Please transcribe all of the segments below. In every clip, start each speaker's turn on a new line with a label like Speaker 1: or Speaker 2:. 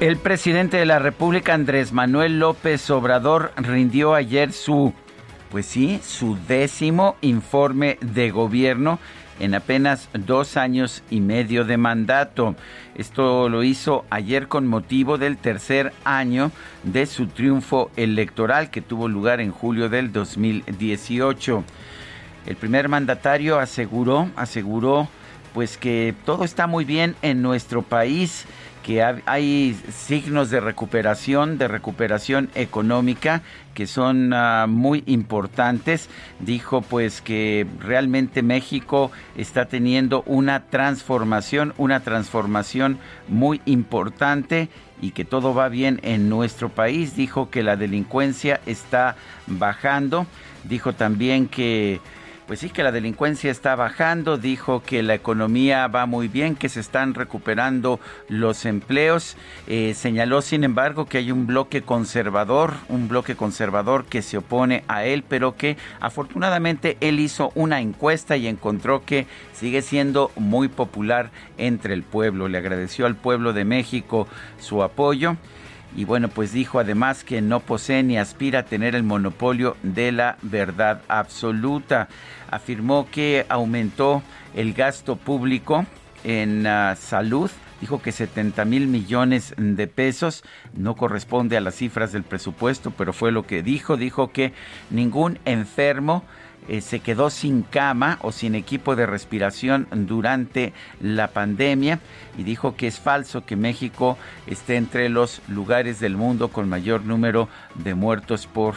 Speaker 1: El presidente de la República, Andrés Manuel López Obrador, rindió ayer su, pues sí, su décimo informe de gobierno en apenas dos años y medio de mandato. Esto lo hizo ayer con motivo del tercer año de su triunfo electoral que tuvo lugar en julio del 2018. El primer mandatario aseguró, aseguró pues que todo está muy bien en nuestro país que hay signos de recuperación, de recuperación económica que son ah, muy importantes. Dijo pues que realmente México está teniendo una transformación, una transformación muy importante y que todo va bien en nuestro país. Dijo que la delincuencia está bajando. Dijo también que pues sí, que la delincuencia está bajando, dijo que la economía va muy bien, que se están recuperando los empleos. Eh, señaló, sin embargo, que hay un bloque conservador, un bloque conservador que se opone a él, pero que afortunadamente él hizo una encuesta y encontró que sigue siendo muy popular entre el pueblo. Le agradeció al pueblo de México su apoyo. Y bueno, pues dijo además que no posee ni aspira a tener el monopolio de la verdad absoluta. Afirmó que aumentó el gasto público en ah, salud. Dijo que 70 mil millones de pesos no corresponde a las cifras del presupuesto, pero fue lo que dijo. Dijo que ningún enfermo eh, se quedó sin cama o sin equipo de respiración durante la pandemia y dijo que es falso que México esté entre los lugares del mundo con mayor número de muertos por,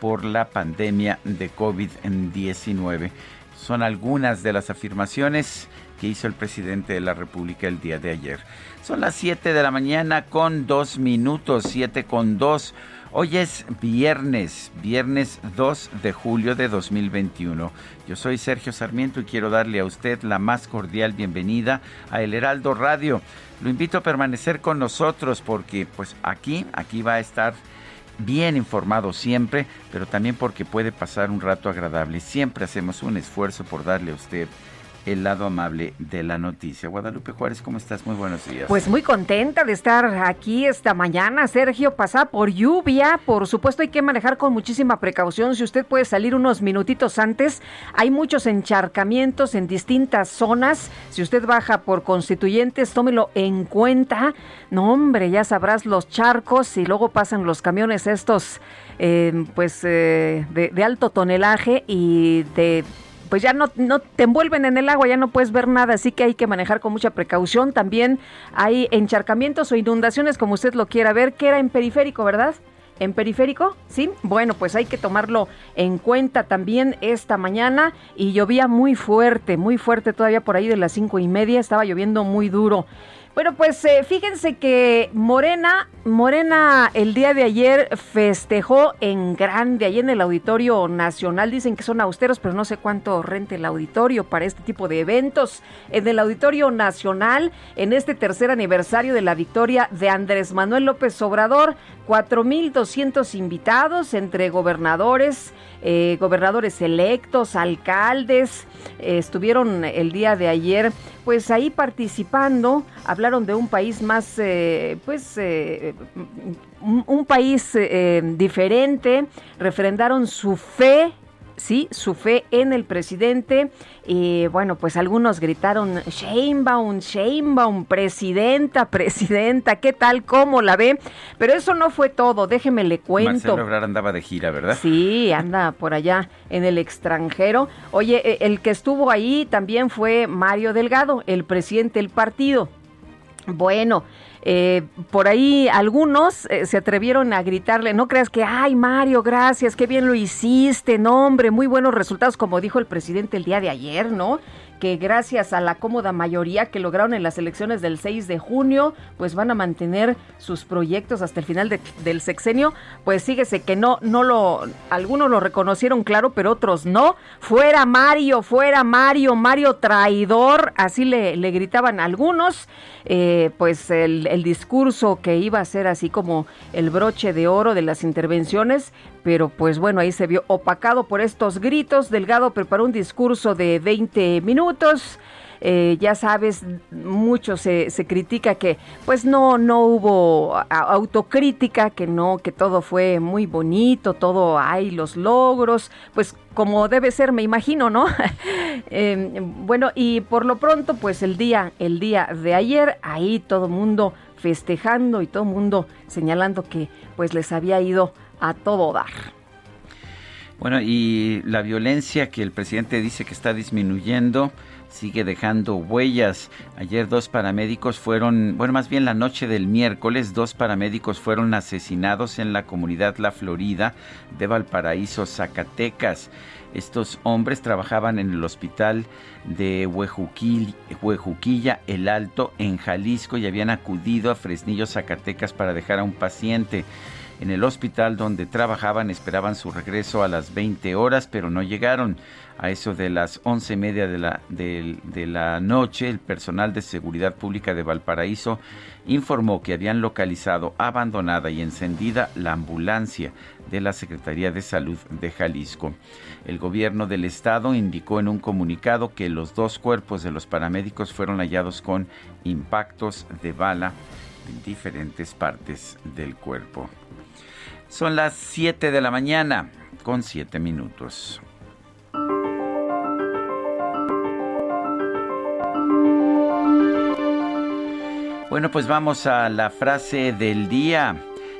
Speaker 1: por la pandemia de COVID-19. Son algunas de las afirmaciones que hizo el presidente de la República el día de ayer. Son las 7 de la mañana con dos minutos, 7 con 2. Hoy es viernes, viernes 2 de julio de 2021. Yo soy Sergio Sarmiento y quiero darle a usted la más cordial bienvenida a El Heraldo Radio. Lo invito a permanecer con nosotros porque pues aquí, aquí va a estar bien informado siempre, pero también porque puede pasar un rato agradable. Siempre hacemos un esfuerzo por darle a usted el lado amable de la noticia. Guadalupe Juárez, ¿cómo estás? Muy buenos días.
Speaker 2: Pues muy contenta de estar aquí esta mañana, Sergio. Pasada por lluvia, por supuesto hay que manejar con muchísima precaución. Si usted puede salir unos minutitos antes, hay muchos encharcamientos en distintas zonas. Si usted baja por constituyentes, tómelo en cuenta. No, hombre, ya sabrás los charcos y luego pasan los camiones estos, eh, pues, eh, de alto tonelaje y de pues ya no, no te envuelven en el agua, ya no puedes ver nada, así que hay que manejar con mucha precaución. También hay encharcamientos o inundaciones, como usted lo quiera ver, que era en periférico, ¿verdad? en periférico, ¿sí? Bueno, pues hay que tomarlo en cuenta también esta mañana y llovía muy fuerte, muy fuerte todavía por ahí de las cinco y media, estaba lloviendo muy duro. Bueno, pues eh, fíjense que Morena, Morena el día de ayer festejó en grande, ahí en el Auditorio Nacional. Dicen que son austeros, pero no sé cuánto rente el auditorio para este tipo de eventos. En el Auditorio Nacional, en este tercer aniversario de la victoria de Andrés Manuel López Obrador, 4.200 invitados entre gobernadores, eh, gobernadores electos, alcaldes, eh, estuvieron el día de ayer, pues ahí participando, hablando hablaron de un país más, eh, pues, eh, un, país eh, diferente, refrendaron su fe sí, su fe en el presidente. Y bueno, pues algunos gritaron, Sheinbaum, Sheinbaum, presidenta, presidenta, ¿qué tal? ¿Cómo la ve? Pero eso no fue todo, déjeme le cuento.
Speaker 1: Marcelo Ebrard andaba de gira, ¿verdad?
Speaker 2: Sí, anda por allá en el extranjero. Oye, e, el que estuvo ahí también fue Mario Delgado, el presidente del partido. Bueno, eh, por ahí algunos eh, se atrevieron a gritarle, no creas que, ay Mario, gracias, qué bien lo hiciste, no hombre, muy buenos resultados, como dijo el presidente el día de ayer, ¿no? Que gracias a la cómoda mayoría que lograron en las elecciones del 6 de junio, pues van a mantener sus proyectos hasta el final del sexenio. Pues síguese que no, no lo, algunos lo reconocieron claro, pero otros no. Fuera Mario, fuera Mario, Mario traidor, así le, le gritaban algunos. Eh, pues el, el discurso que iba a ser así como el broche de oro de las intervenciones, pero pues bueno, ahí se vio opacado por estos gritos. Delgado preparó un discurso de 20 minutos. Eh, ya sabes, mucho se, se, critica que pues no, no hubo autocrítica, que no, que todo fue muy bonito, todo hay los logros, pues como debe ser, me imagino, ¿no? Em, bueno, y por lo pronto, pues el día, el día de ayer, ahí todo mundo festejando y todo mundo señalando que pues les había ido a todo dar.
Speaker 1: Bueno, y la violencia que el presidente dice que está disminuyendo sigue dejando huellas. Ayer dos paramédicos fueron, bueno, más bien la noche del miércoles, dos paramédicos fueron asesinados en la comunidad La Florida de Valparaíso, Zacatecas. Estos hombres trabajaban en el hospital de Huejuquilla, El Alto, en Jalisco, y habían acudido a Fresnillo, Zacatecas para dejar a un paciente. En el hospital donde trabajaban esperaban su regreso a las 20 horas, pero no llegaron. A eso de las once y media de la, de, la noche, el personal de seguridad pública de Valparaíso informó que habían localizado abandonada y encendida la ambulancia de la Secretaría de Salud de Jalisco. El gobierno del estado indicó en un comunicado que los dos cuerpos de los paramédicos fueron hallados con impactos de bala en diferentes partes del cuerpo. Son las 7 de la mañana con 7 minutos. Bueno, pues vamos a la frase del día.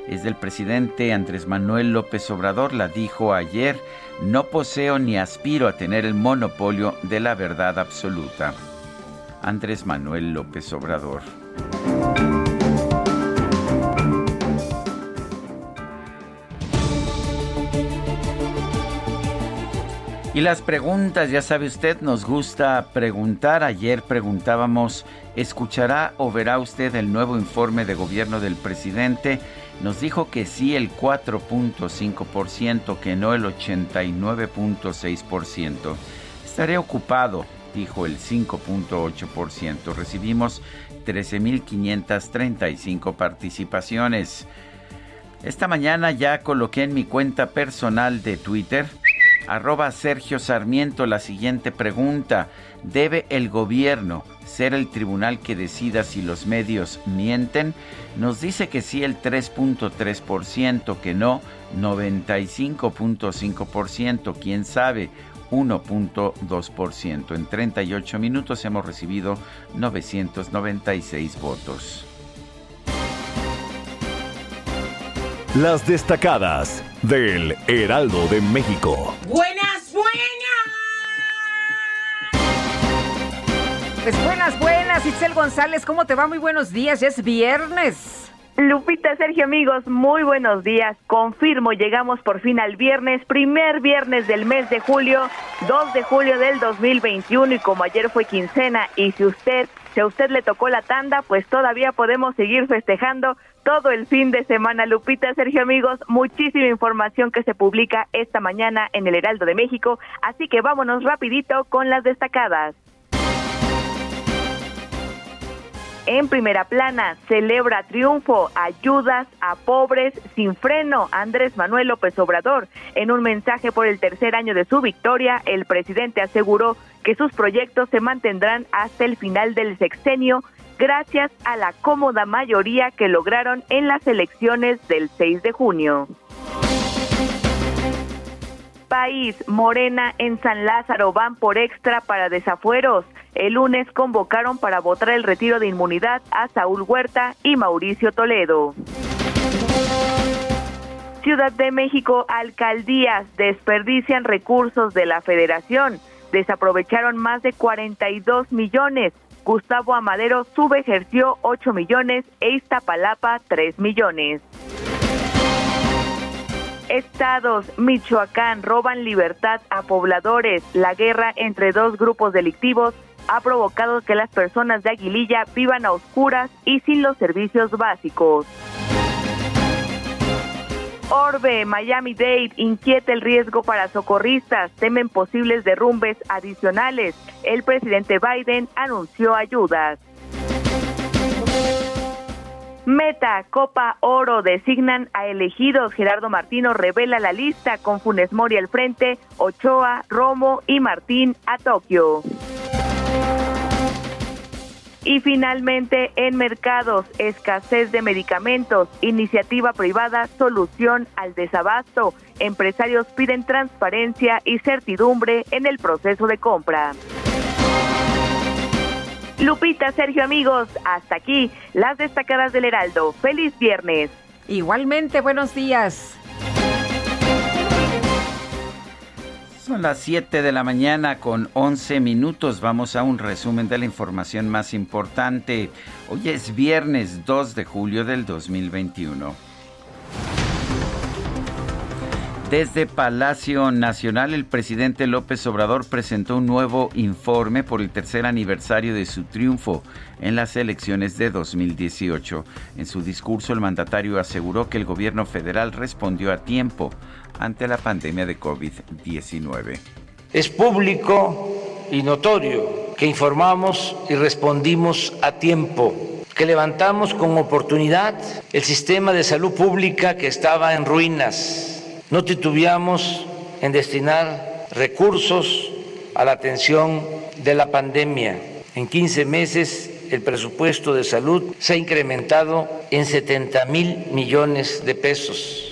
Speaker 1: Es del presidente Andrés Manuel López Obrador. La dijo ayer. No poseo ni aspiro a tener el monopolio de la verdad absoluta. Andrés Manuel López Obrador. Y las preguntas, ya sabe usted, nos gusta preguntar. Ayer preguntábamos, ¿escuchará o verá usted el nuevo informe de gobierno del presidente? Nos dijo que sí el 4.5%, que no el 89.6%. Estaré ocupado, dijo el 5.8%. Recibimos 13.535 participaciones. Esta mañana ya coloqué en mi cuenta personal de Twitter Arroba Sergio Sarmiento la siguiente pregunta. ¿Debe el gobierno ser el tribunal que decida si los medios mienten? Nos dice que sí el 3.3%, que no 95.5%, quién sabe 1.2%. En 38 minutos hemos recibido 996 votos.
Speaker 3: Las destacadas del Heraldo de México.
Speaker 2: Buenas, buenas. Pues buenas, buenas, Itzel González, ¿cómo te va? Muy buenos días, ya es viernes.
Speaker 4: Lupita, Sergio, amigos, muy buenos días. Confirmo, llegamos por fin al viernes, primer viernes del mes de julio, 2 de julio del 2021 y como ayer fue quincena y si usted, si a usted le tocó la tanda, pues todavía podemos seguir festejando todo el fin de semana. Lupita, Sergio, amigos, muchísima información que se publica esta mañana en el Heraldo de México, así que vámonos rapidito con las destacadas. En primera plana, celebra triunfo, ayudas a pobres sin freno. Andrés Manuel López Obrador, en un mensaje por el tercer año de su victoria, el presidente aseguró que sus proyectos se mantendrán hasta el final del sexenio gracias a la cómoda mayoría que lograron en las elecciones del 6 de junio. País, Morena en San Lázaro van por extra para desafueros. El lunes convocaron para votar el retiro de inmunidad a Saúl Huerta y Mauricio Toledo. Ciudad de México, alcaldías desperdician recursos de la federación. Desaprovecharon más de 42 millones. Gustavo Amadero subejerció 8 millones e Iztapalapa 3 millones. Estados, Michoacán, roban libertad a pobladores. La guerra entre dos grupos delictivos ha provocado que las personas de Aguililla vivan a oscuras y sin los servicios básicos. Orbe, Miami Dade, inquieta el riesgo para socorristas, temen posibles derrumbes adicionales. El presidente Biden anunció ayudas. Meta, Copa Oro, designan a elegidos. Gerardo Martino revela la lista con Funes Mori al frente, Ochoa, Romo y Martín a Tokio. Y finalmente, en mercados, escasez de medicamentos, iniciativa privada, solución al desabasto. Empresarios piden transparencia y certidumbre en el proceso de compra. Lupita, Sergio, amigos, hasta aquí las destacadas del Heraldo. Feliz viernes.
Speaker 2: Igualmente, buenos días.
Speaker 1: Son las 7 de la mañana con 11 minutos. Vamos a un resumen de la información más importante. Hoy es viernes 2 de julio del 2021. Desde Palacio Nacional, el presidente López Obrador presentó un nuevo informe por el tercer aniversario de su triunfo en las elecciones de 2018. En su discurso, el mandatario aseguró que el gobierno federal respondió a tiempo ante la pandemia de COVID-19.
Speaker 5: Es público y notorio que informamos y respondimos a tiempo que levantamos con oportunidad el sistema de salud pública que estaba en ruinas no titubeamos en destinar recursos a la atención de la pandemia. En 15 meses el presupuesto de salud se ha incrementado en 70 mil millones de pesos.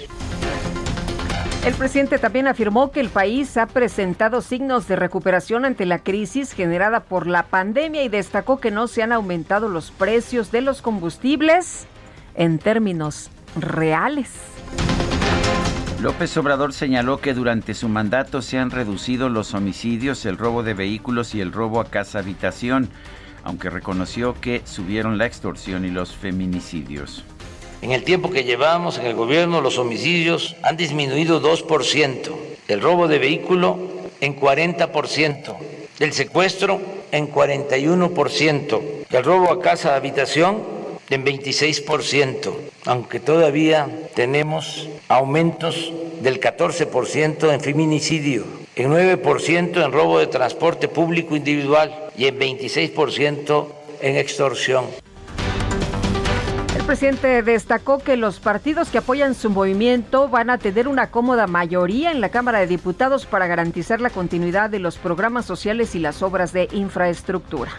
Speaker 2: El presidente también afirmó que el país ha presentado signos de recuperación ante la crisis generada por la pandemia y destacó que no se han aumentado los precios de los combustibles en términos reales.
Speaker 1: López Obrador señaló que durante su mandato se han reducido los homicidios, el robo de vehículos y el robo a casa habitación, aunque reconoció que subieron la extorsión y los feminicidios.
Speaker 5: En el tiempo que llevamos en el gobierno, los homicidios han disminuido 2%, el robo de vehículo en 40%, el secuestro en 41%, el robo a casa habitación en 26%, aunque todavía tenemos aumentos del 14% en feminicidio, en 9% en robo de transporte público individual y en 26% en extorsión.
Speaker 2: El presidente destacó que los partidos que apoyan su movimiento van a tener una cómoda mayoría en la Cámara de Diputados para garantizar la continuidad de los programas sociales y las obras de infraestructura.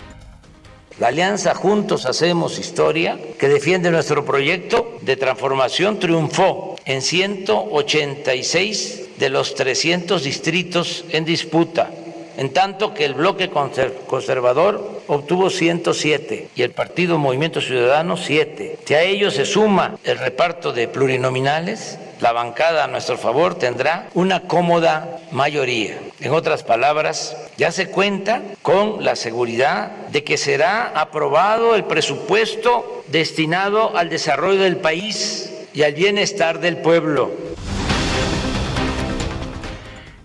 Speaker 5: La alianza Juntos Hacemos Historia, que defiende nuestro proyecto de transformación, triunfó en 186 de los 300 distritos en disputa, en tanto que el bloque conservador obtuvo 107 y el partido Movimiento Ciudadano 7. Si a ello se suma el reparto de plurinominales, la bancada a nuestro favor tendrá una cómoda mayoría. En otras palabras, ya se cuenta con la seguridad de que será aprobado el presupuesto destinado al desarrollo del país y al bienestar del pueblo.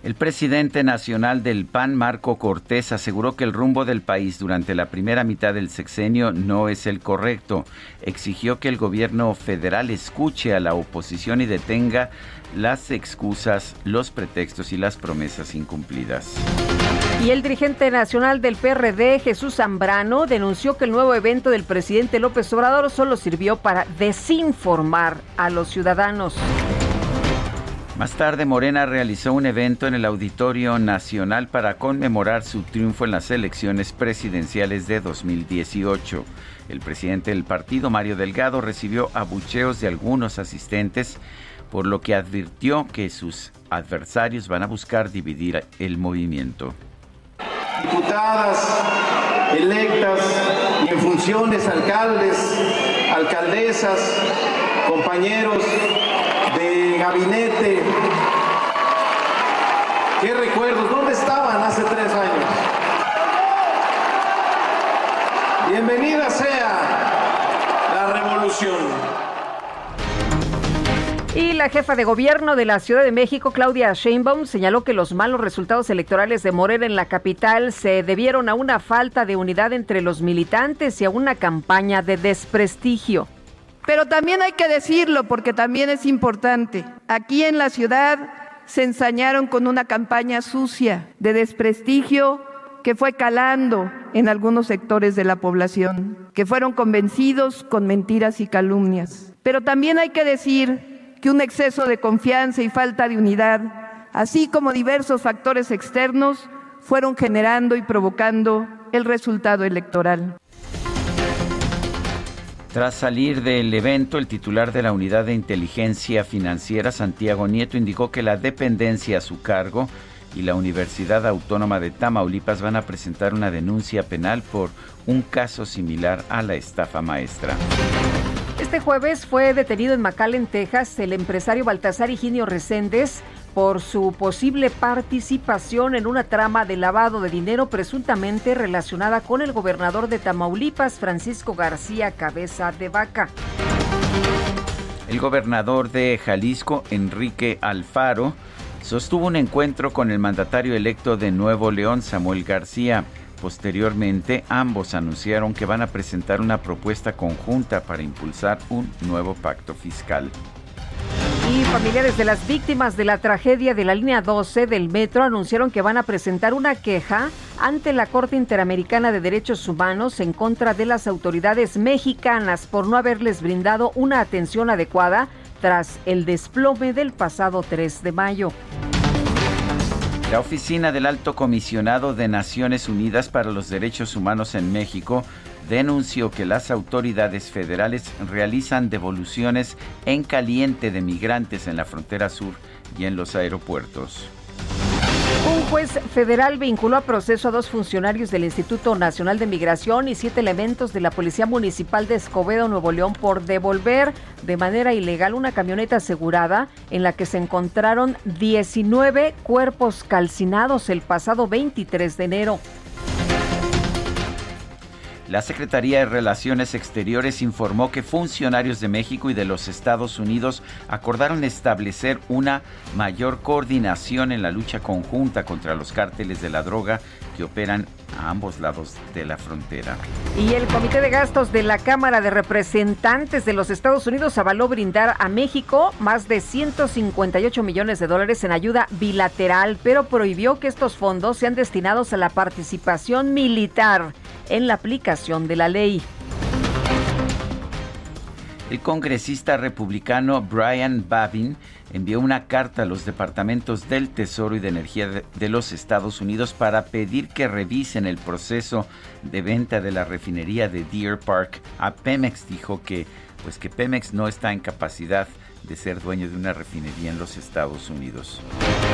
Speaker 1: El presidente nacional del PAN, Marco Cortés, aseguró que el rumbo del país durante la primera mitad del sexenio no es el correcto. Exigió que el gobierno federal escuche a la oposición y detenga las excusas, los pretextos y las promesas incumplidas.
Speaker 2: Y el dirigente nacional del PRD, Jesús Zambrano, denunció que el nuevo evento del presidente López Obrador solo sirvió para desinformar a los ciudadanos.
Speaker 1: Más tarde, Morena realizó un evento en el Auditorio Nacional para conmemorar su triunfo en las elecciones presidenciales de 2018. El presidente del partido, Mario Delgado, recibió abucheos de algunos asistentes, por lo que advirtió que sus adversarios van a buscar dividir el movimiento.
Speaker 6: Diputadas electas en funciones, alcaldes, alcaldesas, compañeros gabinete. ¿Qué recuerdos? ¿Dónde estaban hace tres años? Bienvenida sea la revolución.
Speaker 2: Y la jefa de gobierno de la Ciudad de México, Claudia Sheinbaum, señaló que los malos resultados electorales de Morena en la capital se debieron a una falta de unidad entre los militantes y a una campaña de desprestigio.
Speaker 7: Pero también hay que decirlo porque también es importante. Aquí en la ciudad se ensañaron con una campaña sucia de desprestigio que fue calando en algunos sectores de la población, que fueron convencidos con mentiras y calumnias. Pero también hay que decir que un exceso de confianza y falta de unidad, así como diversos factores externos, fueron generando y provocando el resultado electoral.
Speaker 1: Tras salir del evento, el titular de la Unidad de Inteligencia Financiera, Santiago Nieto, indicó que la dependencia a su cargo y la Universidad Autónoma de Tamaulipas van a presentar una denuncia penal por un caso similar a la estafa maestra.
Speaker 2: Este jueves fue detenido en McAllen, Texas, el empresario Baltasar Higinio Reséndez por su posible participación en una trama de lavado de dinero presuntamente relacionada con el gobernador de Tamaulipas, Francisco García Cabeza de Vaca.
Speaker 1: El gobernador de Jalisco, Enrique Alfaro, sostuvo un encuentro con el mandatario electo de Nuevo León, Samuel García. Posteriormente, ambos anunciaron que van a presentar una propuesta conjunta para impulsar un nuevo pacto fiscal.
Speaker 2: Familiares de las víctimas de la tragedia de la línea 12 del metro anunciaron que van a presentar una queja ante la Corte Interamericana de Derechos Humanos en contra de las autoridades mexicanas por no haberles brindado una atención adecuada tras el desplome del pasado 3 de mayo.
Speaker 1: La oficina del Alto Comisionado de Naciones Unidas para los Derechos Humanos en México denunció que las autoridades federales realizan devoluciones en caliente de migrantes en la frontera sur y en los aeropuertos.
Speaker 2: Un juez federal vinculó a proceso a dos funcionarios del Instituto Nacional de Migración y siete elementos de la Policía Municipal de Escobedo, Nuevo León, por devolver de manera ilegal una camioneta asegurada en la que se encontraron 19 cuerpos calcinados el pasado 23 de enero.
Speaker 1: La Secretaría de Relaciones Exteriores informó que funcionarios de México y de los Estados Unidos acordaron establecer una mayor coordinación en la lucha conjunta contra los cárteles de la droga que operan a ambos lados de la frontera.
Speaker 2: Y el Comité de Gastos de la Cámara de Representantes de los Estados Unidos avaló brindar a México más de 158 millones de dólares en ayuda bilateral, pero prohibió que estos fondos sean destinados a la participación militar en la aplicación de la ley.
Speaker 1: El congresista republicano Brian Babin envió una carta a los departamentos del Tesoro y de Energía de, los Estados Unidos para pedir que revisen el proceso de venta de la refinería de Deer Park. A Pemex dijo que pues que Pemex no está en capacidad de ser dueño de una refinería en los Estados Unidos.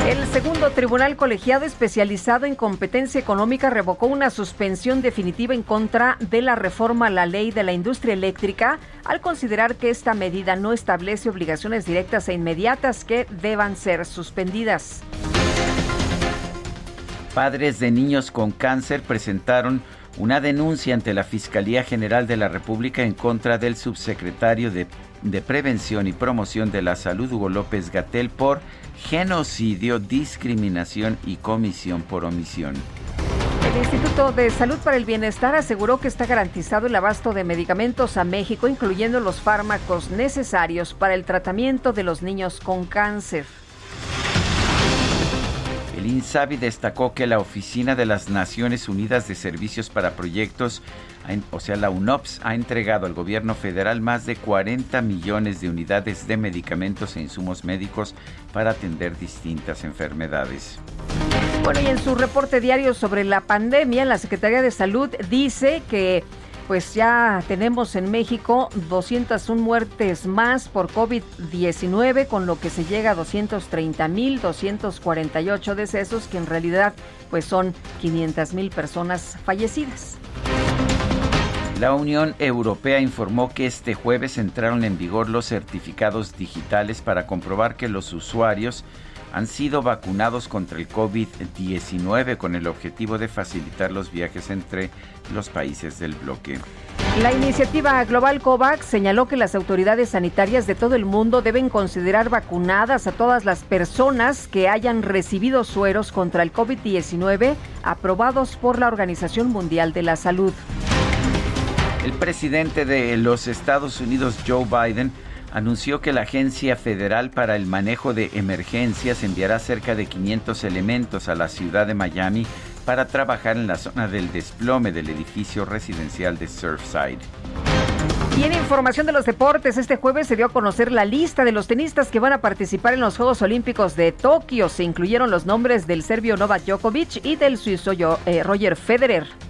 Speaker 2: El segundo tribunal colegiado especializado en competencia económica revocó una suspensión definitiva en contra de la reforma a la ley de la industria eléctrica al considerar que esta medida no establece obligaciones directas e inmediatas que deban ser suspendidas.
Speaker 1: Padres de niños con cáncer presentaron una denuncia ante la Fiscalía General de la República en contra del subsecretario de, Prevención y Promoción de la Salud, Hugo López Gatel, por genocidio, discriminación y comisión por omisión.
Speaker 2: El Instituto de Salud para el Bienestar aseguró que está garantizado el abasto de medicamentos a México, incluyendo los fármacos necesarios para el tratamiento de los niños con cáncer.
Speaker 1: El Insabi destacó que la Oficina de las Naciones Unidas de Servicios para Proyectos, o sea, la UNOPS, ha entregado al gobierno federal más de 40 millones de unidades de medicamentos e insumos médicos para atender distintas enfermedades.
Speaker 2: Bueno, y en su reporte diario sobre la pandemia, la Secretaría de Salud dice que pues ya tenemos en México 201 muertes más por COVID-19, con lo que se llega a 230.248 decesos, que en realidad pues son 500.000 personas fallecidas.
Speaker 1: La Unión Europea informó que este jueves entraron en vigor los certificados digitales para comprobar que los usuarios han sido vacunados contra el COVID-19 con el objetivo de facilitar los viajes entre los países del bloque.
Speaker 2: La iniciativa Global COVAX señaló que las autoridades sanitarias de todo el mundo deben considerar vacunadas a todas las personas que hayan recibido sueros contra el COVID-19 aprobados por la Organización Mundial de la Salud.
Speaker 1: El presidente de los Estados Unidos, Joe Biden, anunció que la Agencia Federal para el Manejo de Emergencias enviará cerca de 500 elementos a la ciudad de Miami para trabajar en la zona del desplome del edificio residencial de Surfside.
Speaker 2: Y en información de los deportes, este jueves se dio a conocer la lista de los tenistas que van a participar en los Juegos Olímpicos de Tokio. Se incluyeron los nombres del serbio Novak Djokovic y del suizo eh, Roger Federer.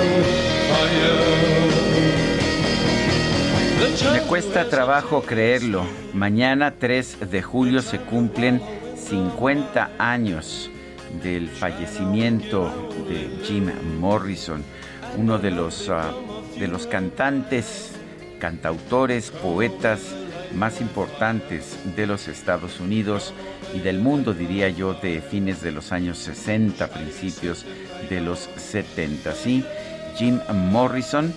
Speaker 1: Me cuesta trabajo creerlo. Mañana 3 de julio se cumplen 50 años del fallecimiento de Jim Morrison, uno de los, ah, de los cantantes, cantautores, poetas más importantes de los Estados Unidos y del mundo, diría yo, de fines de los años 60, principios de los 70. Sí, Jim Morrison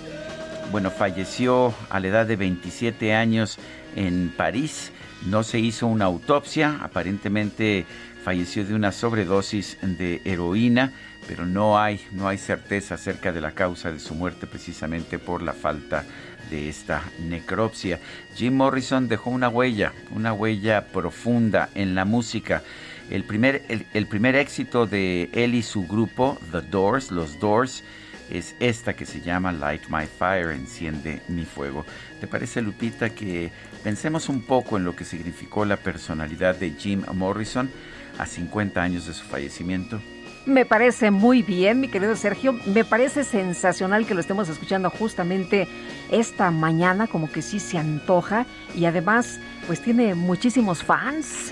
Speaker 1: bueno, falleció a la edad de 27 años en París. No se hizo una autopsia, aparentemente falleció de una sobredosis de heroína, pero no hay, no hay certeza acerca de la causa de su muerte precisamente por la falta de esta necropsia. Jim Morrison dejó una huella, una huella profunda en la música. El primer, el primer éxito de él y su grupo, The Doors, los Doors, es esta que se llama Light My Fire, enciende mi fuego. ¿Te parece, Lupita, que pensemos un poco en lo que significó la personalidad de Jim Morrison a 50 años de su fallecimiento?
Speaker 2: Me parece muy bien, mi querido Sergio. Me parece sensacional que lo estemos escuchando justamente esta mañana, como que sí se antoja y además pues tiene muchísimos fans.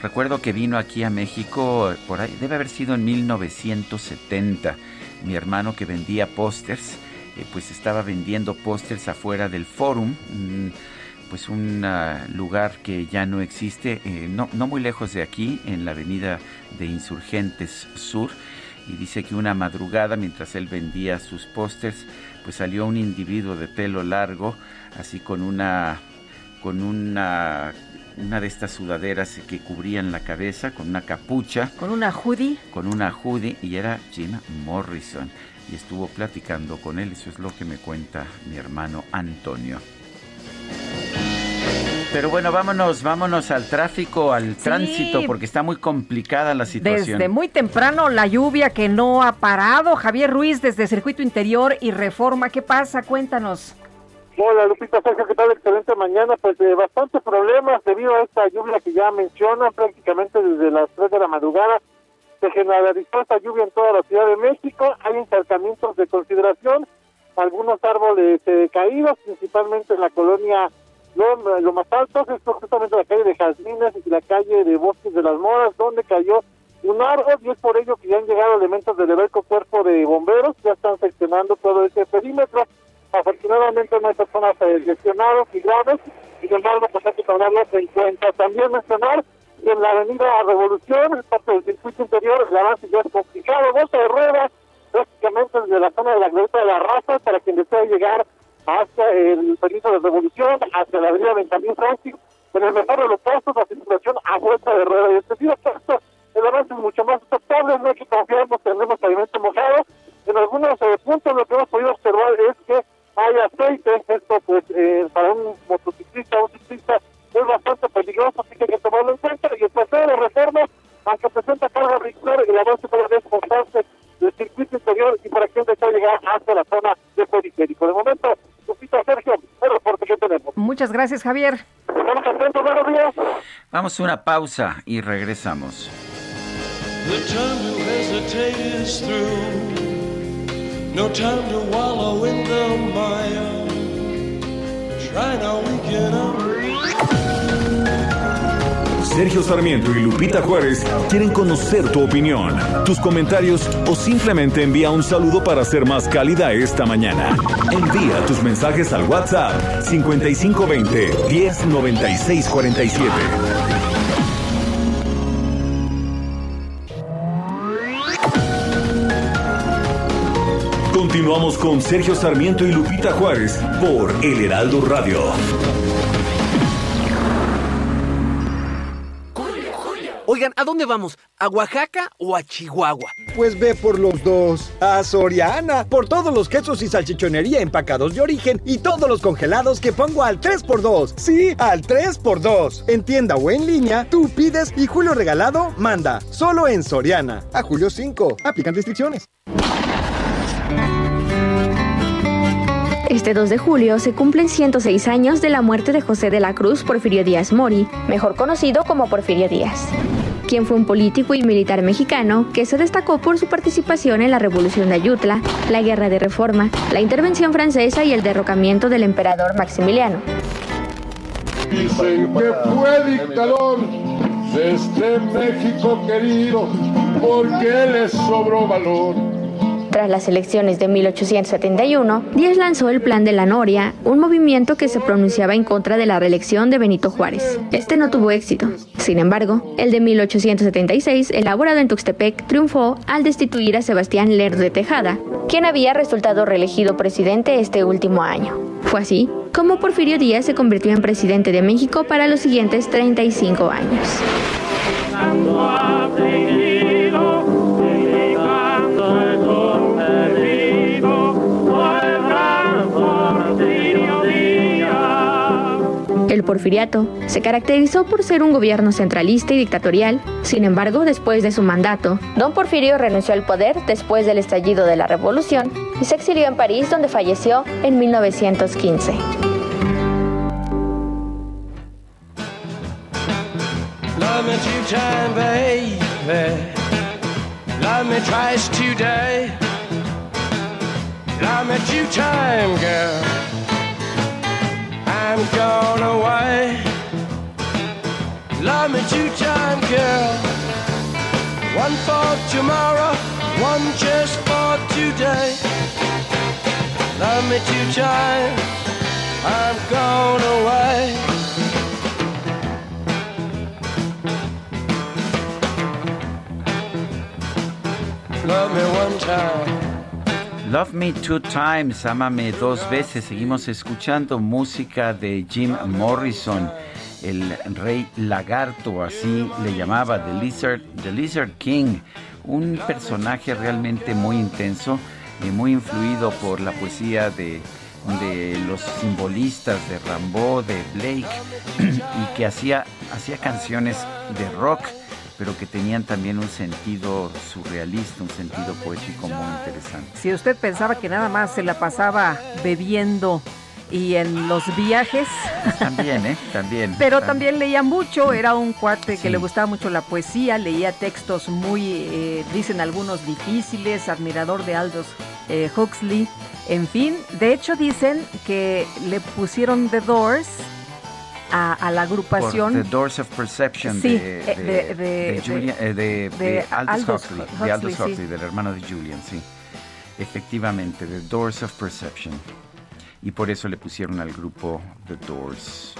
Speaker 1: Recuerdo que vino aquí a México por ahí, debe haber sido en 1970 mi hermano que vendía pósters, eh, pues estaba vendiendo pósters afuera del Forum, pues un ah, lugar que ya no existe, eh, no, no muy lejos de aquí, en la avenida de Insurgentes Sur. Y dice que una madrugada, mientras él vendía sus pósters, pues salió un individuo de pelo largo, así con una con una una de estas sudaderas que cubrían la cabeza con una capucha.
Speaker 2: ¿Con una hoodie?
Speaker 1: Con una hoodie y era Jim Morrison. Y estuvo platicando con él, eso es lo que me cuenta mi hermano Antonio. Pero bueno, vámonos, vámonos al tráfico, al tránsito, porque está muy complicada la situación.
Speaker 2: Desde muy temprano la lluvia que no ha parado. Javier Ruiz desde Circuito Interior y Reforma, ¿qué pasa? Cuéntanos.
Speaker 8: Hola Lupita Sergio, ¿qué tal? Excelente mañana. Pues de bastantes problemas debido a esta lluvia que ya mencionan prácticamente desde las 3 de la madrugada. Se generalizó esta lluvia en toda la Ciudad de México. Hay encharcamientos de consideración, algunos árboles eh, caídos, principalmente en la colonia lo, lo, más alto, es justamente la calle de Jazmines y la calle de Bosques de las Moras, donde cayó un árbol y es por ello que ya han llegado elementos del Eberco Cuerpo de Bomberos, ya están seccionando todo ese perímetro. Afortunadamente no hay personas eh, lesionadas y graves, sin embargo, pues hay que tomarlo en cuenta. También mencionar que en la avenida Revolución, parte del circuito interior, el avance ya es complicado, bolsa de ruedas, prácticamente desde la zona de la glorieta de la raza, para quien desea llegar hasta el permiso de Revolución, hacia la avenida Benjamín Francis, en el mejor de los casos, la circulación a vuelta de rueda. Y el sentido el avance es mucho más aceptable, no hay que confiarnos, tenemos pavimento mojado. En algunos eh, puntos lo que hemos podido observar es que hay aceite, esto pues eh, para un motociclista o un ciclista es bastante peligroso, así que hay que tomarlo en cuenta. Y el paseo de reforma, aunque presenta carga vehicular, el avance todavía es constante del circuito interior y para quien desea llegar hasta la zona de periférico. De momento, Lupita Sergio, el reporte que tenemos.
Speaker 2: Muchas gracias, Javier.
Speaker 8: Estamos atentos, buenos días.
Speaker 1: Vamos a una pausa y regresamos.
Speaker 9: The No time to wallow in the mire. Try now, we get.
Speaker 3: Sergio Sarmiento y Lupita Juárez quieren conocer tu opinión, tus comentarios o simplemente envía un saludo para ser más cálida esta mañana. Envía tus mensajes al WhatsApp 5520 109647. Continuamos con Sergio Sarmiento y Lupita Juárez por El Heraldo Radio.
Speaker 10: Oigan, ¿a dónde vamos? ¿A Oaxaca o a Chihuahua?
Speaker 11: Pues ve por los dos. A Soriana, por todos los quesos y salchichonería empacados de origen y todos los congelados que pongo al 3x2. Sí, al 3x2. En tienda o en línea, tú pides y Julio Regalado manda. Solo en Soriana. A julio 5. Aplican restricciones.
Speaker 12: Este 2 de julio se cumplen 106 años de la muerte de José de la Cruz Porfirio Díaz Mori, mejor conocido como Porfirio Díaz, quien fue un político y militar mexicano que se destacó por su participación en la Revolución de Ayutla, la Guerra de Reforma, la intervención francesa y el derrocamiento del emperador Maximiliano.
Speaker 13: Dicen que fue dictador de este México querido porque le sobró valor.
Speaker 12: Tras las elecciones de 1871, Díaz lanzó el Plan de la Noria, un movimiento que se pronunciaba en contra de la reelección de Benito Juárez. Este no tuvo éxito. Sin embargo, el de 1876, elaborado en Tuxtepec, triunfó al destituir a Sebastián Lerdo de Tejada, quien había resultado reelegido presidente este último año. Fue así como Porfirio Díaz se convirtió en presidente de México para los siguientes 35 años. El porfiriato se caracterizó por ser un gobierno centralista y dictatorial. Sin embargo, después de su mandato, don Porfirio renunció al poder después del estallido de la revolución y se exilió en París donde falleció en 1915.
Speaker 9: Love me I'm gone away. Love me two time, girl. One for tomorrow, one just for today. Love me two time. I'm gone away. Love me one time.
Speaker 1: Love Me Two Times, Ámame Dos Veces. Seguimos escuchando música de Jim Morrison, el rey lagarto, así le llamaba, The Lizard, The Lizard King. Un personaje realmente muy intenso y muy influido por la poesía de, de los simbolistas de Rambo, de Blake, y que hacía, hacía canciones de rock pero que tenían también un sentido surrealista, un sentido poético muy interesante.
Speaker 2: Si usted pensaba que nada más se la pasaba bebiendo y en los viajes.
Speaker 1: También, ¿eh? También.
Speaker 2: Pero también leía mucho, era un cuate que le gustaba mucho la poesía, leía textos muy, eh, dicen algunos difíciles, admirador de Aldous eh, Huxley. En fin, de hecho dicen que le pusieron The Doors a, a la agrupación.
Speaker 1: Por The Doors of Perception
Speaker 2: Sí,
Speaker 1: de,
Speaker 2: eh, de- de-
Speaker 1: de Julia- eh, de-
Speaker 2: de
Speaker 1: de Aldous Huxley,
Speaker 2: Huxley,
Speaker 1: de Aldous
Speaker 2: sí.
Speaker 1: Huxley, del hermano de Julian, sí. Efectivamente, The Doors of Perception. y por eso le pusieron al grupo The Doors.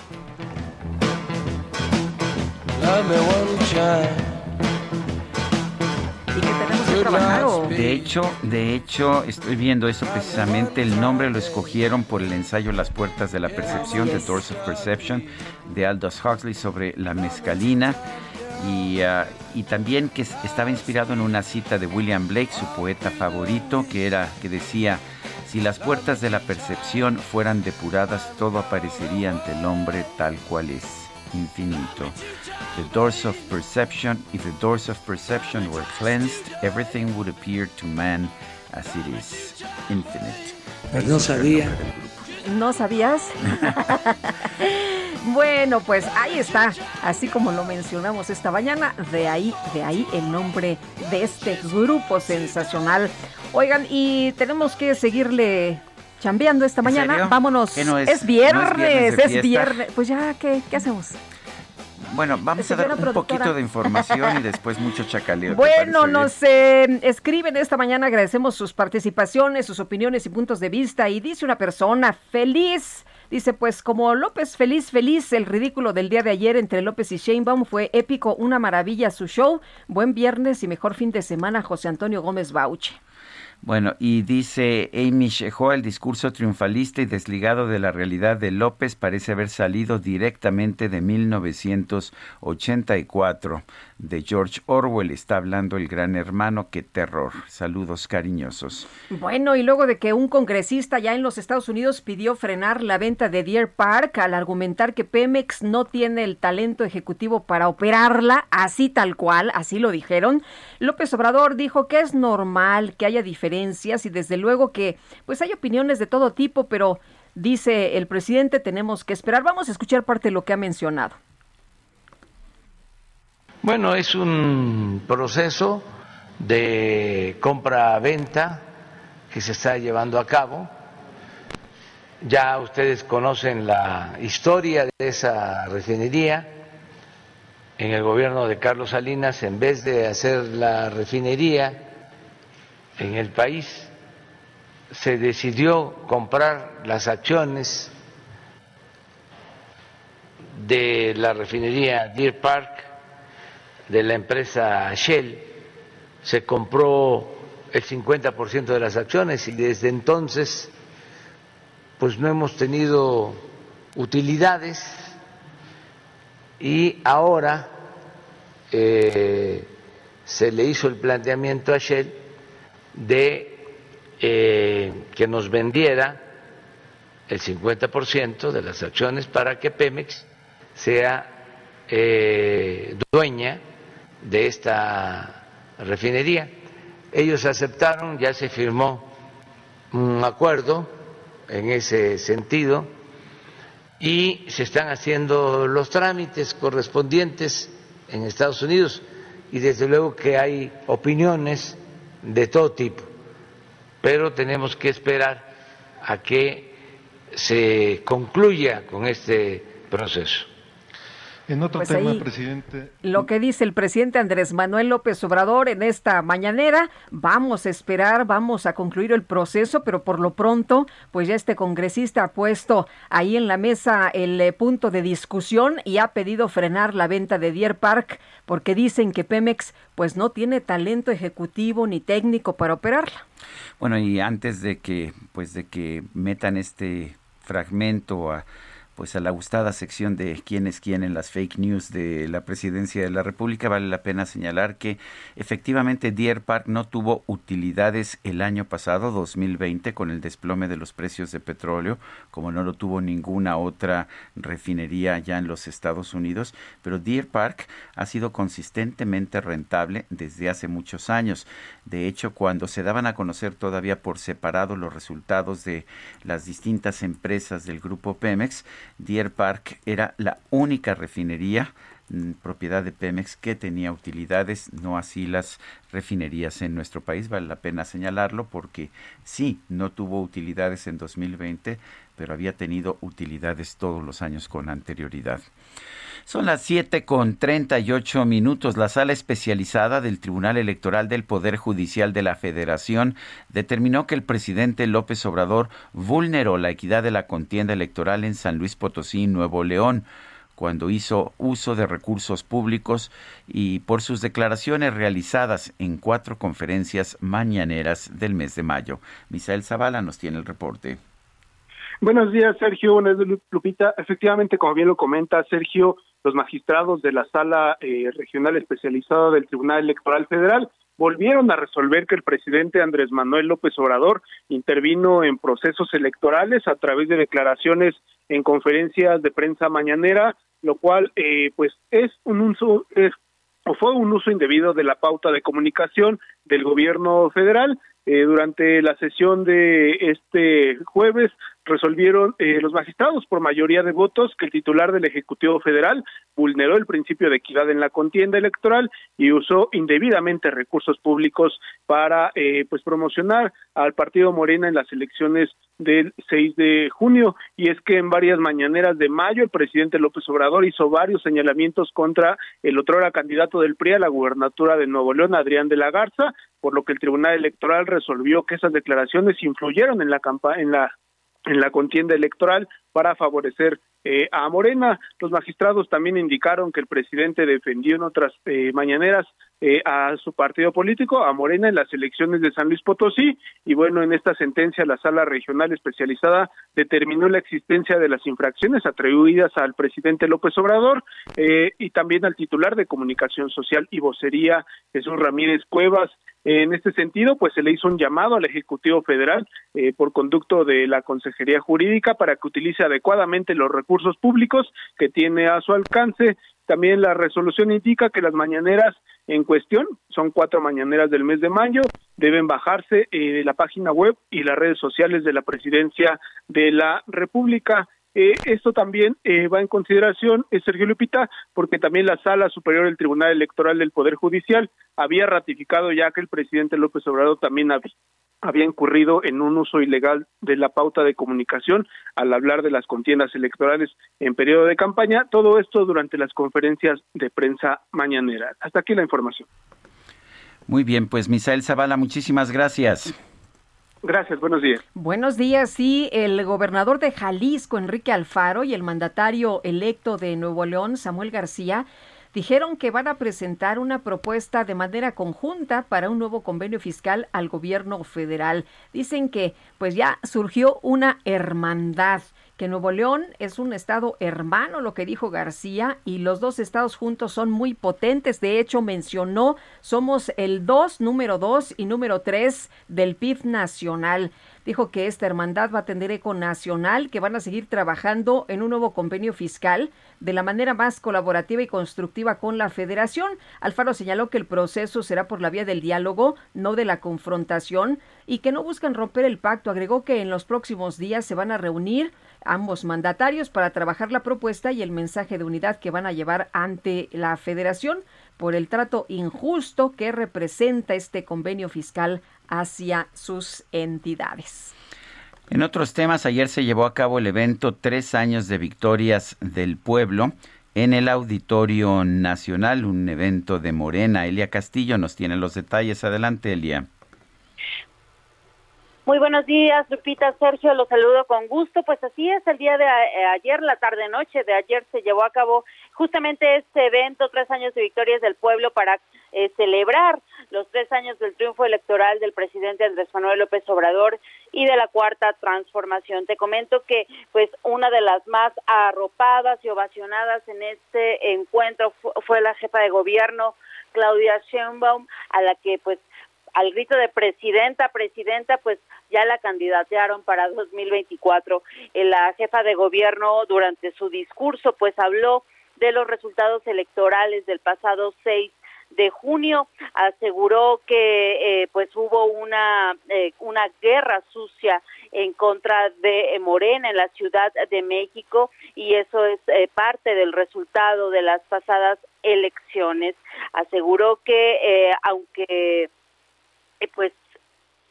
Speaker 1: De hecho, de hecho, estoy viendo eso precisamente. El nombre lo escogieron por el ensayo Las Puertas de la Percepción, The Doors of Perception, de Aldous Huxley sobre la mescalina. Y, ah, y también que es- estaba inspirado en una cita de William Blake, su poeta favorito, que era que decía: si las puertas de la percepción fueran depuradas, todo aparecería ante el hombre tal cual es, infinito. The doors of perception, if the doors of perception were cleansed, everything would appear to man as it is, infinite.
Speaker 14: No sabía.
Speaker 2: ¿No sabías? bueno, pues ahí está, así como lo mencionamos esta mañana, de ahí, de ahí el nombre de este grupo sensacional. Oigan, y tenemos que seguirle chambeando esta mañana. Vámonos.
Speaker 1: ¿Qué no es-
Speaker 2: es
Speaker 1: no es
Speaker 2: viernes, es viernes. Pues ya, ¿qué, qué hacemos?
Speaker 1: Bueno, vamos a dar un
Speaker 2: productora.
Speaker 1: poquito de información y después mucho chacaleo. ¿te
Speaker 2: Bueno, nos eh, escriben esta mañana, agradecemos sus participaciones, sus opiniones y puntos de vista. Y dice una persona feliz, dice pues como López feliz, feliz, el ridículo del día de ayer entre López y Sheinbaum fue épico, una maravilla su show. Buen viernes y mejor fin de semana, José Antonio Gómez Bauche.
Speaker 1: Bueno, y dice Amy Shehoa, el discurso triunfalista y desligado de la realidad de López parece haber salido directamente de 1984, de George Orwell. Está hablando el gran hermano, qué terror. Saludos cariñosos.
Speaker 2: Bueno, y luego de que un congresista ya en los Estados Unidos pidió frenar la venta de Deer Park al argumentar que Pemex no tiene el talento ejecutivo para operarla, así tal cual, así lo dijeron, López Obrador dijo que es normal que haya diferencias y desde luego que pues hay opiniones de todo tipo, pero dice el presidente tenemos que esperar. Vamos a escuchar parte de lo que ha mencionado.
Speaker 5: Bueno, es un proceso de compra-venta que se está llevando a cabo. Ya ustedes conocen la historia de esa refinería. En el gobierno de Carlos Salinas, en vez de hacer la refinería en el país, se decidió comprar las acciones de la refinería Deer Park de la empresa Shell, se compró el 50% de las acciones y desde entonces pues no hemos tenido utilidades. Y ahora eh, se le hizo el planteamiento a Shell de eh, que nos vendiera el 50% de las acciones para que Pemex sea eh, dueña de esta refinería. Ellos aceptaron, ya se firmó un acuerdo en ese sentido y se están haciendo los trámites correspondientes en Estados Unidos y desde luego que hay opiniones de todo tipo, pero tenemos que esperar a que se concluya con este proceso.
Speaker 15: En otro
Speaker 2: Pues
Speaker 15: tema,
Speaker 2: ahí-
Speaker 15: presidente,
Speaker 2: Lo que dice el presidente Andrés Manuel López Obrador en esta mañanera, vamos a esperar, vamos a concluir el proceso, pero por lo pronto, pues ya este congresista ha puesto ahí en la mesa el eh, punto de discusión y ha pedido frenar la venta de Deer Park porque dicen que Pemex pues no tiene talento ejecutivo ni técnico para operarla.
Speaker 1: Bueno, y antes de que, pues de que metan este fragmento a pues a la gustada sección de quién es quién en las fake news de la presidencia de la República, vale la pena señalar que efectivamente Deer Park no tuvo utilidades el año pasado, 2020, con el desplome de los precios de petróleo, como no lo tuvo ninguna otra refinería ya en los Estados Unidos, pero Deer Park ha sido consistentemente rentable desde hace muchos años. De hecho, cuando se daban a conocer todavía por separado los resultados de las distintas empresas del grupo Pemex, Deer Park era la única refinería mm, propiedad de Pemex que tenía utilidades, no así las refinerías en nuestro país. Vale la pena señalarlo porque sí, no tuvo utilidades en 2020, pero había tenido utilidades todos los años con anterioridad. Son las 7 con 38 minutos. La sala especializada del Tribunal Electoral del Poder Judicial de la Federación determinó que el presidente López Obrador vulneró la equidad de la contienda electoral en San Luis Potosí, Nuevo León cuando hizo uso de recursos públicos y por sus declaraciones realizadas en cuatro conferencias mañaneras del mes de mayo. Misael Zavala nos tiene el reporte.
Speaker 14: Buenos días, Sergio. Lupita. Efectivamente, como bien lo comenta Sergio, los magistrados de la Sala eh, Regional Especializada del Tribunal Electoral Federal volvieron a resolver que el presidente Andrés Manuel López Obrador intervino en procesos electorales a través de declaraciones en conferencias de prensa mañanera, lo cual eh, pues es un uso o fue un uso indebido de la pauta de comunicación del gobierno federal. Eh, durante la sesión de este jueves resolvieron eh, los magistrados por mayoría de votos que el titular del Ejecutivo Federal vulneró el principio de equidad en la contienda electoral y usó indebidamente recursos públicos para eh, pues promocionar al partido Morena en las elecciones del 6 de junio. Y es que en varias mañaneras de mayo el presidente López Obrador hizo varios señalamientos contra el otrora candidato del PRI a la gubernatura de Nuevo León Adrián de la Garza por lo que el Tribunal Electoral resolvió que esas declaraciones influyeron en la en la en la contienda electoral para favorecer eh, a Morena. Los magistrados también indicaron que el presidente defendió en otras eh, mañaneras eh, a su partido político, a Morena, en las elecciones de San Luis Potosí. Y bueno, en esta sentencia la sala regional especializada determinó la existencia de las infracciones atribuidas al presidente López Obrador y también al titular de comunicación social y vocería Jesús Ramírez Cuevas. En este sentido, pues se le hizo un llamado al Ejecutivo Federal por conducto de la Consejería Jurídica para que utilice adecuadamente los recursos públicos que tiene a su alcance. También la resolución indica que las mañaneras en cuestión, son cuatro mañaneras del mes de mayo, deben bajarse eh, de la página web y las redes sociales de la presidencia de la República. Eh, esto también eh, va en consideración, eh, Sergio Lupita, porque también la Sala Superior del Tribunal Electoral del Poder Judicial había ratificado ya que el presidente López Obrador también había, había incurrido en un uso ilegal de la pauta de comunicación al hablar de las contiendas electorales en periodo de campaña, todo esto durante las conferencias de prensa mañanera. Hasta aquí la información.
Speaker 1: Muy bien, pues Misael Zavala, muchísimas gracias.
Speaker 14: Gracias, buenos días.
Speaker 2: Buenos días. Sí, el gobernador de Jalisco, Enrique Alfaro, y el mandatario electo de Nuevo León, Samuel García, dijeron que van a presentar una propuesta de manera conjunta para un nuevo convenio fiscal al gobierno federal. Dicen que pues ya surgió una hermandad que Nuevo León es un estado hermano, lo que dijo García, y los dos estados juntos son muy potentes. De hecho, mencionó, somos el 2, número 2 y número 3 del PIB nacional. Dijo que esta hermandad va a tener eco nacional, que van a seguir trabajando en un nuevo convenio fiscal de la manera más colaborativa y constructiva con la federación. Alfaro señaló que el proceso será por la vía del diálogo, no de la confrontación, y que no buscan romper el pacto. Agregó que en los próximos días se van a reunir ambos mandatarios para trabajar la propuesta y el mensaje de unidad que van a llevar ante la federación por el trato injusto que representa este convenio fiscal hacia sus entidades.
Speaker 1: En otros temas, ayer se llevó a cabo el evento Tres años de victorias del pueblo en el Auditorio Nacional, un evento de Morena. Elia Castillo nos tiene los detalles. Adelante, Elia.
Speaker 15: Muy buenos días, Lupita, Sergio, los saludo con gusto. Pues así es, el día de eh, ayer, la tarde-noche de ayer, se llevó a cabo justamente este evento, tres años de victorias del pueblo, para eh, celebrar los tres años del triunfo electoral del presidente Andrés Manuel López Obrador y de la cuarta transformación. Te comento que, pues, una de las más arropadas y ovacionadas en este encuentro fue la jefa de gobierno, Claudia Sheinbaum, a la que, pues, al grito de presidenta, presidenta, pues ya la candidatearon para 2024. Eh, la jefa de gobierno durante su discurso pues habló de los resultados electorales del pasado 6 de junio aseguró que eh, pues hubo una eh, una guerra sucia en contra de Morena en la Ciudad de México y eso es parte del resultado de las pasadas elecciones aseguró que aunque pues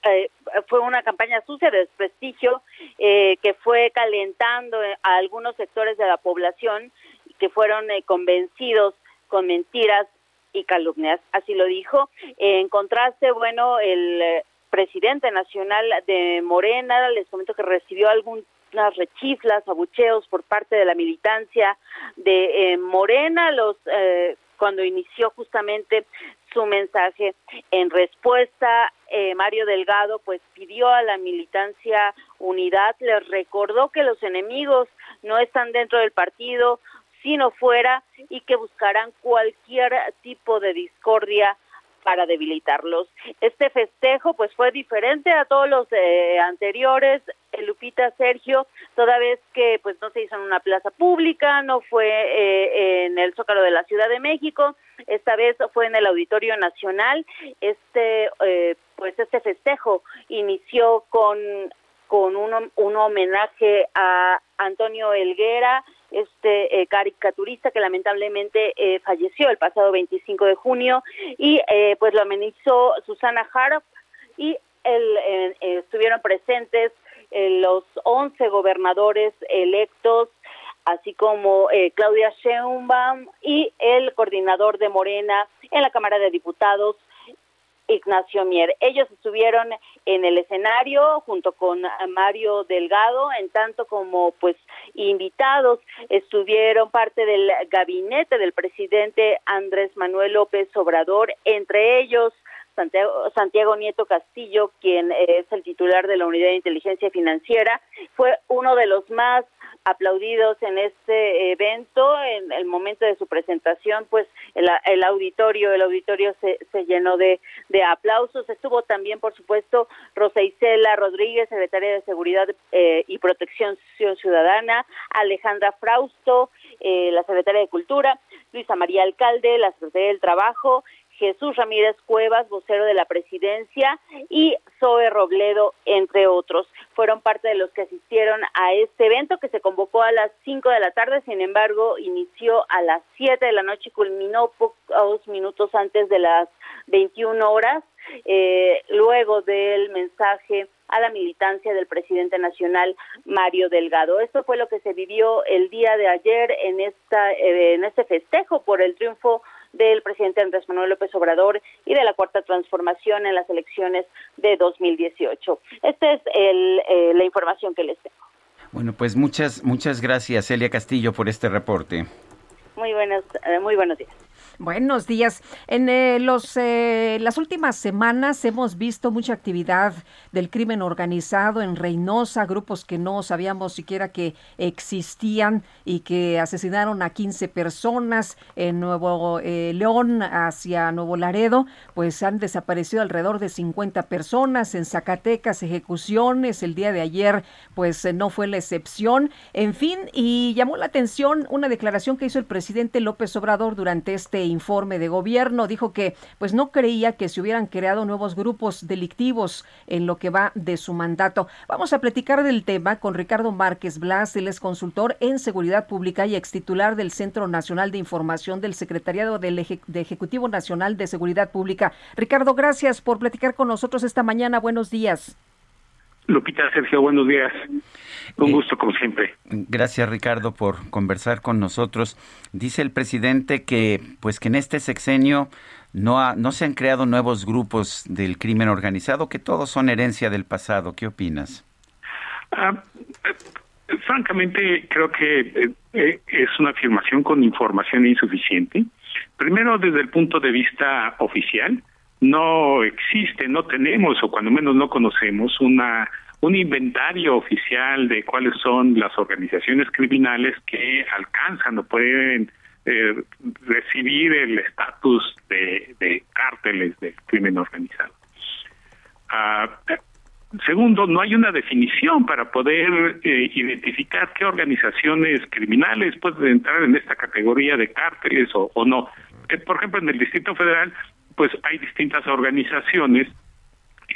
Speaker 15: eh, fue una campaña sucia de desprestigio eh, que fue calentando a algunos sectores de la población que fueron eh, convencidos con mentiras y calumnias. Así lo dijo. En contraste, bueno, el presidente nacional de Morena, les comento que recibió algunas rechiflas, abucheos por parte de la militancia de Morena, los cuando inició justamente su mensaje. En respuesta, eh, Mario Delgado pues pidió a la militancia unidad, les recordó que los enemigos no están dentro del partido, sino fuera y que buscarán cualquier tipo de discordia para debilitarlos. Este festejo pues fue diferente a todos los eh, anteriores, eh, Lupita Sergio, toda vez que pues no se hizo en una plaza pública, no fue eh, en el Zócalo de la Ciudad de México, esta vez fue en el Auditorio Nacional. Este pues este festejo inició con con un, un homenaje a Antonio Elguera, este eh, caricaturista que lamentablemente eh, falleció el pasado 25 de junio y eh, pues lo amenizó Susana Harp y el, estuvieron presentes los 11 gobernadores electos así como Claudia Sheinbaum y el coordinador de Morena en la Cámara de Diputados Ignacio Mier. Ellos estuvieron en el escenario junto con Mario Delgado, en tanto como pues invitados estuvieron parte del gabinete del presidente Andrés Manuel López Obrador, entre ellos Santiago, Santiago, Nieto Castillo, quien es el titular de la Unidad de Inteligencia Financiera, fue uno de los más aplaudidos en este evento. En el momento de su presentación, pues el, auditorio, el auditorio se, se llenó de, de, aplausos. Estuvo también, por supuesto, Rosa Isela Rodríguez, secretaria de Seguridad eh, y Protección Ciudadana, Alejandra Frausto, eh, la secretaria de Cultura, Luisa María Alcalde, la secretaria del Trabajo, Jesús Ramírez Cuevas, vocero de la presidencia, y Zoe Robledo, entre otros. Fueron parte de los que asistieron a este evento que se convocó a las 5 de la tarde, sin embargo, inició a las 7 de la noche y culminó pocos minutos antes de las 21 horas, eh, luego del mensaje a la militancia del presidente nacional Mario Delgado. Esto fue lo que se vivió el día de ayer en esta eh, en este festejo por el triunfo del presidente Andrés Manuel López Obrador y de la Cuarta Transformación en las elecciones de 2018. Esta es el, eh, la información que les tengo.
Speaker 1: Bueno, pues muchas, muchas gracias, Elia Castillo, por este reporte.
Speaker 15: Muy buenos, eh, muy buenos días.
Speaker 2: Buenos días. En eh, los, eh, las últimas semanas hemos visto mucha actividad del crimen organizado en Reynosa, grupos que no sabíamos siquiera que existían y que asesinaron a 15 personas en Nuevo eh, León hacia Nuevo Laredo, pues han desaparecido alrededor de 50 personas en Zacatecas, ejecuciones el día de ayer, pues no fue la excepción. En fin, y llamó la atención una declaración que hizo el presidente López Obrador durante este informe de gobierno. Dijo que pues no creía que se hubieran creado nuevos grupos delictivos en lo que va de su mandato. Vamos a platicar del tema con Ricardo Márquez Blas, él es consultor en seguridad pública y ex titular del Centro Nacional de Información del Secretariado del de Ejecutivo Nacional de Seguridad Pública. Ricardo, gracias por platicar con nosotros esta mañana. Buenos días.
Speaker 16: Lupita, Sergio, buenos días. Un eh, gusto, como siempre.
Speaker 1: Gracias, Ricardo, por conversar con nosotros. Dice el presidente que, pues, que en este sexenio no, no se han creado nuevos grupos del crimen organizado, que todos son herencia del pasado. ¿Qué opinas?
Speaker 16: Ah, eh, francamente, creo que eh, es una afirmación con información insuficiente. Primero, desde el punto de vista oficial, no existe, no tenemos o cuando menos no conocemos una un inventario oficial de cuáles son las organizaciones criminales que alcanzan o pueden eh, recibir el estatus de, cárteles de crimen organizado. Ah, segundo, no hay una definición para poder eh, identificar qué organizaciones criminales pueden entrar en esta categoría de cárteles o, o no. Eh, por ejemplo, en el Distrito Federal pues hay distintas organizaciones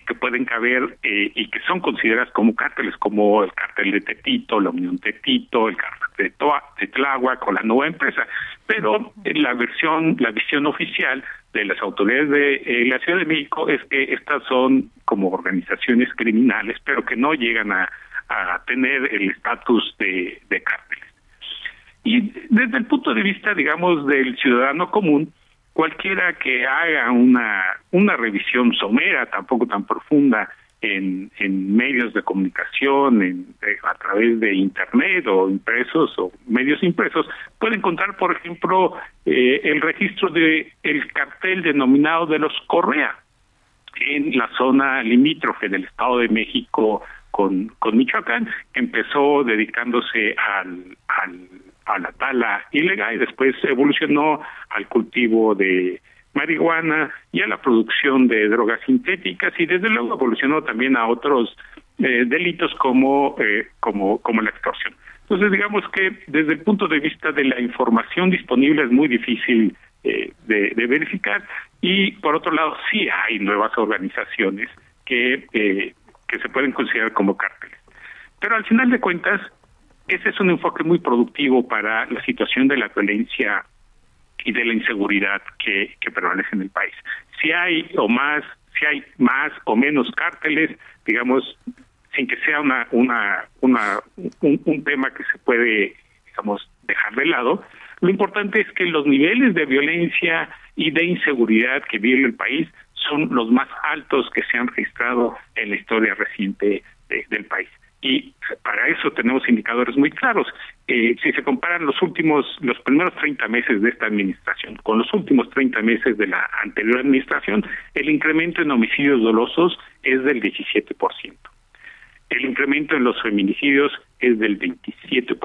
Speaker 16: que pueden caber eh, y que son consideradas como cárteles, como el cártel de Tetito, la Unión Tetito, el cártel de, Toa, de Tláhuac o la nueva empresa. Pero la versión, la visión oficial de las autoridades de eh, la Ciudad de México es que estas son como organizaciones criminales, pero que no llegan a, a tener el estatus de, de cárteles. Y desde el punto de vista, digamos, del ciudadano común, cualquiera que haga una, una revisión somera, tampoco tan profunda, en, en medios de comunicación, en, eh, a través de Internet o impresos o medios impresos, puede encontrar, por ejemplo, eh, el registro de el cartel denominado de los Correa en la zona limítrofe del Estado de México con, con Michoacán, empezó dedicándose al, al a la tala ilegal y después evolucionó al cultivo de marihuana y a la producción de drogas sintéticas y desde luego evolucionó también a otros eh, delitos como eh, como como la extorsión. Entonces digamos que desde el punto de vista de la información disponible es muy difícil eh, de, de, verificar y por otro lado sí hay nuevas organizaciones que que se pueden considerar como cárteles. Pero al final de cuentas ese es un enfoque muy productivo para la situación de la violencia y de la inseguridad que, que en el país. Si hay o más, si hay más o menos cárteles, digamos, sin que sea una, una, una un, tema que se puede, digamos, dejar de lado, lo importante es que los niveles de violencia y de inseguridad que vive el país son los más altos que se han registrado en la historia reciente de, del país y para eso tenemos indicadores muy claros. Eh, si se comparan los últimos, los primeros 30 meses de esta administración con los últimos 30 meses de la anterior administración, el incremento en homicidios dolosos es del 17%. El incremento en los feminicidios es del 27%.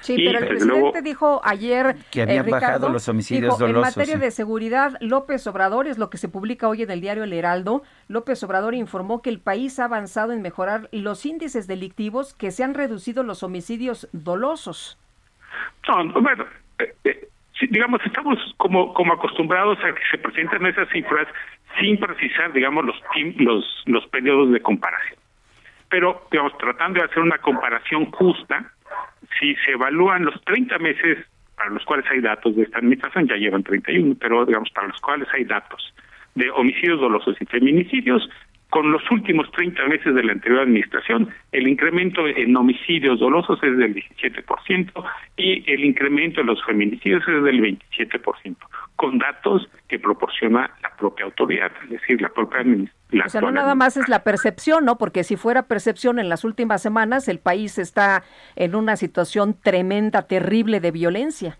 Speaker 2: Sí, pero el presidente dijo ayer
Speaker 1: que habían
Speaker 2: eh,
Speaker 1: bajado los homicidios dolosos.
Speaker 2: En materia de seguridad, López Obrador, es lo que se publica hoy en el diario El Heraldo, López Obrador informó que el país ha avanzado en mejorar los índices delictivos, que se han reducido los homicidios dolosos.
Speaker 16: No, bueno, eh, eh, digamos, estamos como, como acostumbrados a que se presenten esas cifras sin precisar, digamos, los, los, los periodos de comparación. Pero, digamos, tratando de hacer una comparación justa, si se evalúan los 30 meses para los cuales hay datos de esta administración, ya llevan 31, pero digamos para los cuales hay datos de homicidios dolosos y feminicidios, con los últimos 30 meses de la anterior administración, el incremento en homicidios dolosos es del 17% y el incremento en los feminicidios es del 27%, con datos que proporciona la propia autoridad, es decir, la propia administración.
Speaker 2: O sea, no nada más es la percepción, ¿no? Porque si fuera percepción en las últimas semanas, el país está en una situación tremenda, terrible de violencia.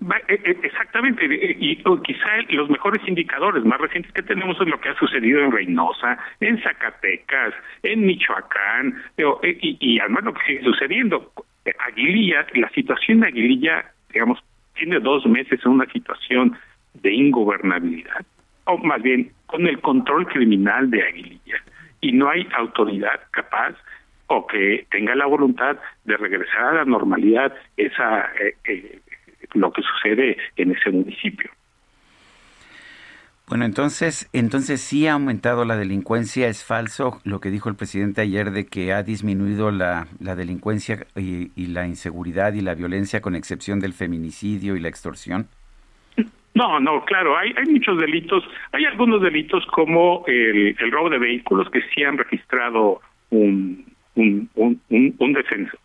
Speaker 16: E, e, exactamente, e, y quizá los mejores indicadores más recientes que tenemos es lo que ha sucedido en Reynosa, en Zacatecas, en Michoacán, y, y además lo que sigue sucediendo. Aguililla, la situación de Aguililla, digamos, tiene dos meses en una situación de ingobernabilidad, o más bien con el control criminal de Aguililla, y no hay autoridad capaz o que tenga la voluntad de regresar a la normalidad esa eh, eh, lo que sucede en ese municipio.
Speaker 1: Bueno, entonces, entonces sí ha aumentado la delincuencia. Es falso lo que dijo el presidente ayer de que ha disminuido la, la delincuencia y, y, la inseguridad y la violencia, con excepción del feminicidio y la extorsión.
Speaker 16: No, no, claro, hay, hay muchos delitos. Hay algunos delitos como el, el robo de vehículos que sí han registrado un, un, un, un, un descenso.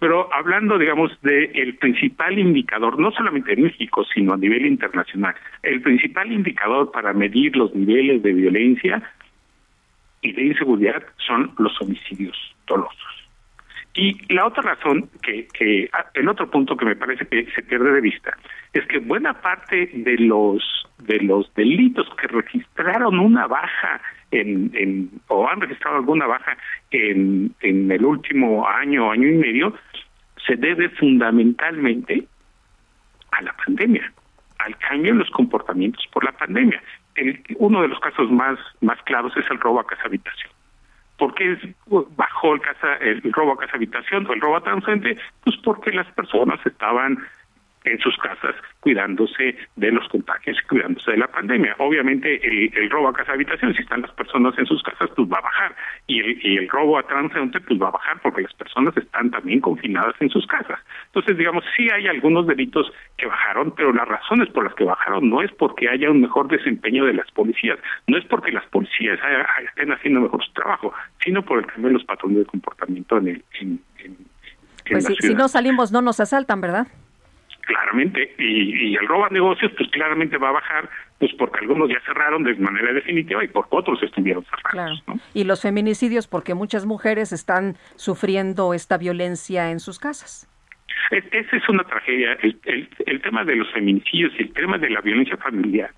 Speaker 16: Pero hablando, digamos, del el principal indicador, no solamente en México, sino a nivel internacional, el principal indicador para medir los niveles de violencia y de inseguridad son los homicidios dolosos. Y la otra razón, que, que el otro punto que me parece que se pierde de vista, es que buena parte de los de los delitos que registraron una baja en, en o han registrado alguna baja en, en el último año, año y medio, se debe fundamentalmente a la pandemia, al cambio en los comportamientos por la pandemia. Uno de los casos más, más claros es el robo a casa habitación. ¿Por qué bajó el, casa, el robo a casa habitación o el robo a transeúnte? Pues porque las personas estaban en sus casas, cuidándose de los contagios y cuidándose de la pandemia. Obviamente, el, el robo a casa habitación, si están las personas en sus casas, pues va a bajar. Y el, y el robo a transeúnte, pues va a bajar porque las personas están también confinadas en sus casas. Entonces, digamos, sí hay algunos delitos que bajaron, pero las razones por las que bajaron no es porque haya un mejor desempeño de las policías, no es porque las policías haya- estén haciendo mejor su trabajo, sino por el cambio de los patrones de comportamiento en el, en, en- en
Speaker 2: Pues
Speaker 16: la
Speaker 2: si, no salimos, no nos asaltan, ¿verdad?
Speaker 16: Claramente, y, y el robo a negocios, pues claramente va a bajar, pues porque algunos ya cerraron de manera definitiva y porque otros estuvieron cerrados.
Speaker 2: Claro. Y los feminicidios, porque muchas mujeres están sufriendo esta violencia en sus casas.
Speaker 16: Es- esa es una tragedia. El, el, el tema de los feminicidios y el tema de la violencia familiar,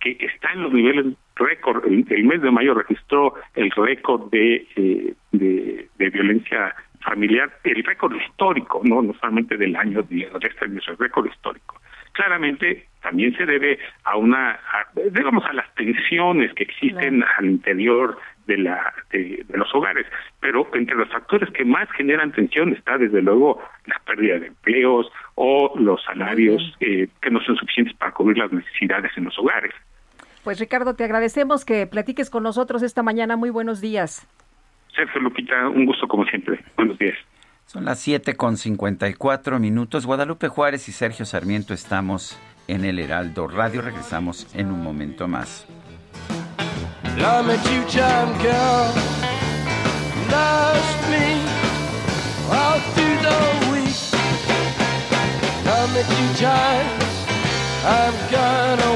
Speaker 16: que está en los niveles récord. El, el mes de mayo registró el récord de, eh, de, de violencia familiar, el récord histórico, no, no solamente del año de, este año, es el récord histórico. Claramente también se debe a una, a- digamos, a las tensiones que existen al interior de, la, de, de los hogares. Pero entre los factores que más generan tensión está, desde luego, la pérdida de empleos o los salarios eh, que no son suficientes para cubrir las necesidades en los hogares.
Speaker 2: Pues Ricardo, te agradecemos que platiques con nosotros esta mañana. Muy buenos días.
Speaker 16: Sergio Lupita, un gusto como siempre. Buenos días.
Speaker 1: Son las 7 con 54 minutos. Guadalupe Juárez y Sergio Sarmiento estamos en el Heraldo Radio. Regresamos en un momento más.
Speaker 9: I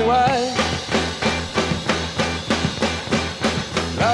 Speaker 9: met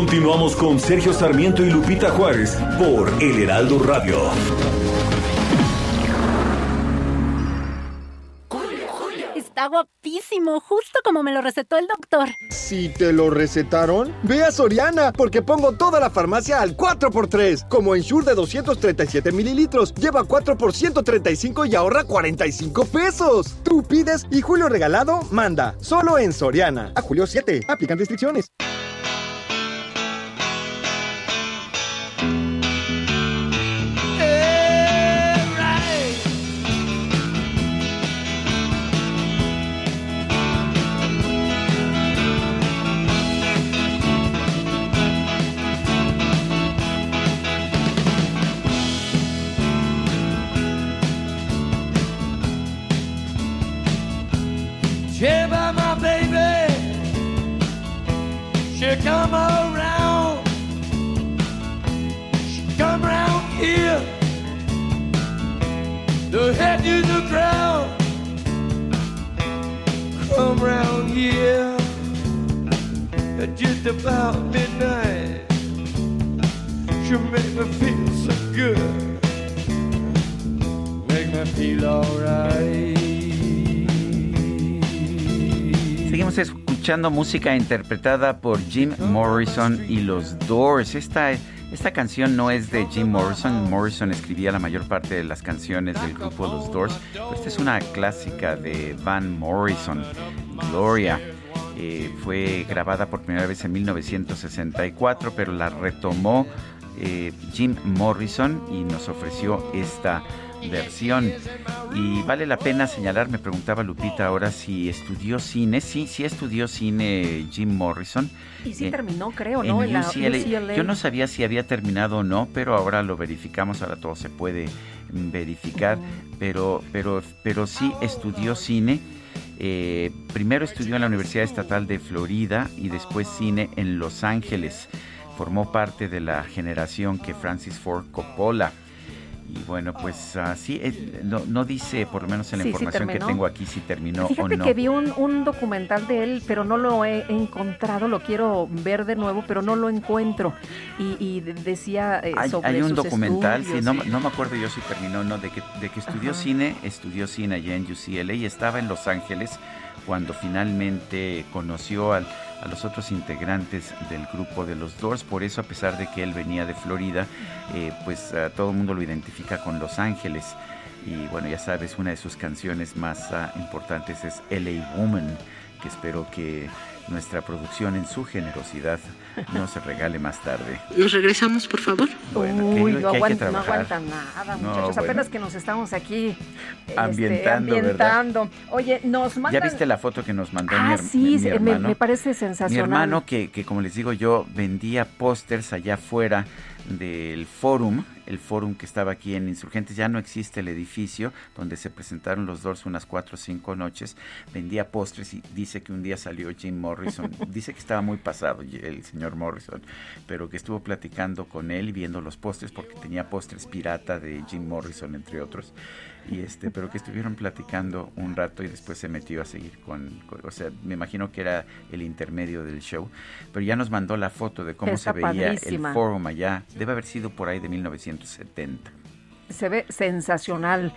Speaker 3: Continuamos con Sergio Sarmiento y Lupita Juárez por El Heraldo Radio.
Speaker 17: Está guapísimo, justo como me lo recetó el doctor.
Speaker 11: Si te lo recetaron, ve a Soriana, porque pongo toda la farmacia al 4x3. Como Ensure de 237 mililitros, lleva 4 por 135 y ahorra 45 pesos. Tú pides y Julio Regalado manda. Solo en Soriana. A Julio 7. Aplican restricciones.
Speaker 9: Yeah, by my baby, she come around, she come around here, the head to the ground, come around here. At just about midnight. She make me feel so good, make me feel alright.
Speaker 1: Escuchando música interpretada por Jim Morrison y los Doors. Esta, esta canción no es de Jim Morrison. Morrison escribía la mayor parte de las canciones del grupo Los Doors. Pero esta es una clásica de Van Morrison, Gloria. Eh, fue grabada por primera vez en 1964, pero la retomó eh, Jim Morrison y nos ofreció esta versión. Y vale la pena señalar, me preguntaba Lupita ahora si estudió cine. Sí, sí estudió cine Jim Morrison.
Speaker 2: Y sí
Speaker 1: Eh,
Speaker 2: terminó, creo,
Speaker 1: en
Speaker 2: ¿no? En la
Speaker 1: UCLA.
Speaker 2: UCLA.
Speaker 1: Yo no sabía si había terminado o no, pero ahora lo verificamos, ahora todo se puede mm, verificar, pero, pero, pero sí estudió cine. Eh, primero estudió en la Universidad Estatal de Florida y después cine en Los Ángeles. Formó parte de la generación que Francis Ford Coppola Y bueno, pues así, ah, no, no, dice, por lo menos en la información que tengo aquí, si terminó
Speaker 2: o
Speaker 1: no.
Speaker 2: que vi un, un, documental de él, pero no lo he encontrado, lo quiero ver de nuevo, pero no lo encuentro. Y, decía eh,
Speaker 1: hay,
Speaker 2: sobre
Speaker 1: Hay un documental,
Speaker 2: sí,
Speaker 1: no, no, me acuerdo yo si terminó o no, de que, de que estudió cine, estudió cine allá en UCLA y estaba en Los Ángeles cuando finalmente conoció al a los otros integrantes del grupo de los Doors. Por eso, a pesar de que él venía de Florida, eh, pues todo el mundo lo identifica con Los Ángeles. Y bueno, ya sabes, una de sus canciones más ah, importantes es LA Woman, que espero que nuestra producción en su generosidad no se regale más tarde.
Speaker 18: ¿Nos regresamos, por favor?
Speaker 2: Uy, no, aguanta, nada, muchachos. Apenas que nos estamos aquí
Speaker 1: este, ambientando. ambientando.
Speaker 2: Oye, nos mandan...
Speaker 1: ¿Ya viste la foto que nos mandó
Speaker 2: ah,
Speaker 1: mi,
Speaker 2: sí,
Speaker 1: mi hermano?
Speaker 2: Me, me, parece sensacional.
Speaker 1: Mi hermano, que, que como les digo yo, vendía pósters allá afuera del Forum, el Forum que estaba aquí en Insurgentes, ya no existe el edificio donde se presentaron los Doors unas cuatro o cinco noches, vendía postres y dice que un día salió Jim Morrison, dice que estaba muy pasado el señor Morrison, pero que estuvo platicando con él y viendo los postres porque tenía postres pirata de Jim Morrison entre otros y este pero que estuvieron platicando un rato y después se metió a seguir con, o sea me imagino que era el intermedio del show pero ya nos mandó la foto de cómo se veía el forum allá debe haber sido por ahí de 1970
Speaker 2: se ve sensacional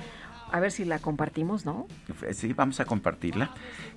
Speaker 2: a ver si la compartimos, ¿no?
Speaker 1: Sí, vamos a compartirla.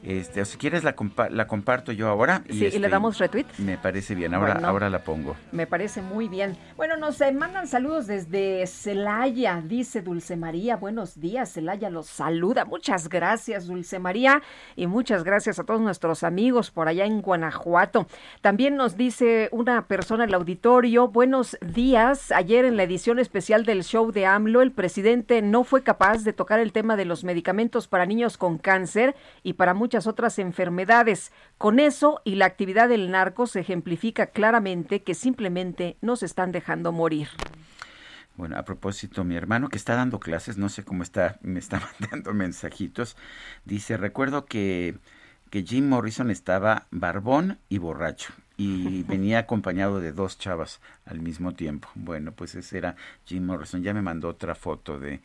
Speaker 1: Este, si quieres la, la comparto yo ahora.
Speaker 2: Y, sí, y le este, damos retweet.
Speaker 1: Me parece bien, ahora, ahora la pongo.
Speaker 2: Me parece muy bien. Bueno, nos mandan saludos desde Celaya, dice Dulce María. Buenos días, Celaya los saluda. Muchas gracias, Dulce María, y muchas gracias a todos nuestros amigos por allá en Guanajuato. También nos dice una persona en el auditorio, buenos días. Ayer en la edición especial del show de AMLO, el presidente no fue capaz de tocar el tema de los medicamentos para niños con cáncer y para muchas otras enfermedades. Con eso y la actividad del narco se ejemplifica claramente que simplemente nos están dejando morir.
Speaker 1: Bueno, a propósito, mi hermano que está dando clases, no sé cómo está, me está mandando mensajitos, dice, recuerdo que, que Jim Morrison estaba barbón y borracho y venía acompañado de dos chavas al mismo tiempo. Bueno, pues ese era Jim Morrison. Ya me mandó otra foto de,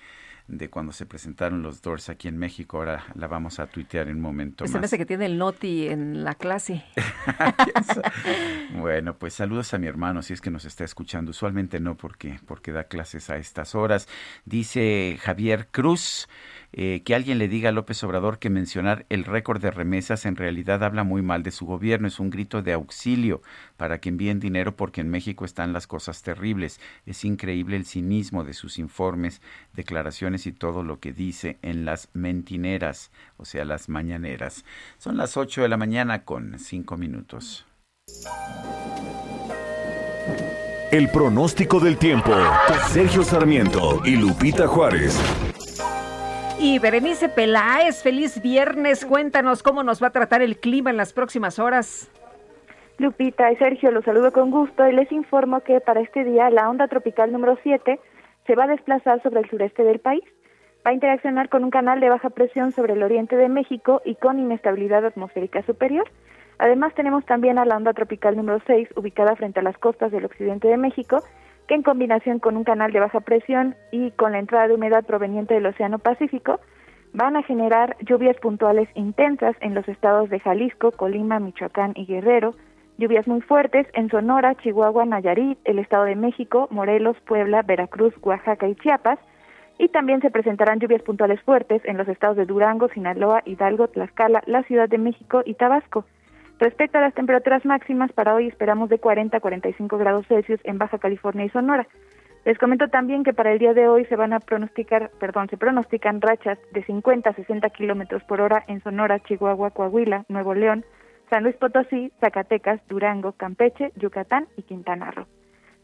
Speaker 1: de cuando se presentaron los Doors aquí en México. Ahora la vamos a tuitear en un momento
Speaker 2: Se
Speaker 1: más.
Speaker 2: Se que tiene el noti en la clase.
Speaker 1: bueno, pues saludos a mi hermano, si es que nos está escuchando. Usualmente no, porque, porque da clases a estas horas. Dice Javier Cruz. Eh, que alguien le diga a López Obrador que mencionar el récord de remesas en realidad habla muy mal de su gobierno, es un grito de auxilio para que envíen dinero porque en México están las cosas terribles. Es increíble el cinismo de sus informes, declaraciones y todo lo que dice en las mentineras, o sea, las mañaneras. Son las 8 de la mañana con 5 minutos.
Speaker 3: El pronóstico del tiempo. Sergio Sarmiento y Lupita Juárez.
Speaker 2: Y Berenice Peláez, feliz viernes. Cuéntanos cómo nos va a tratar el clima en las próximas horas.
Speaker 19: Lupita y Sergio, los saludo con gusto y les informo que para este día la onda tropical número 7 se va a desplazar sobre el sureste del país. Va a interaccionar con un canal de baja presión sobre el oriente de México y con inestabilidad atmosférica superior. Además tenemos también a la onda tropical número 6 ubicada frente a las costas del occidente de México en combinación con un canal de baja presión y con la entrada de humedad proveniente del Océano Pacífico, van a generar lluvias puntuales intensas en los estados de Jalisco, Colima, Michoacán y Guerrero, lluvias muy fuertes en Sonora, Chihuahua, Nayarit, el Estado de México, Morelos, Puebla, Veracruz, Oaxaca y Chiapas, y también se presentarán lluvias puntuales fuertes en los estados de Durango, Sinaloa, Hidalgo, Tlaxcala, la Ciudad de México y Tabasco. Respecto a las temperaturas máximas, para hoy esperamos de 40 a 45 grados Celsius en Baja California y Sonora. Les comento también que para el día de hoy se van a pronosticar, perdón, se pronostican rachas de 50 a 60 kilómetros por hora en Sonora, Chihuahua, Coahuila, Nuevo León, San Luis Potosí, Zacatecas, Durango, Campeche, Yucatán y Quintana Roo.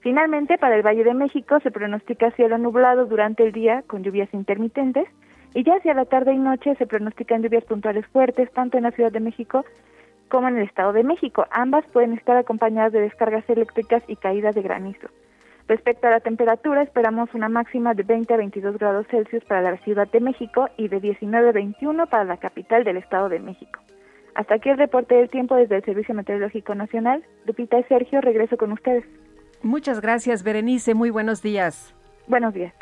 Speaker 19: Finalmente, para el Valle de México se pronostica cielo nublado durante el día con lluvias intermitentes y ya hacia la tarde y noche se pronostican lluvias puntuales fuertes tanto en la Ciudad de México como en el Estado de México. Ambas pueden estar acompañadas de descargas eléctricas y caídas de granizo. Respecto a la temperatura, esperamos una máxima de 20 a 22 grados Celsius para la Ciudad de México y de 19 a 21 para la capital del Estado de México. Hasta aquí el reporte del tiempo desde el Servicio Meteorológico Nacional. Lupita y Sergio, regreso con ustedes.
Speaker 2: Muchas gracias, Berenice. Muy buenos días.
Speaker 19: Buenos días.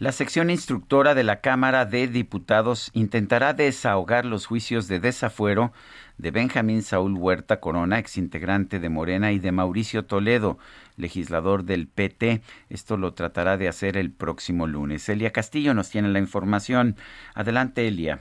Speaker 1: La sección instructora de la Cámara de Diputados intentará desahogar los juicios de desafuero de Benjamín Saúl Huerta Corona, exintegrante de Morena, y de Mauricio Toledo, legislador del PT. Esto lo tratará de hacer el próximo lunes. Elia Castillo nos tiene la información. Adelante, Elia.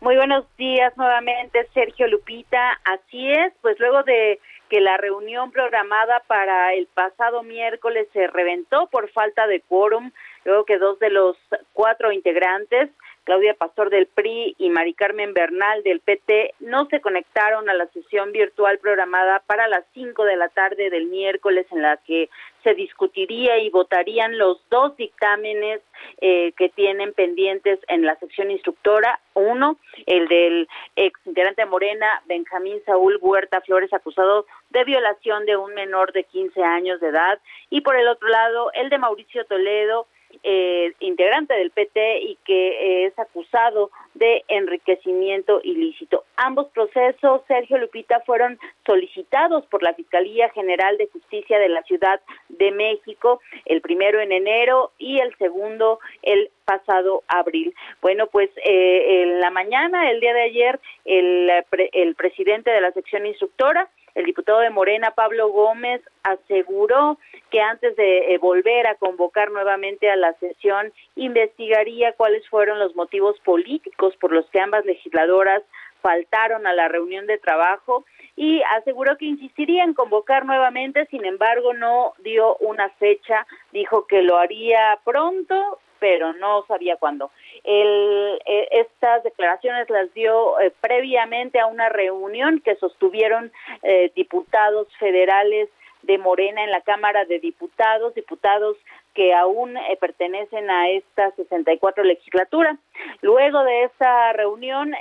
Speaker 15: Muy buenos días nuevamente, Sergio Lupita. Así es, pues luego de que la reunión programada para el pasado miércoles se reventó por falta de quórum, luego que dos de los cuatro integrantes, Claudia Pastor del PRI y Mari Carmen Bernal del PT, no se conectaron a la sesión virtual programada para las cinco de la tarde del miércoles en la que se discutiría y votarían los dos dictámenes eh, que tienen pendientes en la sección instructora. Uno, el del ex integrante Morena, Benjamín Saúl Huerta Flores, acusado de violación de un menor de 15 años de edad. Y por el otro lado, el de Mauricio Toledo, eh, integrante del PT y que eh, es acusado de enriquecimiento ilícito. Ambos procesos, Sergio Lupita, fueron solicitados por la Fiscalía General de Justicia de la Ciudad de México, el primero en enero y el segundo el pasado abril. Bueno, pues eh, en la mañana, el día de ayer, el, el presidente de la sección instructora el diputado de Morena, Pablo Gómez, aseguró que antes de eh, volver a convocar nuevamente a la sesión, investigaría cuáles fueron los motivos políticos por los que ambas legisladoras faltaron a la reunión de trabajo y aseguró que insistiría en convocar nuevamente, sin embargo no dio una fecha, dijo que lo haría pronto, pero no sabía cuándo. El, eh, estas declaraciones las dio eh, previamente a una reunión que sostuvieron eh, diputados federales de Morena en la Cámara de Diputados, diputados que aún pertenecen a esta 64 legislatura. Luego de esta reunión,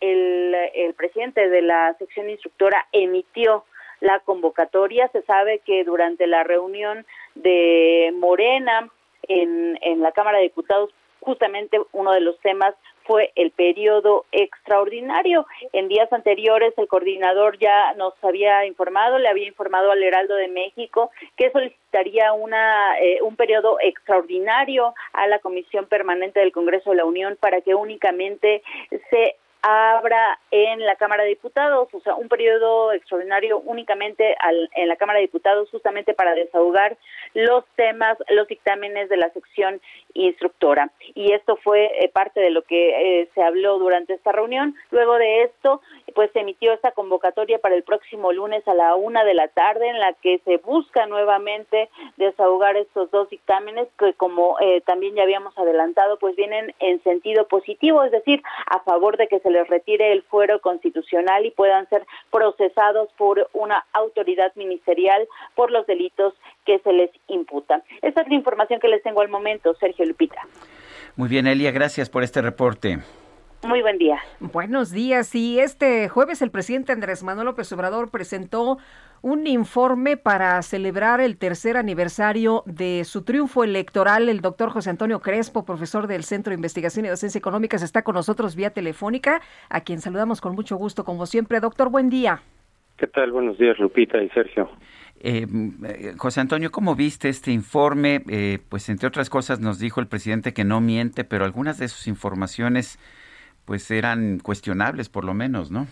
Speaker 15: el, el presidente de la sección instructora emitió la convocatoria. Se sabe que durante la reunión de Morena en, en la Cámara de Diputados justamente uno de los temas fue el periodo extraordinario. En días anteriores el coordinador ya nos había informado, le había informado al Heraldo de México que solicitaría una eh, un periodo extraordinario a la Comisión Permanente del Congreso de la Unión para que únicamente se abra en la Cámara de Diputados, o sea, un periodo extraordinario únicamente al, en la Cámara de Diputados justamente para desahogar los temas, los dictámenes de la sección instructora. Y esto fue eh, parte de lo que eh, se habló durante esta reunión. Luego de esto, pues se emitió esta convocatoria para el próximo lunes a la una de la tarde en la que se busca nuevamente desahogar estos dos dictámenes que como eh, también ya habíamos adelantado, pues vienen en sentido positivo, es decir, a favor de que se les retire el fuero constitucional y puedan ser procesados por una autoridad ministerial por los delitos que se les imputan. Esa es la información que les tengo al momento, Sergio Lupita.
Speaker 1: Muy bien, Elia, gracias por este reporte.
Speaker 15: Muy buen día.
Speaker 2: Buenos días. Y este jueves el presidente Andrés Manuel López Obrador presentó un informe para celebrar el tercer aniversario de su triunfo electoral. El doctor José Antonio Crespo, profesor del Centro de Investigación y Docencia Económicas, está con nosotros vía telefónica, a quien saludamos con mucho gusto, como siempre. Doctor, buen día.
Speaker 18: ¿Qué tal? Buenos días, Lupita y Sergio.
Speaker 1: Eh, José Antonio, ¿cómo viste este informe? Eh, pues entre otras cosas nos dijo el presidente que no miente, pero algunas de sus informaciones pues eran cuestionables por lo menos, ¿no?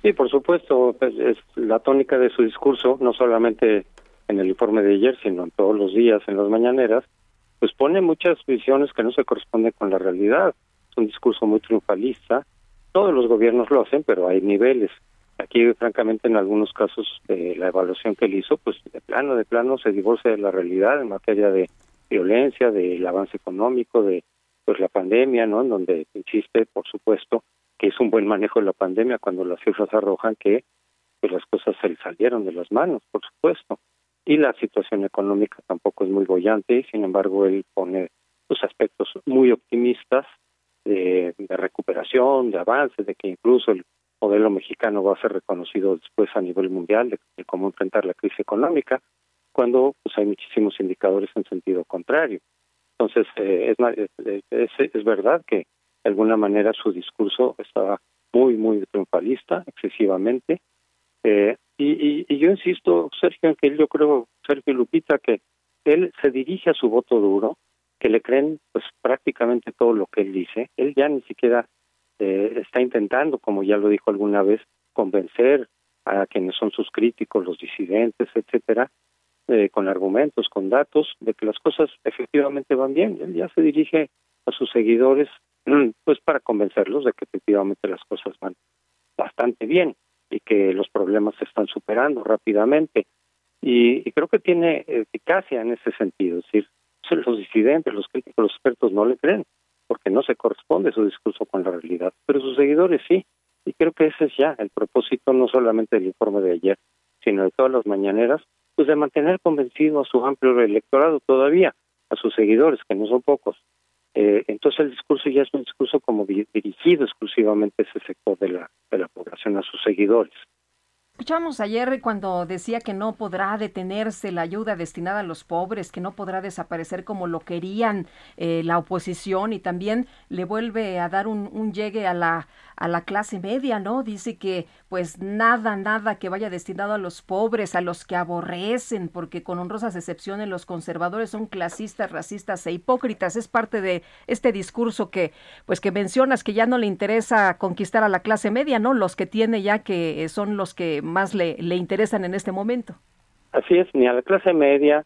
Speaker 18: Sí, por supuesto, pues, es la tónica de su discurso, no solamente en el informe de ayer, sino en todos los días, en las mañaneras, pues pone muchas visiones que no se corresponden con la realidad. Es un discurso muy triunfalista. Todos los gobiernos lo hacen, pero hay niveles. Aquí, francamente, en algunos casos, de la evaluación que él hizo, pues de plano, de plano se divorcia de la realidad en materia de violencia, del avance económico, de pues la pandemia, ¿no? En donde insiste, por supuesto, que es un buen manejo de la pandemia cuando las cifras arrojan que pues las cosas se le salieron de las manos, por supuesto. Y la situación económica tampoco es muy bollante, sin embargo él pone los aspectos muy optimistas de, de recuperación, de avance, de que incluso el modelo mexicano va a ser reconocido después a nivel mundial de, de cómo enfrentar la crisis económica, cuando pues hay muchísimos indicadores en sentido contrario. Entonces, eh, es, es, es, verdad que de alguna manera su discurso estaba muy, muy triunfalista, excesivamente. Eh, y, y, yo insisto, Sergio, en que yo creo, Sergio Lupita, que él se dirige a su voto duro que le creen pues prácticamente todo lo que él dice. Él ya ni siquiera eh, está intentando, como ya lo dijo alguna vez, convencer a quienes son sus críticos, los disidentes, etcétera, eh, con argumentos, con datos, de que las cosas efectivamente van bien. Él ya se dirige a sus seguidores, pues para convencerlos de que efectivamente las cosas van bastante bien y que los problemas se están superando rápidamente. Y, creo que tiene eficacia en ese sentido, es decir, los disidentes, los críticos, los expertos no le creen, porque no se corresponde su discurso con la realidad, pero sus seguidores sí. Y creo que ese es ya el propósito no solamente del informe de ayer, sino de todas las mañaneras, pues de mantener convencido a su amplio electorado todavía, a sus seguidores, que no son pocos. Eh, entonces el discurso ya es un discurso como dirigido exclusivamente a ese sector de la, de la población, a sus seguidores.
Speaker 2: Escuchamos ayer cuando decía que no podrá detenerse la ayuda destinada a los pobres, que no podrá desaparecer como lo querían eh, la oposición y también le vuelve a dar un, llegue a la, a la clase media, ¿no? Dice que pues nada, nada que vaya destinado a los pobres, a los que aborrecen, porque con honrosas excepciones los conservadores son clasistas, racistas e hipócritas. Es parte de este discurso que pues que mencionas que ya no le interesa conquistar a la clase media, ¿no? Los que tiene ya que son los que más le, le interesan en este momento.
Speaker 18: Así es, ni a la clase media,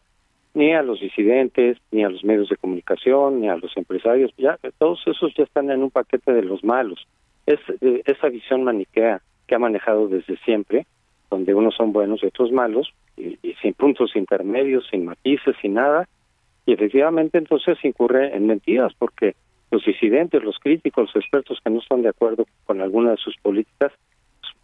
Speaker 18: ni a los disidentes, ni a los medios de comunicación, ni a los empresarios, ya todos esos ya están en un paquete de los malos. Es eh, esa visión maniquea que ha manejado desde siempre, donde unos son buenos y otros malos, y, sin puntos intermedios, sin matices, sin nada, y efectivamente entonces incurre en mentiras, porque los disidentes, los críticos, los expertos que no están de acuerdo con alguna de sus políticas,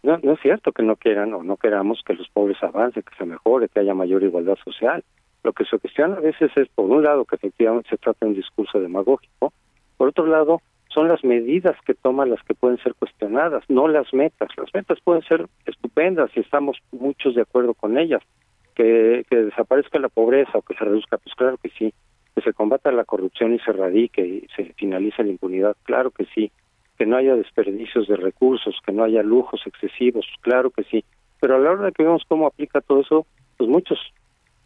Speaker 18: no, no es cierto que no quieran o no queramos que los pobres avancen, que se mejore, que haya mayor igualdad social. Lo que se cuestiona a veces es, por un lado, que efectivamente se trata de un discurso demagógico, por otro lado, son las medidas que toma las que pueden ser cuestionadas, no las metas. Las metas pueden ser estupendas y estamos muchos de acuerdo con ellas. Que, que desaparezca la pobreza o que se reduzca, pues claro que sí. Que se combata la corrupción y se erradique y se finalice la impunidad, claro que sí. Que no haya desperdicios de recursos, que no haya lujos excesivos, claro que sí. Pero a la hora de que vemos cómo aplica todo eso, pues muchos,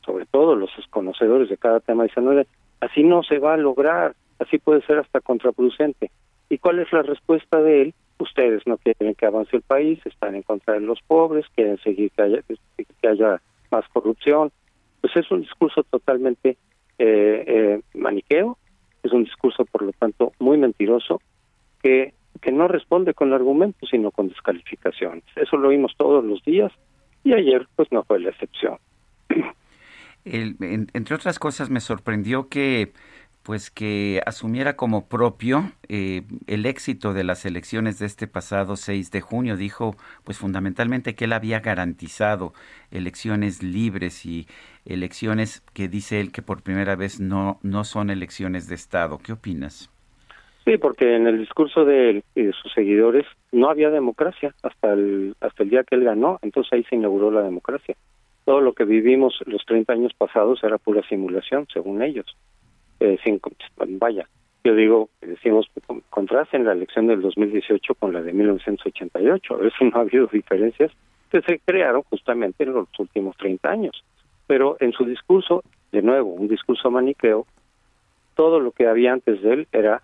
Speaker 18: sobre todo los conocedores de cada tema, dicen, no, así no se va a lograr, así puede ser hasta contraproducente. ¿Y cuál es la respuesta de él? Ustedes no quieren que avance el país, están en contra de los pobres, quieren seguir que haya, que haya más corrupción. Pues es un discurso totalmente eh, eh, maniqueo, es un discurso, por lo tanto, muy mentiroso, que, que no responde con argumentos, sino con descalificaciones. Eso lo vimos todos los días y ayer, pues, no fue la excepción.
Speaker 1: entre otras cosas, me sorprendió que pues que asumiera como propio eh, el éxito de las elecciones de este pasado 6 de junio. Dijo, pues fundamentalmente que él había garantizado elecciones libres y elecciones que dice él que por primera vez no, no son elecciones de Estado. ¿Qué opinas?
Speaker 18: Sí, porque en el discurso de él y de sus seguidores no había democracia hasta el, hasta el día que él ganó, entonces ahí se inauguró la democracia. Todo lo que vivimos los 30 años pasados era pura simulación, según ellos eh, vaya, yo digo, decimos, contrasten la elección del 2018 con la de 1988, a ver si no ha habido diferencias que se crearon justamente en los últimos 30 años. Pero en su discurso, de nuevo, un discurso maniqueo, todo lo que había antes de él era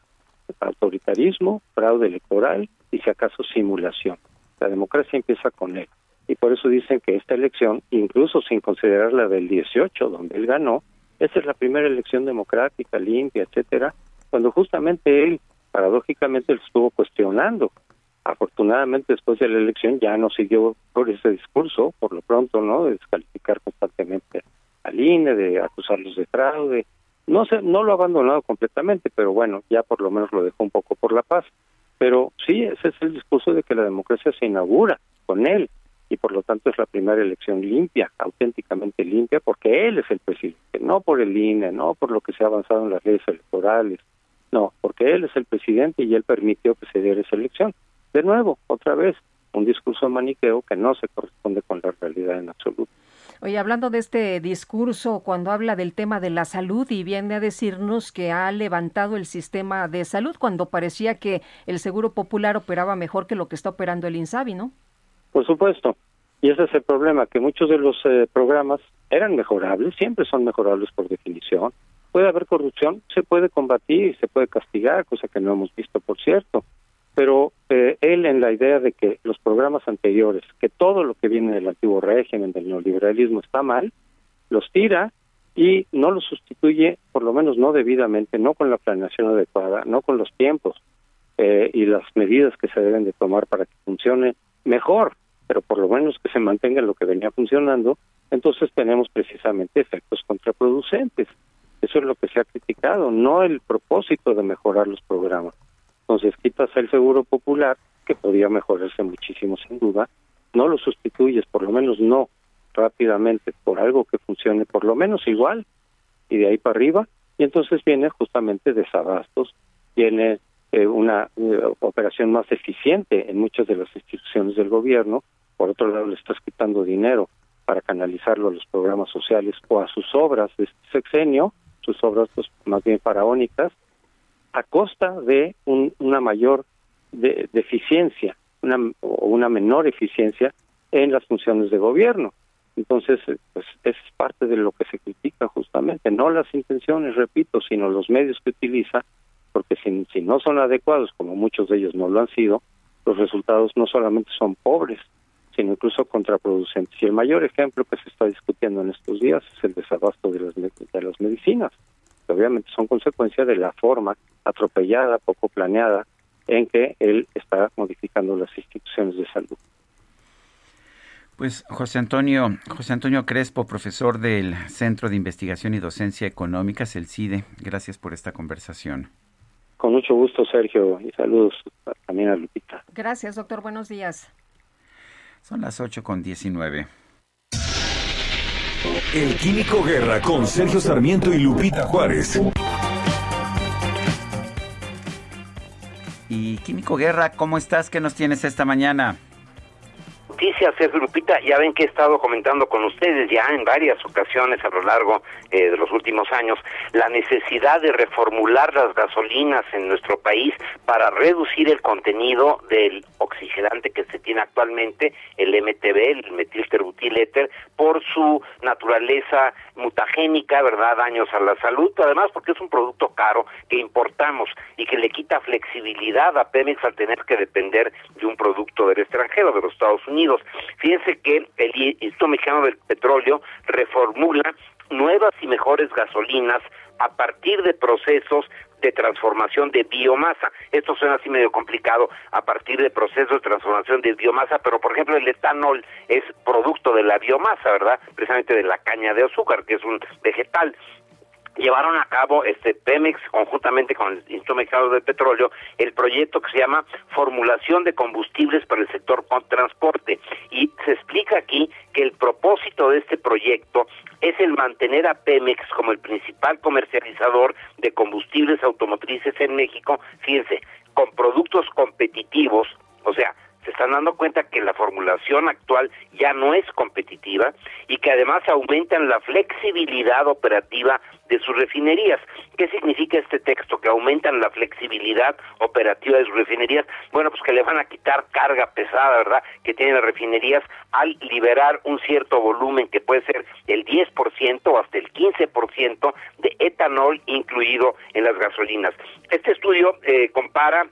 Speaker 18: autoritarismo, fraude electoral y si acaso simulación. La democracia empieza con él. Y por eso dicen que esta elección, incluso sin considerar la del 18, donde él ganó, esa es la primera elección democrática, limpia, etcétera, cuando justamente él, paradójicamente, lo estuvo cuestionando. Afortunadamente, después de la elección ya no siguió por ese discurso, por lo pronto, ¿no? De descalificar constantemente al INE, de acusarlos de fraude. No sé, no lo ha abandonado completamente, pero bueno, ya por lo menos lo dejó un poco por la paz. Pero sí, ese es el discurso de que la democracia se inaugura con él y por lo tanto es la primera elección limpia, auténticamente limpia, porque él es el presidente, no por el INE, no por lo que se ha avanzado en las leyes electorales, no, porque él es el presidente y él permitió que se diera esa elección. De nuevo, otra vez, un discurso maniqueo que no se corresponde con la realidad en absoluto.
Speaker 2: Oye, hablando de este discurso, cuando habla del tema de la salud y viene a decirnos que ha levantado el sistema de salud cuando parecía que el Seguro Popular operaba mejor que lo que está operando el INSABI, ¿no?
Speaker 18: Por supuesto. Y ese es el problema, que muchos de los eh, programas eran mejorables, siempre son mejorables por definición, puede haber corrupción, se puede combatir y se puede castigar, cosa que no hemos visto, por cierto. Pero eh, él en la idea de que los programas anteriores, que todo lo que viene del antiguo régimen, del neoliberalismo está mal, los tira y no los sustituye, por lo menos no debidamente, no con la planeación adecuada, no con los tiempos eh, y las medidas que se deben de tomar para que funcione mejor, pero por lo menos que se mantenga lo que venía funcionando, entonces tenemos precisamente efectos contraproducentes. Eso es lo que se ha criticado, no el propósito de mejorar los programas. Entonces quitas el seguro popular, que podía mejorarse muchísimo sin duda, no lo sustituyes, por lo menos no rápidamente, por algo que funcione por lo menos igual, y de ahí para arriba, y entonces viene justamente desabastos, viene eh, una eh, operación más eficiente en muchas de las instituciones del gobierno, por otro lado le estás quitando dinero para canalizarlo a los programas sociales o a sus obras de este sexenio, sus obras pues más bien faraónicas, a costa de una mayor de, eficiencia, una, o una menor eficiencia en las funciones de gobierno. Entonces, eh, pues es parte de lo que se critica justamente, no las intenciones, repito, sino los medios que utiliza, porque si, si no son adecuados, como muchos de ellos no lo han sido, los resultados no solamente son pobres, sino incluso contraproducentes. Y el mayor ejemplo que se está discutiendo en estos días es el desabasto de las, de las medicinas, que obviamente son consecuencia de la forma atropellada, poco planeada, en que él está modificando las instituciones de salud.
Speaker 1: Pues José Antonio, José Antonio Crespo, profesor del Centro de Investigación y Docencia Económicas, el CIDE, gracias por esta conversación.
Speaker 18: Con mucho gusto, Sergio, y saludos también a Lupita.
Speaker 2: Gracias, doctor. Buenos días.
Speaker 1: Son las 8 con 19.
Speaker 3: El Químico Guerra con Sergio Sarmiento y Lupita Juárez.
Speaker 1: Y Químico Guerra, ¿cómo estás? ¿Qué nos tienes esta mañana?
Speaker 20: Noticias, Sergio Lupita, ya ven que he estado comentando con ustedes ya en varias ocasiones a lo largo eh, de los últimos años la necesidad de reformular las gasolinas en nuestro país para reducir el contenido del oxigenante que se tiene actualmente, el MTB, el metilterbutiléter, por su naturaleza mutagénica, ¿verdad? Daños a la salud, además porque es un producto caro que importamos y que le quita flexibilidad a Pemex al tener que depender de un producto del extranjero, de los Estados Unidos. Fíjense que el Instituto Mexicano del Petróleo reformula nuevas y mejores gasolinas a partir de procesos de transformación de biomasa. Esto suena así medio complicado a partir de procesos de transformación de biomasa, pero por ejemplo el etanol es producto de la biomasa, ¿verdad? Precisamente de la caña de azúcar, que es un vegetal llevaron a cabo este Pemex conjuntamente con el Instituto Mexicano del Petróleo el proyecto que se llama Formulación de combustibles para el sector transporte. Y se explica aquí que el propósito de este proyecto es el mantener a Pemex como el principal comercializador de combustibles automotrices en México, fíjense, con productos competitivos, o sea, se están dando cuenta que la formulación actual ya no es competitiva y que además aumentan la flexibilidad operativa de sus refinerías. ¿Qué significa este texto? Que aumentan la flexibilidad operativa de sus refinerías. Bueno, pues que le van a quitar carga pesada, ¿verdad? Que tienen las refinerías al liberar un cierto volumen que puede ser el 10% o hasta el 15% de etanol incluido en las gasolinas. Este estudio eh, compara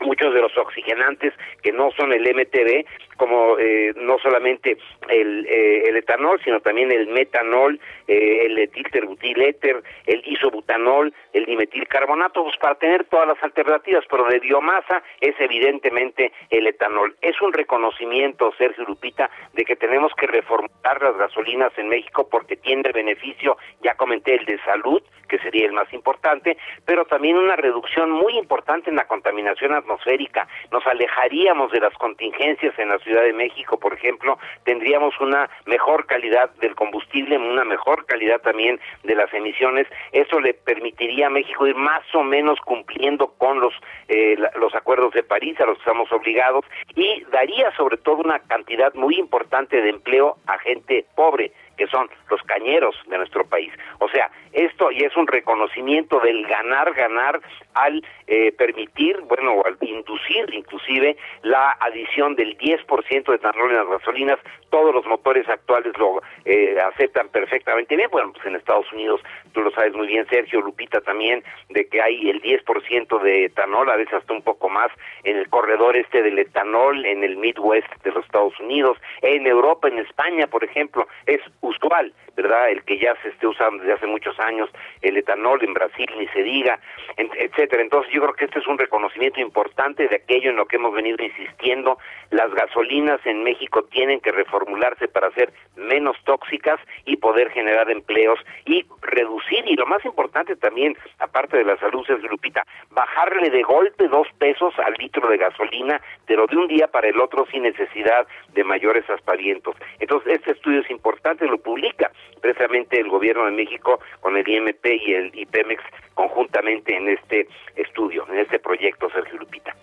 Speaker 20: muchos de los oxigenantes que no son el MTB, como eh, no solamente el, eh, el, etanol, sino también el metanol, eh, el etilterbutiléter, el isobutanol, el dimetilcarbonato, pues para tener todas las alternativas, pero de biomasa es evidentemente el etanol. Es un reconocimiento, Sergio Lupita, de que tenemos que reformular las gasolinas en México porque tiene beneficio, ya comenté, el de salud, que sería el más importante, pero también una reducción muy importante en la contaminación atmosférica. Nos alejaríamos de las contingencias en la Ciudad de México, por ejemplo, tendríamos una mejor calidad del combustible, una mejor calidad también de las emisiones. Eso le permitiría a México ir más o menos cumpliendo con los eh, los acuerdos de París a los que estamos obligados y daría sobre todo una cantidad muy importante de empleo a gente pobre que son los cañeros de nuestro país. O sea, esto y es un reconocimiento del ganar, ganar al eh, permitir, bueno, al inducir inclusive la adición del 10% de etanol en las gasolinas. Todos los motores actuales lo eh, aceptan perfectamente bien. Bueno, pues en Estados Unidos, tú lo sabes muy bien, Sergio, Lupita también, de que hay el 10% de etanol, a veces hasta un poco más, en el corredor este del etanol, en el Midwest de los Estados Unidos, en Europa, en España, por ejemplo, es usual, ¿verdad? El que ya se esté usando desde hace muchos años el etanol en Brasil, ni se diga, etcétera. Entonces yo creo que este es un reconocimiento importante de aquello en lo que hemos venido insistiendo. Las gasolinas en México tienen que reformularse para ser menos tóxicas y poder generar empleos y reducir, y lo más importante también, aparte de la salud, es Lupita, bajarle de golpe dos pesos al litro de gasolina, pero de un día para el otro sin necesidad de mayores aspavientos. Entonces, este estudio es importante, lo publica precisamente el gobierno de México con el IMP y el IPEMEX conjuntamente en este estudio, en este proyecto, Sergio Lupita.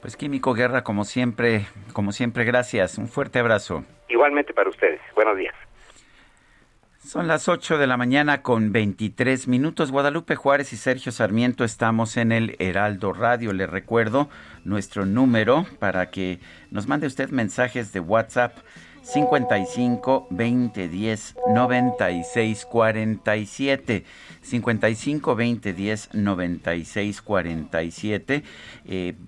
Speaker 1: Pues Químico Guerra, como siempre, como siempre, gracias. Un fuerte abrazo.
Speaker 20: Igualmente para ustedes. Buenos días.
Speaker 1: Son las 8 de la mañana con 23 minutos. Guadalupe Juárez y Sergio Sarmiento estamos en el Heraldo Radio. Le recuerdo nuestro número para que nos mande usted mensajes de WhatsApp 55 20 10 96 47. 55 20 10 96 47.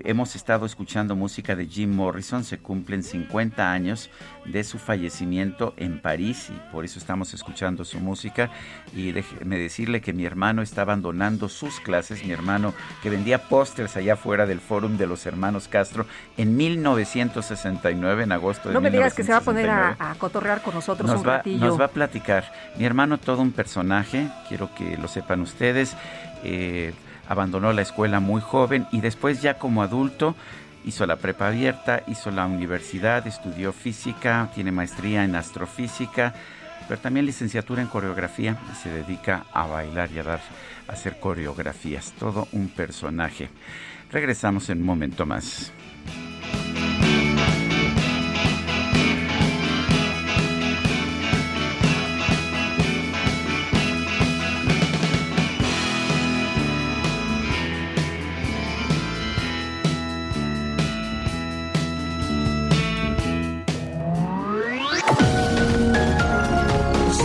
Speaker 1: hemos estado escuchando música de Jim Morrison. Se cumplen 50 años de su fallecimiento en París y por eso estamos escuchando su música. Y déjeme decirle que mi hermano está abandonando sus clases. Mi hermano que vendía pósters allá afuera del Fórum de los Hermanos Castro en 1969, en agosto de
Speaker 2: No me digas que se va a poner a, cotorrear con nosotros
Speaker 1: nos
Speaker 2: un
Speaker 1: va,
Speaker 2: ratillo.
Speaker 1: Nos va a platicar. Mi hermano, todo un personaje, quiero que lo sepan ustedes. Eh, abandonó la escuela muy joven y después ya como adulto hizo la prepa abierta, hizo la universidad, estudió física, tiene maestría en astrofísica, pero también licenciatura en coreografía y se dedica a bailar y a dar a hacer coreografías. Todo un personaje. Regresamos en un momento más.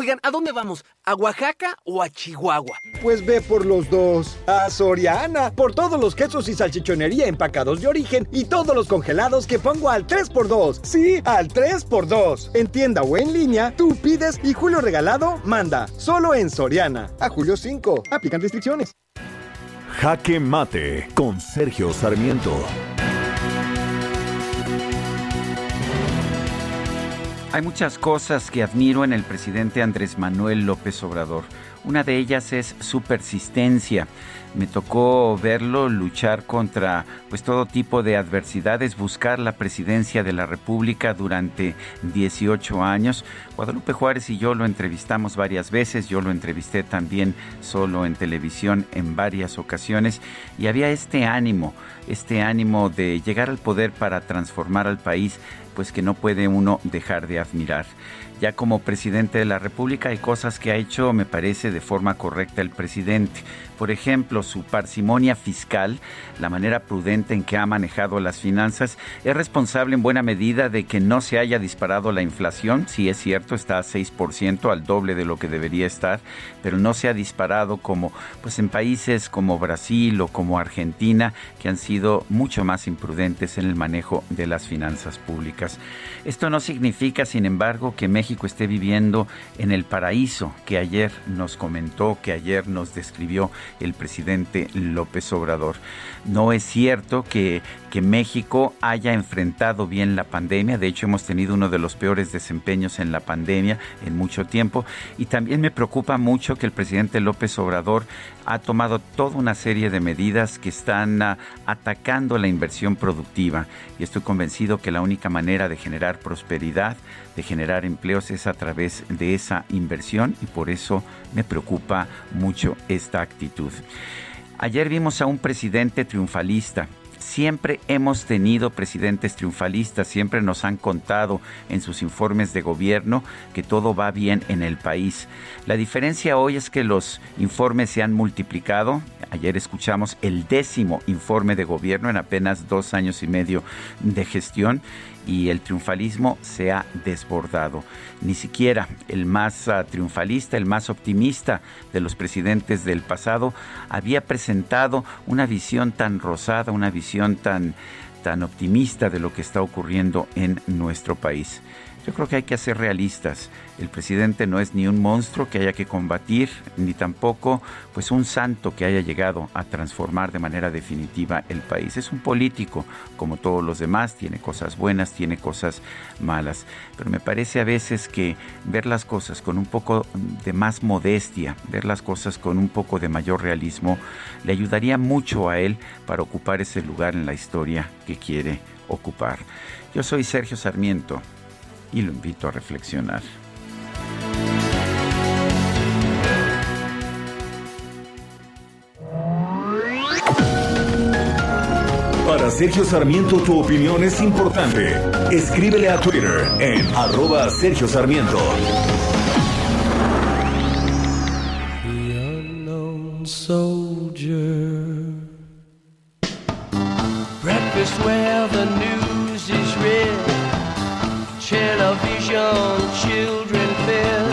Speaker 10: Oigan, ¿a dónde vamos? ¿A Oaxaca o a Chihuahua?
Speaker 11: Pues ve por los dos. A Soriana, por todos los quesos y salchichonería empacados de origen y todos los congelados que pongo al 3x2. Sí, al 3x2. En tienda o en línea, tú pides y Julio Regalado manda. Solo en Soriana. A julio 5. Aplican restricciones.
Speaker 3: Jaque Mate con Sergio Sarmiento.
Speaker 1: Hay muchas cosas que admiro en el presidente Andrés Manuel López Obrador. Una de ellas es su persistencia. Me tocó verlo luchar contra pues todo tipo de adversidades, buscar la presidencia de la República durante 18 años. Guadalupe Juárez y yo lo entrevistamos varias veces, yo lo entrevisté también solo en televisión en varias ocasiones y había este ánimo, este ánimo de llegar al poder para transformar al país, pues que no puede uno dejar de admirar. Ya como presidente de la República hay cosas que ha hecho, me parece, de forma correcta el presidente. Por ejemplo, su parsimonia fiscal, la manera prudente en que ha manejado las finanzas, es responsable en buena medida de que no se haya disparado la inflación. Sí es cierto, está a 6%, al doble de lo que debería estar, pero no se ha disparado como pues en países como Brasil o como Argentina, que han sido mucho más imprudentes en el manejo de las finanzas públicas. Esto no significa, sin embargo, que México esté viviendo en el paraíso que ayer nos comentó, que ayer nos describió el presidente López Obrador. No es cierto que, que México haya enfrentado bien la pandemia, de hecho hemos tenido uno de los peores desempeños en la pandemia en mucho tiempo. Y también me preocupa mucho que el presidente López Obrador ha tomado toda una serie de medidas que están ah, atacando la inversión productiva. Y estoy convencido que la única manera de generar prosperidad, generar empleos es a través de esa inversión y por eso me preocupa mucho esta actitud. Ayer vimos a un presidente triunfalista Siempre hemos tenido presidentes triunfalistas, siempre nos han contado en sus informes de gobierno que todo va bien en el país. La diferencia hoy es que los informes se han multiplicado. Ayer escuchamos el décimo informe de gobierno en apenas dos años y medio de gestión y el triunfalismo se ha desbordado. Ni siquiera el más ah, triunfalista, el más optimista de los presidentes del pasado había presentado una visión tan rosada, una visión tan, tan optimista de lo que está ocurriendo en nuestro país. Yo creo que hay que ser realistas. El presidente no es ni un monstruo que haya que combatir, ni tampoco pues un santo que haya llegado a transformar de manera definitiva el país. Es un político como todos los demás, tiene cosas buenas, tiene cosas malas, pero me parece a veces que ver las cosas con un poco de más modestia, ver las cosas con un poco de mayor realismo, le ayudaría mucho a él para ocupar ese lugar en la historia que quiere ocupar. Yo soy Sergio Sarmiento y lo invito a reflexionar.
Speaker 3: Para Sergio Sarmiento tu opinión es importante. Escríbele a Twitter en arroba Sergio Sarmiento.
Speaker 9: Breakfast where the news is read. Television, children fed,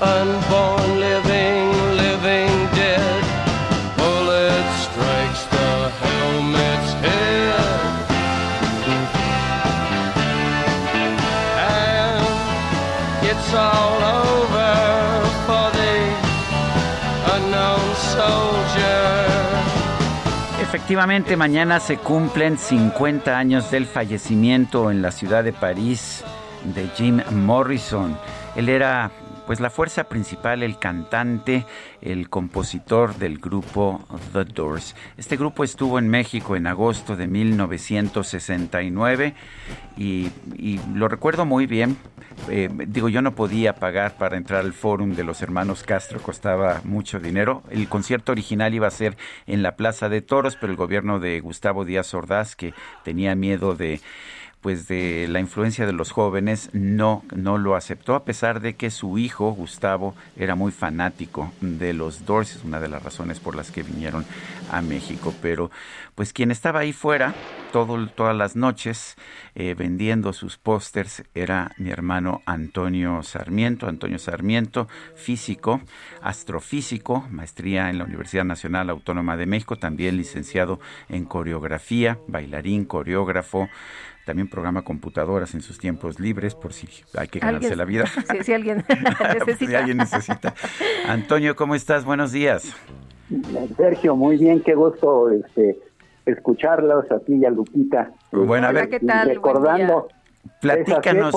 Speaker 9: unborn living, living dead. Bullet strikes the helmet's head. And it's all over for the unknown soldier.
Speaker 1: Efectivamente, mañana se cumplen 50 años del fallecimiento en la ciudad de París de Jim Morrison. Él era pues la fuerza principal, el cantante, el compositor del grupo The Doors. Este grupo estuvo en México en agosto de 1969 y, lo recuerdo muy bien. Eh, digo, yo no podía pagar para entrar al fórum de los hermanos Castro, costaba mucho dinero. El concierto original iba a ser en la Plaza de Toros, pero el gobierno de Gustavo Díaz Ordaz, que tenía miedo de pues de la influencia de los jóvenes no no lo aceptó a pesar de que su hijo Gustavo era muy fanático de los Doors es una de las razones por las que vinieron a México. Pero pues quien estaba ahí fuera todo, todas las noches eh, vendiendo sus pósters era mi hermano Antonio Sarmiento Antonio Sarmiento físico astrofísico maestría en la Universidad Nacional Autónoma de México también licenciado en coreografía bailarín coreógrafo también programa computadoras en sus tiempos libres por si hay que ganarse la vida.
Speaker 2: Si, alguien necesita.
Speaker 1: alguien necesita. Antonio, ¿cómo estás? Buenos días.
Speaker 21: Sergio, muy bien, qué gusto este, escucharlos a ti y a Lupita.
Speaker 1: Bueno, a ver,
Speaker 2: ¿qué tal?
Speaker 1: recordando platícanos.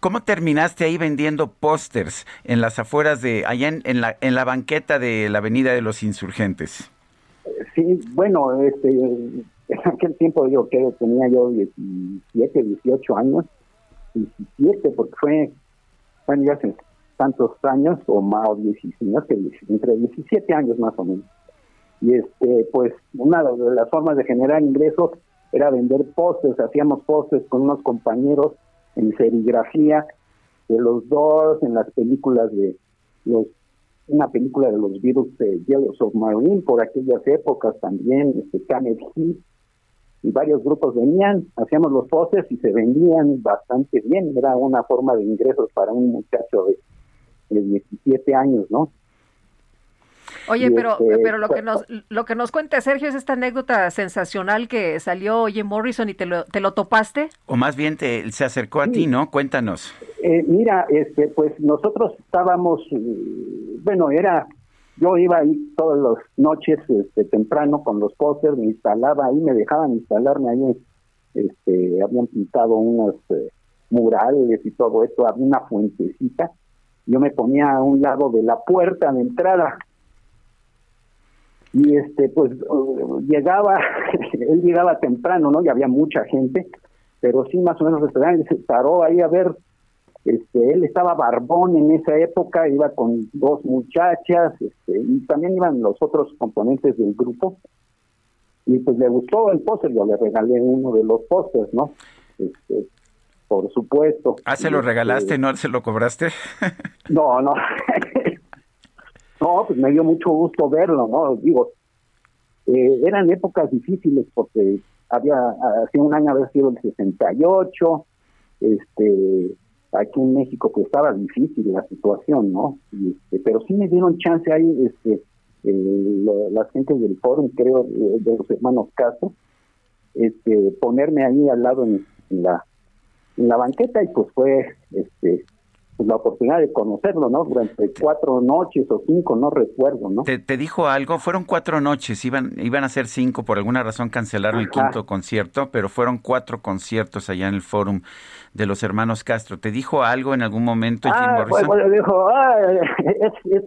Speaker 1: ¿Cómo, terminaste ahí vendiendo pósters en las afueras de, allá en, la, en la banqueta de la Avenida de los Insurgentes?
Speaker 21: Sí, bueno, este, en aquel tiempo yo que tenía yo 17, 18 años, 17 porque fue, bueno, ya hace tantos años o más, o 16, que entre 17 años más o menos. Y este, pues una de las formas de generar ingresos era vender postes, hacíamos postes con unos compañeros en serigrafía de los dos, en las películas de los una película de los Beatles de Yellow Submarine por aquellas épocas también, este Canet Heat, y varios grupos venían, hacíamos los poses y se vendían bastante bien, era una forma de ingresos para un muchacho de, 17 años, ¿no?
Speaker 2: Oye,
Speaker 21: Y,
Speaker 2: pero,
Speaker 21: este,
Speaker 2: pero lo que nos lo que nos cuenta Sergio es esta anécdota sensacional que salió Jim Morrison y te lo, te lo topaste.
Speaker 1: O más bien te, se acercó a ti, ¿no? Cuéntanos.
Speaker 21: Eh, mira, este, pues nosotros estábamos, eh, bueno, era, yo iba ahí todas las noches este, temprano con los pósters, me instalaba ahí, me dejaban instalarme ahí, este, habían pintado unos eh, murales y todo esto, había una fuentecita, yo me ponía a un lado de la puerta de entrada. Y este pues uh, llegaba él llegaba temprano no y había mucha gente pero sí más o menos se paró ahí a ver este él estaba barbón en esa época iba con dos muchachas este, y también iban los otros componentes del grupo y pues le gustó el póster yo le regalé uno de los pósters no este por supuesto
Speaker 1: Ah, ¿se lo
Speaker 21: Este,
Speaker 1: regalaste, no se lo cobraste?
Speaker 21: no, no. no, pues me dio mucho gusto verlo, ¿no? Digo, eh, eran épocas difíciles porque había, hace un año había sido el 68, este, aquí en México pues estaba difícil la situación, ¿no? Y, este, pero sí me dieron chance ahí, este, eh, las gentes del foro, creo, eh, de los hermanos Castro, este, ponerme ahí al lado en, en la en la banqueta y pues fue este pues, la oportunidad de conocerlo, ¿no? Durante cuatro noches o cinco, no recuerdo, ¿no?
Speaker 1: ¿Te, te dijo algo? Fueron cuatro noches, iban, iban a ser cinco, por alguna razón cancelaron el quinto concierto, pero fueron cuatro conciertos allá en el fórum de los hermanos Castro. ¿Te dijo algo en algún momento Jim
Speaker 21: Ah,
Speaker 1: Morrison?
Speaker 21: bueno, dijo, ah,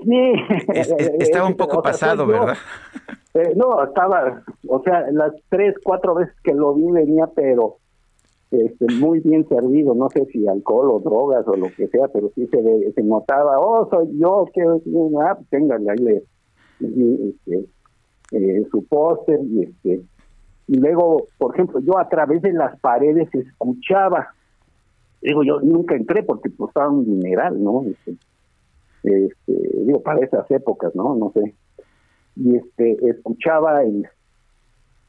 Speaker 21: me.
Speaker 1: Es- es- estaba un poco
Speaker 21: O sea, soy
Speaker 1: pasado. ¿verdad?
Speaker 21: Eh, no, estaba, o sea, las tres, cuatro veces que lo vi venía, pero este, muy bien servido, no sé si alcohol o drogas o lo que sea, pero sí se, se notaba, oh, soy yo, que, ah, pues ahí este, eh, su póster y este y luego, por ejemplo, yo a través de las paredes escuchaba, digo, yo nunca entré porque costaba un dineral, ¿no? Este, este, digo, para esas épocas, ¿no? No sé. Y este, escuchaba el,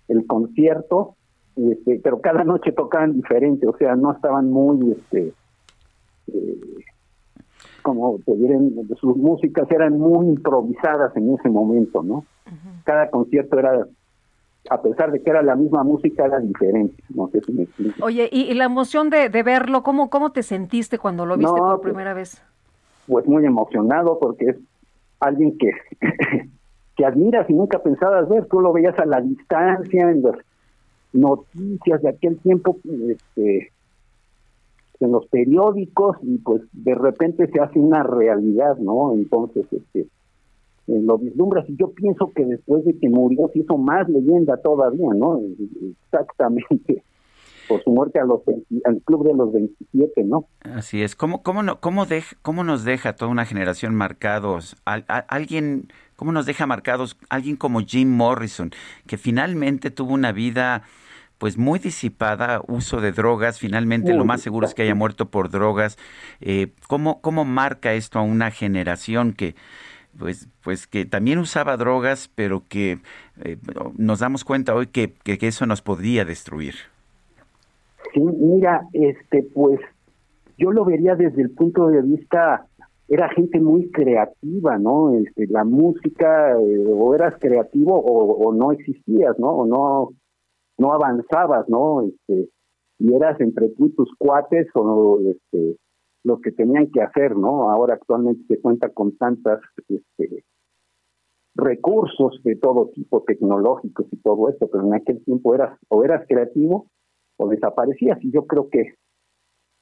Speaker 21: el concierto, y este, pero cada noche tocaban diferente, o sea, no estaban muy, este, eh, como te dirán, sus músicas eran muy improvisadas en ese momento, ¿no? Cada concierto era, a pesar de que era la misma música, era diferente, no sé si me explico.
Speaker 2: Oye, y, y la emoción de, de verlo, ¿cómo, ¿cómo te sentiste cuando lo viste
Speaker 21: No,
Speaker 2: por
Speaker 21: pues,
Speaker 2: primera vez?
Speaker 21: pues muy emocionado porque es alguien que que admiras y nunca pensabas ver, tú lo veías a la distancia en las noticias de aquel tiempo, este, en los periódicos y pues de repente se hace una realidad, ¿no? Entonces, este, lo vislumbras y yo pienso que después de que murió se hizo más leyenda todavía, ¿no? Exactamente por su muerte a los 20 al club de los 27, ¿no?
Speaker 1: Así es. ¿Cómo, cómo, no, cómo, dej- cómo nos deja toda una generación marcados? Al- a- alguien, ¿Cómo nos deja marcados alguien como Jim Morrison, que finalmente tuvo una vida pues muy disipada, uso de drogas, finalmente lo más seguro es que haya muerto por drogas. Eh, ¿cómo, ¿Cómo marca esto a una generación que pues, pues que también usaba drogas, pero que eh, nos damos cuenta hoy que, que, que eso nos podría destruir?
Speaker 21: Sí, mira, este, pues yo lo vería desde el punto de vista, era gente muy creativa, ¿no? Este, la música, eh, o eras creativo o, no existías, ¿no? O no, no avanzabas, ¿no? Este, y eras entre tú y tus cuates o este, los que tenían que hacer, ¿no? Ahora actualmente se cuenta con tantas, este, recursos de todo tipo tecnológicos y todo esto, pero en aquel tiempo eras o eras creativo o desaparecías y yo creo que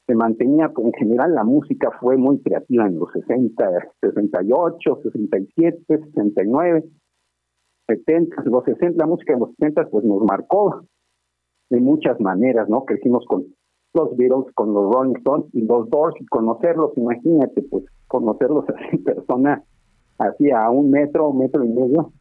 Speaker 21: se mantenía, en general la música fue muy creativa en los 60, 68, 67, 69, 70, los 60, la música de los 60 pues nos marcó de muchas maneras, ¿no? Crecimos con los Beatles, con los Rolling Stones y los Doors y conocerlos, imagínate, pues conocerlos así persona, así a un metro, metro y medio,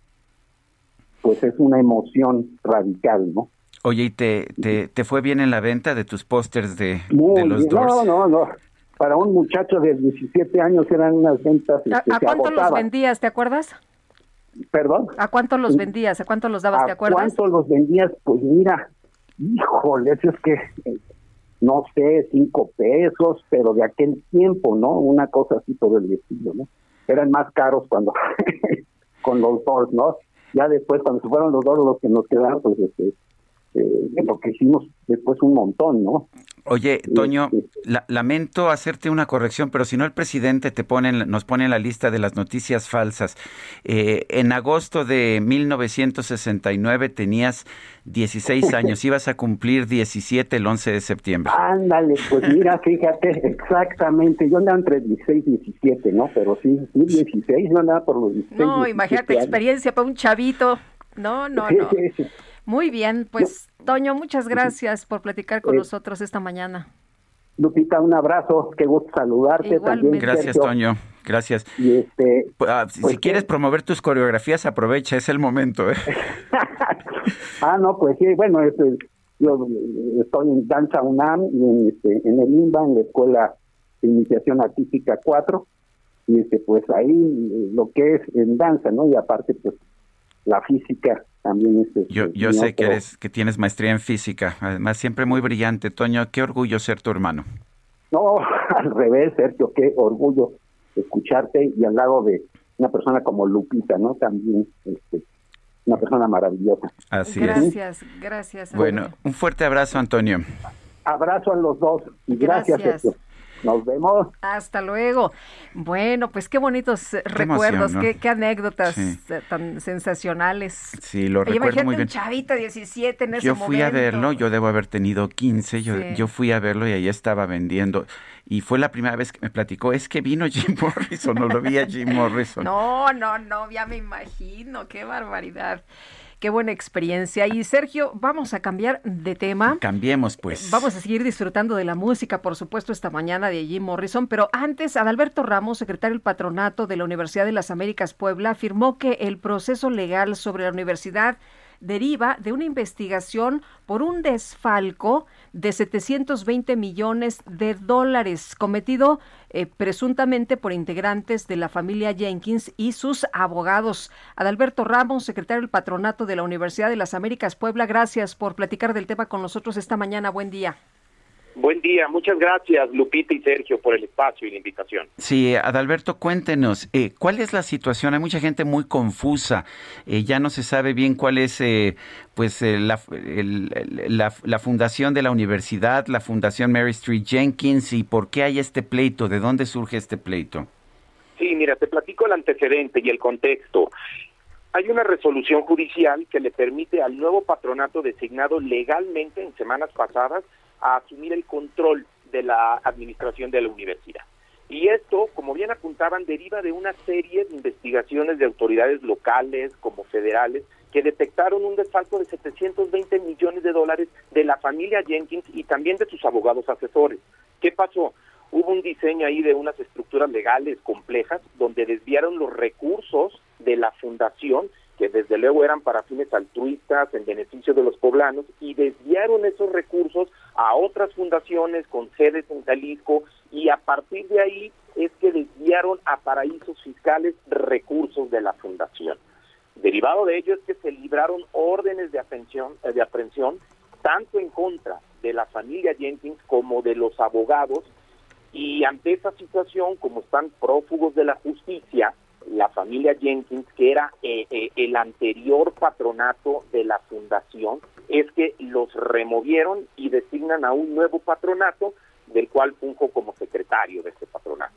Speaker 21: pues es una emoción radical, ¿no?
Speaker 1: Oye, ¿y te, te, te fue bien en la venta de tus pósters de, los
Speaker 21: bien.
Speaker 1: Doors?
Speaker 21: No, no, no. Para un muchacho de 17 años eran unas ventas
Speaker 2: ¿A,
Speaker 21: este,
Speaker 2: a
Speaker 21: que
Speaker 2: cuánto los vendías, te acuerdas?
Speaker 21: ¿Perdón?
Speaker 2: ¿A cuánto los vendías? ¿A cuánto los dabas, te
Speaker 21: ¿A
Speaker 2: acuerdas?
Speaker 21: cuánto los vendías? Pues mira, híjole, eso es que, eh, no sé, cinco pesos, pero de aquel tiempo, ¿no? Una cosa así por el estilo, ¿no? Eran más caros cuando con los dos, ¿no? Ya después, cuando se fueron los dos, los que nos quedaron, pues, este, eh, porque hicimos después un montón, ¿no?
Speaker 1: Oye, Toño, la- lamento hacerte una corrección, pero si no el presidente te pone, nos pone en la lista de las noticias falsas. Eh, en agosto de 1969 tenías 16 años, ibas a cumplir 17 el 11 de septiembre.
Speaker 21: Ándale, pues mira, fíjate, exactamente, yo andaba entre 16 y 17, ¿no? Pero sí, sí 16, yo andaba por los 16.
Speaker 2: No,
Speaker 21: 17
Speaker 2: imagínate
Speaker 21: años.
Speaker 2: experiencia para un chavito. No, no, no. Muy bien, pues Toño, muchas gracias por platicar con
Speaker 21: Eh,
Speaker 2: nosotros esta mañana.
Speaker 21: Lupita, un abrazo, qué gusto saludarte también.
Speaker 1: Gracias,
Speaker 21: Sergio.
Speaker 1: Toño. Gracias.
Speaker 21: Y este,
Speaker 1: Ah, si,
Speaker 21: pues,
Speaker 1: si quieres promover tus coreografías, aprovecha, es el momento. ¿eh?
Speaker 21: Ah, no, pues sí, bueno, este, yo eh, estoy en Danza UNAM y en, este, en el INBA, en la Escuela de Iniciación Artística 4, y este, pues ahí eh, lo que es en danza, ¿no? Y aparte, pues la física también es... este,
Speaker 1: Yo, yo sé que eres, que tienes maestría en física, además siempre muy brillante. Toño, qué orgullo ser tu hermano.
Speaker 21: No, al revés, Sergio, qué orgullo escucharte y al lado de una persona como Lupita, ¿no? También, este, una persona maravillosa.
Speaker 1: Así es.
Speaker 2: Gracias, gracias.
Speaker 1: Bueno, un fuerte abrazo, Antonio.
Speaker 21: Abrazo a los dos y gracias,
Speaker 2: Gracias.
Speaker 21: Nos vemos.
Speaker 2: Hasta luego. Bueno, pues qué bonitos recuerdos,
Speaker 1: emoción, ¿no?
Speaker 2: qué, qué anécdotas
Speaker 1: Sí.
Speaker 2: eh, tan sensacionales.
Speaker 1: Sí, lo
Speaker 2: Oye,
Speaker 1: recuerdo muy
Speaker 2: un
Speaker 1: bien.
Speaker 2: chavito 17 en ese
Speaker 1: Yo fui a
Speaker 2: momento.
Speaker 1: verlo, yo debo haber tenido 15, yo,
Speaker 2: Sí.
Speaker 1: yo fui a verlo y ahí estaba vendiendo. Y fue la primera vez que me platicó, es que vino Jim Morrison, no lo vi a Jim Morrison.
Speaker 2: No, no, no, ya me imagino, qué barbaridad. Qué buena experiencia. Y Sergio, vamos a cambiar de tema.
Speaker 1: Cambiemos pues.
Speaker 2: Vamos a seguir disfrutando de la música, por supuesto, esta mañana de Jim Morrison, pero antes, Adalberto Ramos, secretario del patronato de la Universidad de las Américas Puebla, afirmó que el proceso legal sobre la universidad deriva de una investigación por un desfalco de 720 millones de dólares cometido eh, presuntamente por integrantes de la familia Jenkins y sus abogados. Adalberto Ramos, secretario del patronato de la Universidad de las Américas Puebla, gracias por platicar del tema con nosotros esta mañana. Buen día.
Speaker 22: Buen día, muchas gracias Lupita y Sergio por el espacio y la invitación.
Speaker 1: Sí, Adalberto, cuéntenos, eh, ¿cuál es la situación? Hay mucha gente muy confusa, eh, ya no se sabe bien cuál es eh, pues eh, la, el- el- la, la fundación de la universidad, la fundación Mary Street Jenkins y por qué hay este pleito, de dónde surge este pleito.
Speaker 22: Sí, mira, te platico el antecedente y el contexto. Hay una resolución judicial que le permite al nuevo patronato designado legalmente en semanas pasadas a asumir el control de la administración de la universidad. Y esto, como bien apuntaban, deriva de una serie de investigaciones de autoridades locales como federales que detectaron un desfalco de 720 millones de dólares de la familia Jenkins y también de sus abogados asesores. ¿Qué pasó? Hubo un diseño ahí de unas estructuras legales complejas donde desviaron los recursos de la fundación que desde luego eran para fines altruistas en beneficio de los poblanos y desviaron esos recursos a otras fundaciones con sedes en Jalisco y a partir de ahí es que desviaron a paraísos fiscales recursos de la fundación. Derivado de ello es que se libraron órdenes de aprehensión, eh, de aprehensión tanto en contra de la familia Jenkins como de los abogados y ante esa situación, como están prófugos de la justicia, la familia Jenkins, que era eh, eh, el anterior patronato de la fundación, es que los removieron y designan a un nuevo patronato, del cual funjo como secretario de ese patronato.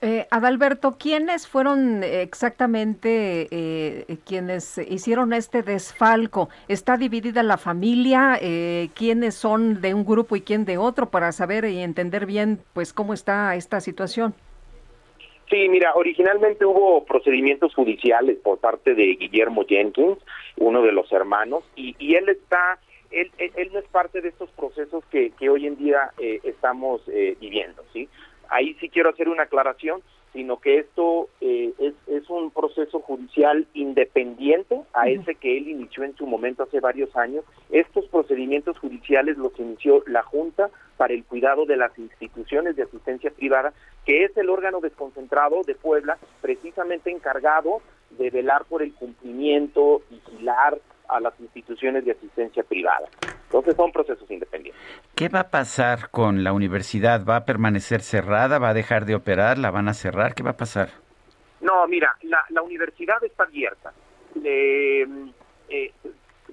Speaker 2: Eh, Adalberto, ¿quiénes fueron exactamente eh, quienes hicieron este desfalco? ¿Está dividida la familia? Eh, ¿Quiénes son de un grupo y quién de otro para saber y entender bien pues cómo está esta situación?
Speaker 22: Sí, mira, originalmente hubo procedimientos judiciales por parte de Guillermo Jenkins, uno de los hermanos, y, y él está, él, él, no es parte de estos procesos que, que hoy en día eh, estamos eh, viviendo, ¿sí? Ahí sí quiero hacer una aclaración, sino que esto eh, es, es un proceso judicial independiente a ese que él inició en su momento hace varios años. Estos procedimientos judiciales los inició la Junta para el cuidado de las instituciones de asistencia privada, que es el órgano desconcentrado de Puebla, precisamente encargado de velar por el cumplimiento, vigilar a las instituciones de asistencia privada. Entonces son procesos independientes.
Speaker 1: ¿Qué va a pasar con la universidad? ¿Va a permanecer cerrada? ¿Va a dejar de operar? ¿La van a cerrar? ¿Qué va a pasar?
Speaker 22: No, mira, la, la universidad está abierta. Eh, eh,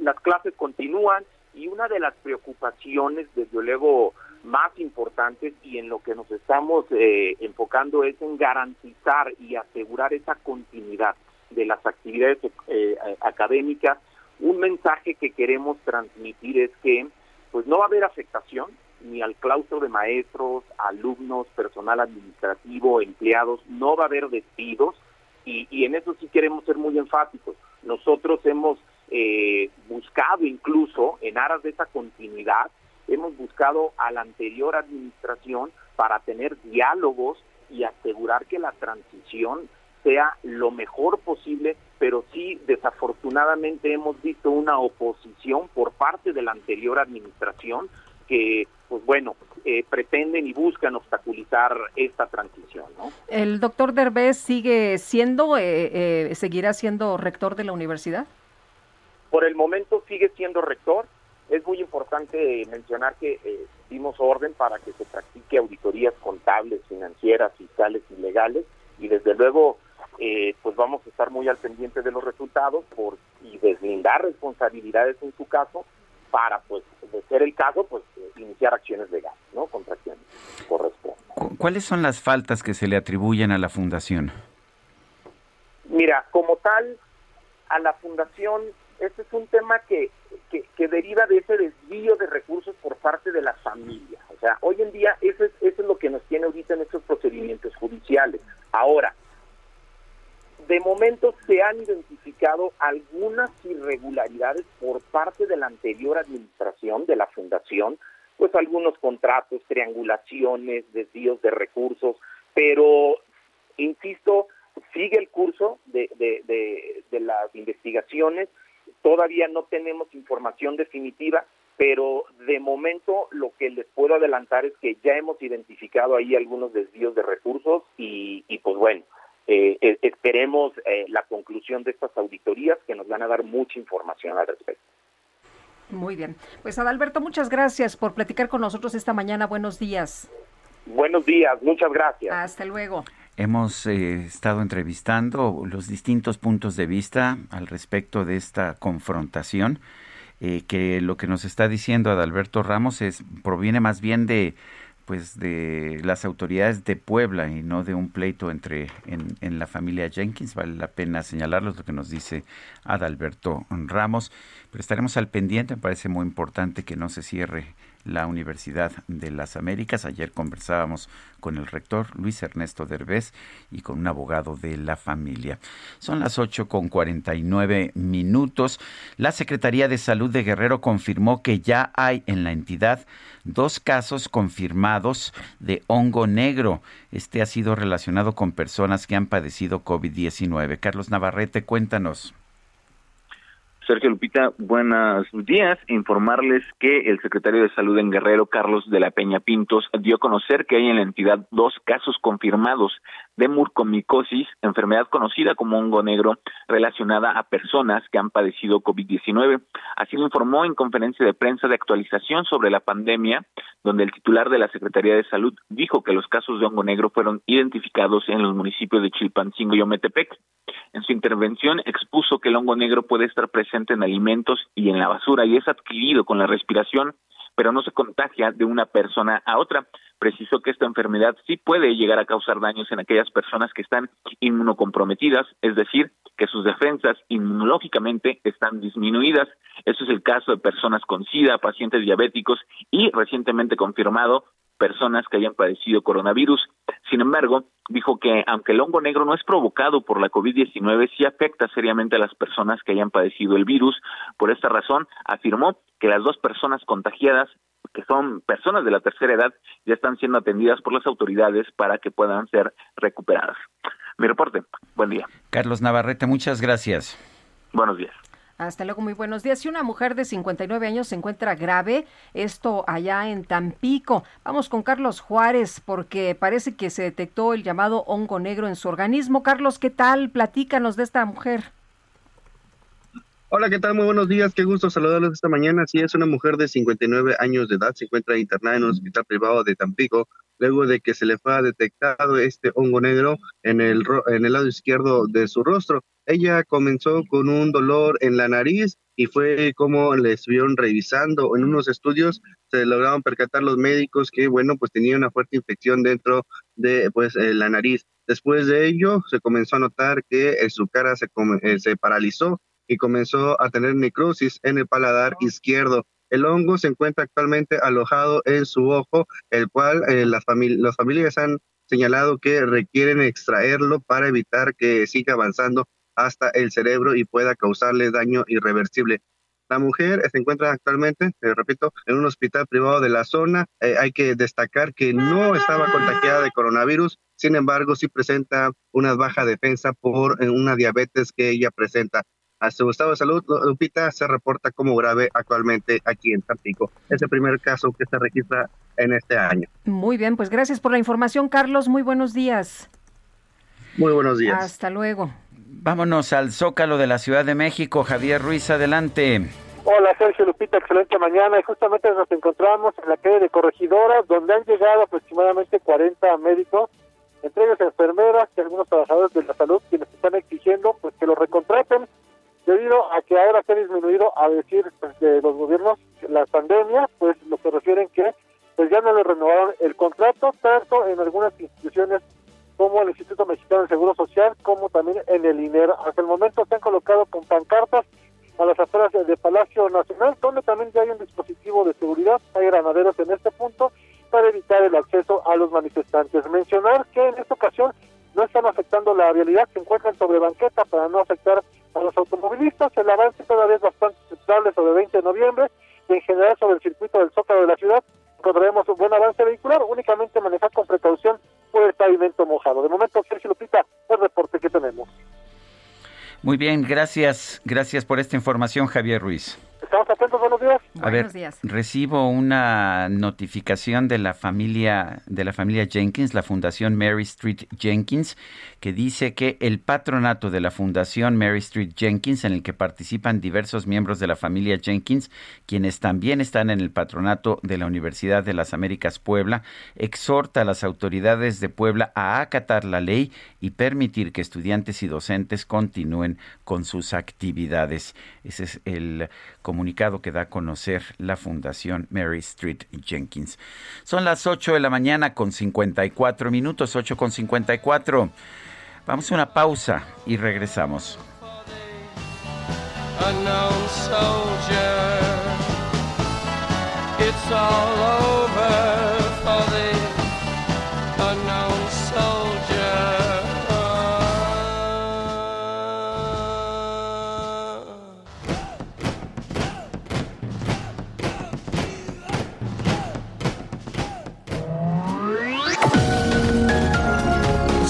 Speaker 22: las clases continúan y una de las preocupaciones, desde luego, más importantes y en lo que nos estamos eh, enfocando es en garantizar y asegurar esa continuidad de las actividades eh, académicas. Un mensaje que queremos transmitir es que pues no va a haber afectación ni al claustro de maestros, alumnos, personal administrativo, empleados, no va a haber despidos y, y en eso sí queremos ser muy enfáticos. Nosotros hemos eh, buscado incluso en aras de esa continuidad, hemos buscado a la anterior administración para tener diálogos y asegurar que la transición sea lo mejor posible, pero sí desafortunadamente hemos visto una oposición por parte de la anterior administración que, pues bueno, eh, pretenden y buscan obstaculizar esta transición. ¿no?
Speaker 2: ¿El doctor Derbez sigue siendo, eh, eh, seguirá siendo rector de la universidad?
Speaker 22: Por el momento sigue siendo rector. Es muy importante mencionar que eh, dimos orden para que se practique auditorías contables, financieras, fiscales y legales y desde luego eh, pues vamos a estar muy al pendiente de los resultados por y deslindar responsabilidades en su caso para pues de ser el caso pues iniciar acciones legales no contra quien corresponde
Speaker 1: ¿Cuáles son las faltas que se le atribuyen a la fundación?
Speaker 22: Mira, como tal, a la fundación este es un tema que, que, deriva de ese desvío de recursos por parte de las familias. O sea, hoy en día eso es, eso es lo que nos tiene ahorita en estos procedimientos judiciales. Ahora, de momento se han identificado algunas irregularidades por parte de la anterior administración de la fundación, pues algunos contratos, triangulaciones, desvíos de recursos, pero, insisto, sigue el curso de, de, de, de las investigaciones Todavía no tenemos información definitiva, pero de momento lo que les puedo adelantar es que ya hemos identificado ahí algunos desvíos de recursos y, pues bueno, eh, eh, esperemos eh, la conclusión de estas auditorías que nos van a dar mucha información al respecto.
Speaker 2: Muy bien. Pues Adalberto, muchas gracias por platicar con nosotros esta mañana. Buenos días.
Speaker 22: Buenos días, muchas gracias.
Speaker 2: Hasta luego.
Speaker 1: Hemos eh, estado entrevistando los distintos puntos de vista al respecto de esta confrontación, eh, que lo que nos está diciendo Adalberto Ramos es proviene más bien de pues de las autoridades de Puebla y no de un pleito entre en, la familia Jenkins. Vale la pena señalarlo, lo que nos dice Adalberto Ramos. Pero estaremos al pendiente, me parece muy importante que no se cierre la Universidad de las Américas. Ayer conversábamos con el rector Luis Ernesto Derbez y con un abogado de la familia. Son las 8 con 49 minutos. La Secretaría de Salud de Guerrero confirmó que ya hay en la entidad dos casos confirmados de hongo negro. Este ha sido relacionado con personas que han padecido COVID-19. Carlos Navarrete, cuéntanos.
Speaker 23: Sergio Lupita, buenos días. Informarles que el secretario de Salud en Guerrero, Carlos de la Peña Pintos, dio a conocer que hay en la entidad dos casos confirmados de murcomicosis, enfermedad conocida como hongo negro, relacionada a personas que han padecido COVID-19. Así lo informó en conferencia de prensa de actualización sobre la pandemia, donde el titular de la Secretaría de Salud dijo que los casos de hongo negro fueron identificados en los municipios de Chilpancingo y Ometepec. En su intervención expuso que el hongo negro puede estar presente en alimentos y en la basura y es adquirido con la respiración, pero no se contagia de una persona a otra precisó que esta enfermedad sí puede llegar a causar daños en aquellas personas que están inmunocomprometidas, es decir, que sus defensas inmunológicamente están disminuidas. Eso es el caso de personas con SIDA, pacientes diabéticos y recientemente confirmado personas que hayan padecido coronavirus. Sin embargo, dijo que aunque el hongo negro no es provocado por la COVID-19, sí afecta seriamente a las personas que hayan padecido el virus. Por esta razón, afirmó que las dos personas contagiadas que son personas de la tercera edad, ya están siendo atendidas por las autoridades para que puedan ser recuperadas. Mi reporte. Buen día.
Speaker 1: Carlos Navarrete, muchas gracias.
Speaker 23: Buenos días.
Speaker 2: Hasta luego, muy buenos días. Si una mujer de 59 años se encuentra grave, esto allá en Tampico. Vamos con Carlos Juárez, porque parece que se detectó el llamado hongo negro en su organismo. Carlos, ¿qué tal? Platícanos de esta mujer.
Speaker 24: Hola, ¿qué tal? Muy buenos días. Qué gusto saludarlos esta mañana. Sí, es una mujer de 59 años de edad. Se encuentra internada en un hospital privado de Tampico luego de que se le fue detectado este hongo negro en el, en el lado izquierdo de su rostro. Ella comenzó con un dolor en la nariz y fue como le estuvieron revisando. En unos estudios se lograron percatar los médicos que, bueno, pues tenía una fuerte infección dentro de pues eh, la nariz. Después de ello, se comenzó a notar que eh, su cara se, eh, se paralizó y comenzó a tener necrosis en el paladar izquierdo. El hongo se encuentra actualmente alojado en su ojo, el cual las, las familias han señalado que requieren extraerlo para evitar que siga avanzando hasta el cerebro y pueda causarle daño irreversible. La mujer se encuentra actualmente, te repito, en un hospital privado de la zona. Eh, hay que destacar que no estaba contagiada de coronavirus, sin embargo, sí presenta una baja defensa por eh, una diabetes que ella presenta. A su estado de salud, Lupita se reporta como grave actualmente aquí en Tampico. Es el primer caso que se registra en este año.
Speaker 2: Muy bien, pues gracias por la información, Carlos. Muy buenos días.
Speaker 24: Muy buenos días.
Speaker 2: Hasta luego.
Speaker 1: Vámonos al Zócalo de la Ciudad de México. Javier Ruiz, adelante.
Speaker 8: Hola Sergio Lupita, excelente mañana. Y justamente nos encontramos en la calle de Corregidoras, donde han llegado aproximadamente 40 médicos, entre ellos enfermeras y algunos trabajadores de la salud, quienes están exigiendo pues que los recontraten debido a que ahora se ha disminuido, a decir pues, de los gobiernos, la pandemia, pues lo que refieren que pues ya no le renovaron el contrato, tanto en algunas instituciones como el Instituto Mexicano del Seguro Social, como también en el INER. Hasta el momento se han colocado con pancartas a las afueras del Palacio Nacional, donde también ya hay un dispositivo de seguridad, hay granaderos en este punto, para evitar el acceso a los manifestantes. Mencionar que en esta ocasión no están afectando la vialidad, se encuentran sobre banqueta para no afectar a los automovilistas, el avance todavía es bastante aceptable sobre el 20 de noviembre, y en general sobre el circuito del Zócalo de la ciudad, encontraremos un buen avance vehicular, únicamente manejar con precaución por el pavimento mojado. De momento, Sergio Lupita, el reporte que tenemos.
Speaker 1: Muy bien, gracias. Gracias por esta información, Javier Ruiz.
Speaker 8: Estamos atentos, buenos días.
Speaker 1: A ver, recibo una notificación de la familia de la familia Jenkins, la Fundación Mary Street Jenkins, que dice que el patronato de la Fundación Mary Street Jenkins, en el que participan diversos miembros de la familia Jenkins, quienes también están en el patronato de la Universidad de las Américas Puebla, exhorta a las autoridades de Puebla a acatar la ley y permitir que estudiantes y docentes continúen con sus actividades. Ese es el comunicado que da a conocer la Fundación Mary Street Jenkins. Son las 8 de la mañana con 54 minutos, 8 con 54. Vamos a una pausa y regresamos.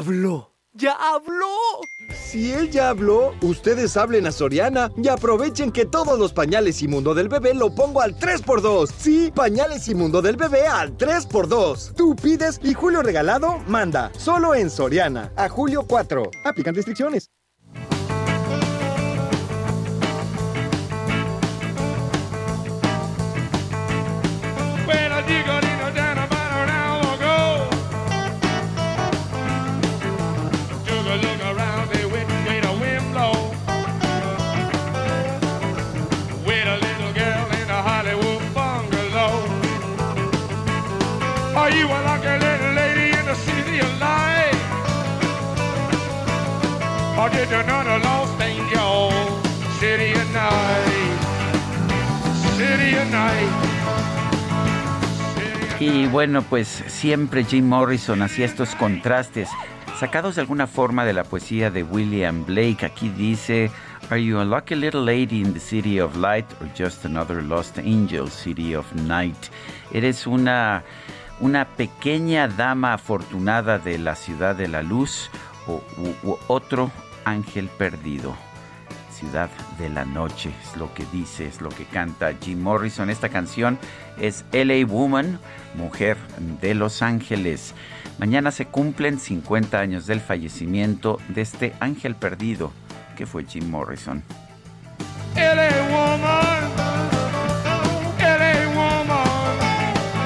Speaker 11: ¡Habló! ¡Ya habló!
Speaker 25: Si él ya habló, ustedes hablen a Soriana y aprovechen que todos los pañales y mundo del bebé lo pongo al 3x2. Sí, pañales y mundo del bebé al 3x2. Tú pides y Julio Regalado manda. Solo en Soriana. A julio 4. Aplican restricciones.
Speaker 1: Y bueno, pues siempre Jim Morrison hacía estos contrastes. sacados de alguna forma de la poesía de William Blake. Aquí dice, Are you a lucky little lady in the city of light or just another lost angel city of night? Eres una, una pequeña dama afortunada de la ciudad de la luz o u- u otro ángel perdido. Ciudad de la Noche, es lo que dice, es lo que canta Jim Morrison. Esta canción es LA Woman, Mujer de Los Ángeles. Mañana se cumplen 50 años del fallecimiento de este ángel perdido que fue Jim Morrison.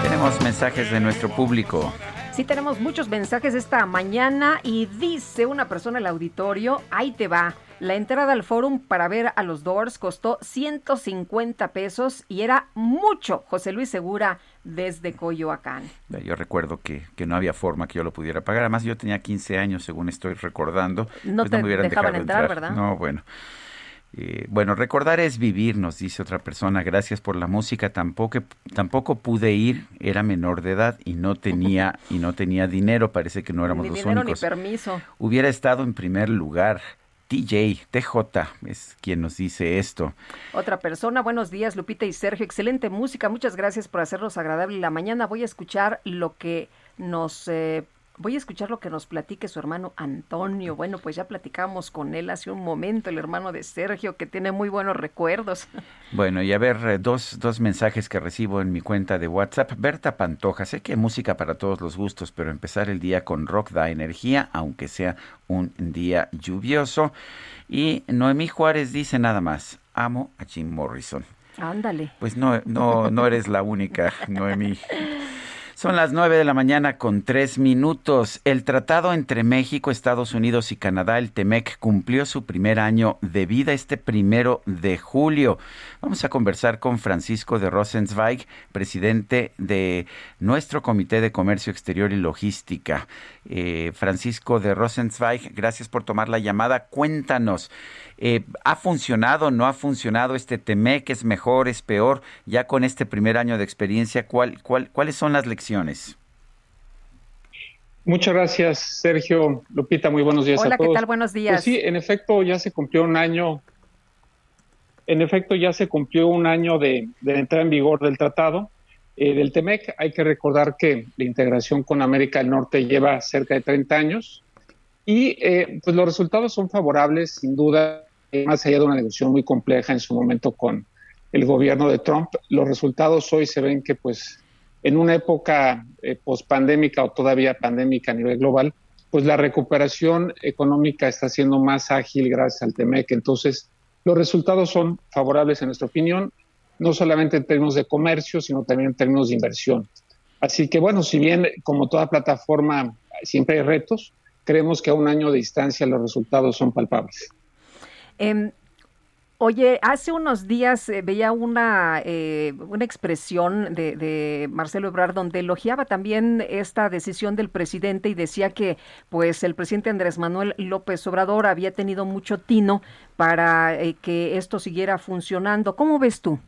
Speaker 1: Tenemos mensajes de nuestro público.
Speaker 2: Sí, tenemos muchos mensajes esta mañana y dice una persona en el auditorio, ahí te va. La entrada al forum para ver a los Doors costó 150 pesos y era mucho. José Luis Segura desde Coyoacán.
Speaker 1: Yo recuerdo que, que no había forma que yo lo pudiera pagar. Además, yo tenía 15 años, según estoy recordando.
Speaker 2: No
Speaker 1: Pues
Speaker 2: te
Speaker 1: me
Speaker 2: dejaban entrar, ¿verdad?
Speaker 1: No, bueno. Eh, bueno, recordar es vivir, nos dice otra persona. Gracias por la música. Tampoco, tampoco pude ir, era menor de edad y no tenía y no tenía dinero. Parece que no éramos
Speaker 2: Ni
Speaker 1: los
Speaker 2: dinero
Speaker 1: únicos.
Speaker 2: ni permiso.
Speaker 1: Hubiera estado en primer lugar. TJ, TJ es quien nos dice esto.
Speaker 2: Otra persona, buenos días Lupita y Sergio, excelente música, muchas gracias por hacernos agradable la mañana. Voy a escuchar lo que nos... eh, Voy a escuchar lo que nos platique su hermano Antonio. Bueno, pues ya platicamos con él hace un momento, el hermano de Sergio, que tiene muy buenos recuerdos.
Speaker 1: Bueno, y a ver, eh, dos, dos mensajes que recibo en mi cuenta de WhatsApp. Berta Pantoja, sé que hay música para todos los gustos, pero empezar el día con rock da energía, aunque sea un día lluvioso. Y Noemí Juárez dice nada más, amo a Jim Morrison.
Speaker 2: Ándale.
Speaker 1: Pues no, no, no eres la única, Noemí. Son las 9 de la mañana con tres minutos. El tratado entre México, Estados Unidos y Canadá, el TEMEC, cumplió su primer año de vida este primero de julio. Vamos a conversar con Francisco de Rosenzweig, presidente de nuestro Comité de Comercio Exterior y Logística. Eh, Francisco de Rosenzweig, gracias por tomar la llamada. Cuéntanos, eh, ¿ha funcionado, no ha funcionado este TEMEC? ¿Es mejor, es peor? Ya con este primer año de experiencia, ¿cuál, cuál, ¿cuáles son las lecciones?
Speaker 26: Muchas gracias, Sergio. Lupita, muy buenos días
Speaker 2: Hola,
Speaker 26: a todos.
Speaker 2: ¿qué tal? Buenos días.
Speaker 26: Pues sí, en efecto, ya se cumplió un año. En efecto, ya se cumplió un año de, de la entrada en vigor del tratado eh, del TEMEC. Hay que recordar que la integración con América del Norte lleva cerca de 30 años y eh, pues los resultados son favorables, sin duda, más allá de una negociación muy compleja en su momento con el gobierno de Trump. Los resultados hoy se ven que pues en una época eh, pospandémica o todavía pandémica a nivel global, pues la recuperación económica está siendo más ágil gracias al TEMEC. Entonces, los resultados son favorables en nuestra opinión, no solamente en términos de comercio, sino también en términos de inversión. Así que, bueno, si bien como toda plataforma siempre hay retos, creemos que a un año de distancia los resultados son palpables.
Speaker 2: Em, Oye, hace unos días eh, veía una, eh, una expresión de, de Marcelo Ebrard donde elogiaba también esta decisión del presidente y decía que pues el presidente Andrés Manuel López Obrador había tenido mucho tino para eh, que esto siguiera funcionando. ¿Cómo ves tú?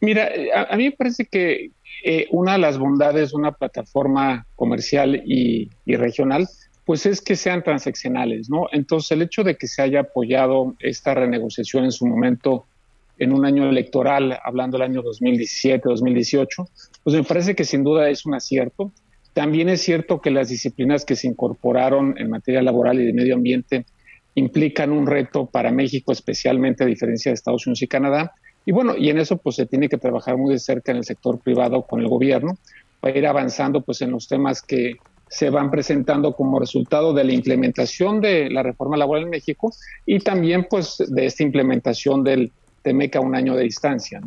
Speaker 26: Mira, a, a mí me parece que eh, una de las bondades de una plataforma comercial y, y regional pues es que sean transaccionales, ¿no? Entonces, el hecho de que se haya apoyado esta renegociación en su momento en un año electoral, hablando del año 2017, 2018, pues me parece que sin duda es un acierto. También es cierto que las disciplinas que se incorporaron en materia laboral y de medio ambiente implican un reto para México, especialmente a diferencia de Estados Unidos y Canadá. Y bueno, y en eso pues se tiene que trabajar muy de cerca en el sector privado con el gobierno para ir avanzando pues en los temas que se van presentando como resultado de la implementación de la reforma laboral en México y también pues de esta implementación del TEMEC a un año de distancia.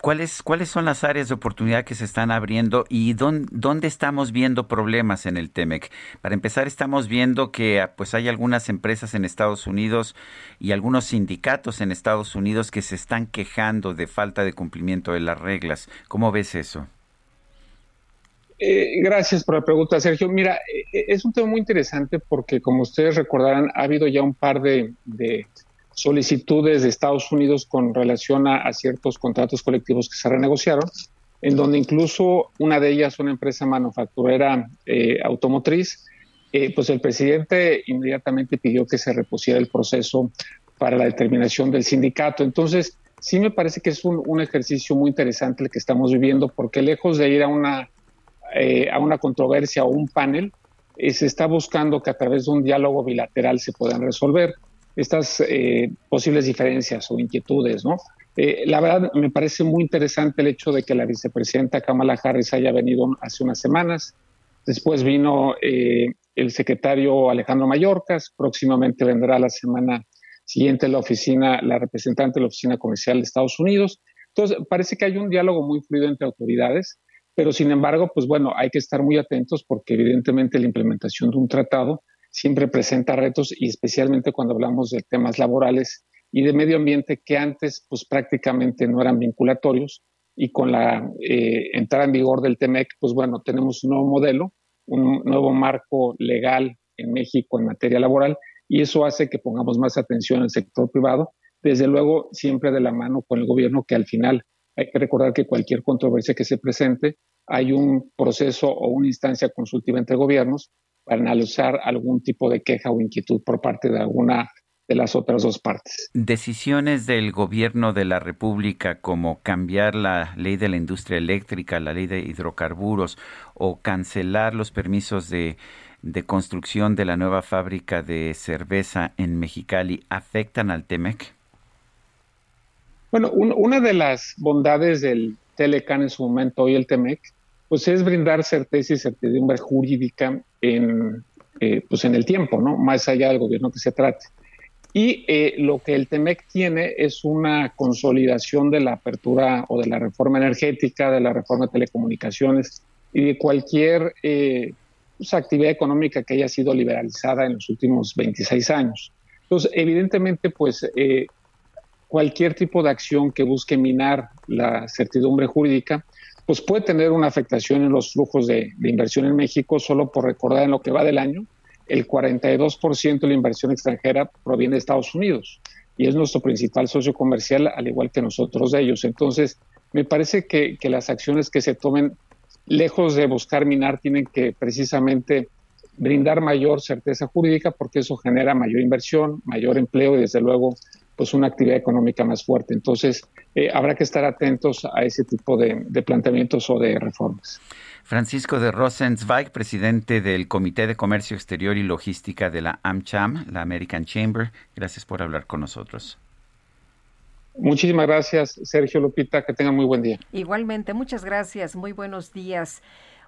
Speaker 1: ¿cuáles, ¿Cuáles son las áreas de oportunidad que se están abriendo y dónde estamos viendo problemas en el TEMEC? Para empezar, estamos viendo que pues hay algunas empresas en Estados Unidos y algunos sindicatos en Estados Unidos que se están quejando de falta de cumplimiento de las reglas. ¿Cómo ves eso?
Speaker 26: Eh, gracias por la pregunta, Sergio. Mira, eh, es un tema muy interesante porque, como ustedes recordarán, ha habido ya un par de, de solicitudes de Estados Unidos con relación a, ciertos contratos colectivos que se renegociaron. en donde incluso una de ellas, una empresa manufacturera eh, automotriz, eh, pues el presidente inmediatamente pidió que se repusiera el proceso para la determinación del sindicato. Entonces, sí me parece que es un, ejercicio muy interesante el que estamos viviendo, porque lejos de ir a una, eh, a una controversia o un panel, se está buscando que a través de un diálogo bilateral se puedan resolver estas posibles diferencias o inquietudes. Eh, la verdad, me parece muy interesante el hecho de que la vicepresidenta Kamala Harris haya venido hace unas semanas. Después vino eh, el secretario Alejandro Mayorkas. Próximamente vendrá la semana siguiente la oficina, la representante de la Oficina Comercial de Estados Unidos. Entonces, parece que hay un diálogo muy fluido entre autoridades, pero sin embargo, pues bueno, hay que estar muy atentos porque evidentemente la implementación de un tratado siempre presenta retos y especialmente cuando hablamos de temas laborales y de medio ambiente que antes pues prácticamente no eran vinculatorios y con la eh, entrada en vigor del TEMEC, pues bueno, tenemos un nuevo modelo, un nuevo marco legal en México en materia laboral y eso hace que pongamos más atención al sector privado, desde luego siempre de la mano con el gobierno, que al final hay que recordar que cualquier controversia que se presente, hay un proceso o una instancia consultiva entre gobiernos para analizar algún tipo de queja o inquietud por parte de alguna de las otras dos partes.
Speaker 1: Decisiones del gobierno de la República como cambiar la ley de la industria eléctrica, la ley de hidrocarburos o cancelar los permisos de, construcción de la nueva fábrica de cerveza en Mexicali afectan al TEMEC?
Speaker 26: Bueno, una de las bondades del Telecan en su momento, hoy el TEMEC, pues es brindar certeza y certidumbre jurídica en, eh, pues en el tiempo, ¿no? Más allá del gobierno que se trate. Y eh, lo que el TEMEC tiene es una consolidación de la apertura o de la reforma energética, de la reforma de telecomunicaciones y de cualquier eh, pues, actividad económica que haya sido liberalizada en los últimos 26 años. Entonces, evidentemente, pues eh, cualquier tipo de acción que busque minar la certidumbre jurídica, pues puede tener una afectación en los flujos de, inversión en México, solo por recordar en lo que va del año, el 42% de la inversión extranjera proviene de Estados Unidos y es nuestro principal socio comercial, al igual que nosotros de ellos. Entonces, me parece que, las acciones que se tomen, lejos de buscar minar, tienen que precisamente brindar mayor certeza jurídica porque eso genera mayor inversión, mayor empleo y desde luego pues una actividad económica más fuerte. Entonces, eh, habrá que estar atentos a ese tipo de planteamientos o de reformas.
Speaker 1: Francisco de Rosenzweig, presidente del Comité de Comercio Exterior y Logística de la AmCham, la American Chamber. Gracias por hablar con nosotros.
Speaker 26: Muchísimas gracias, Sergio Lupita. Que tengan muy buen día.
Speaker 2: Igualmente, muchas gracias. Muy buenos días.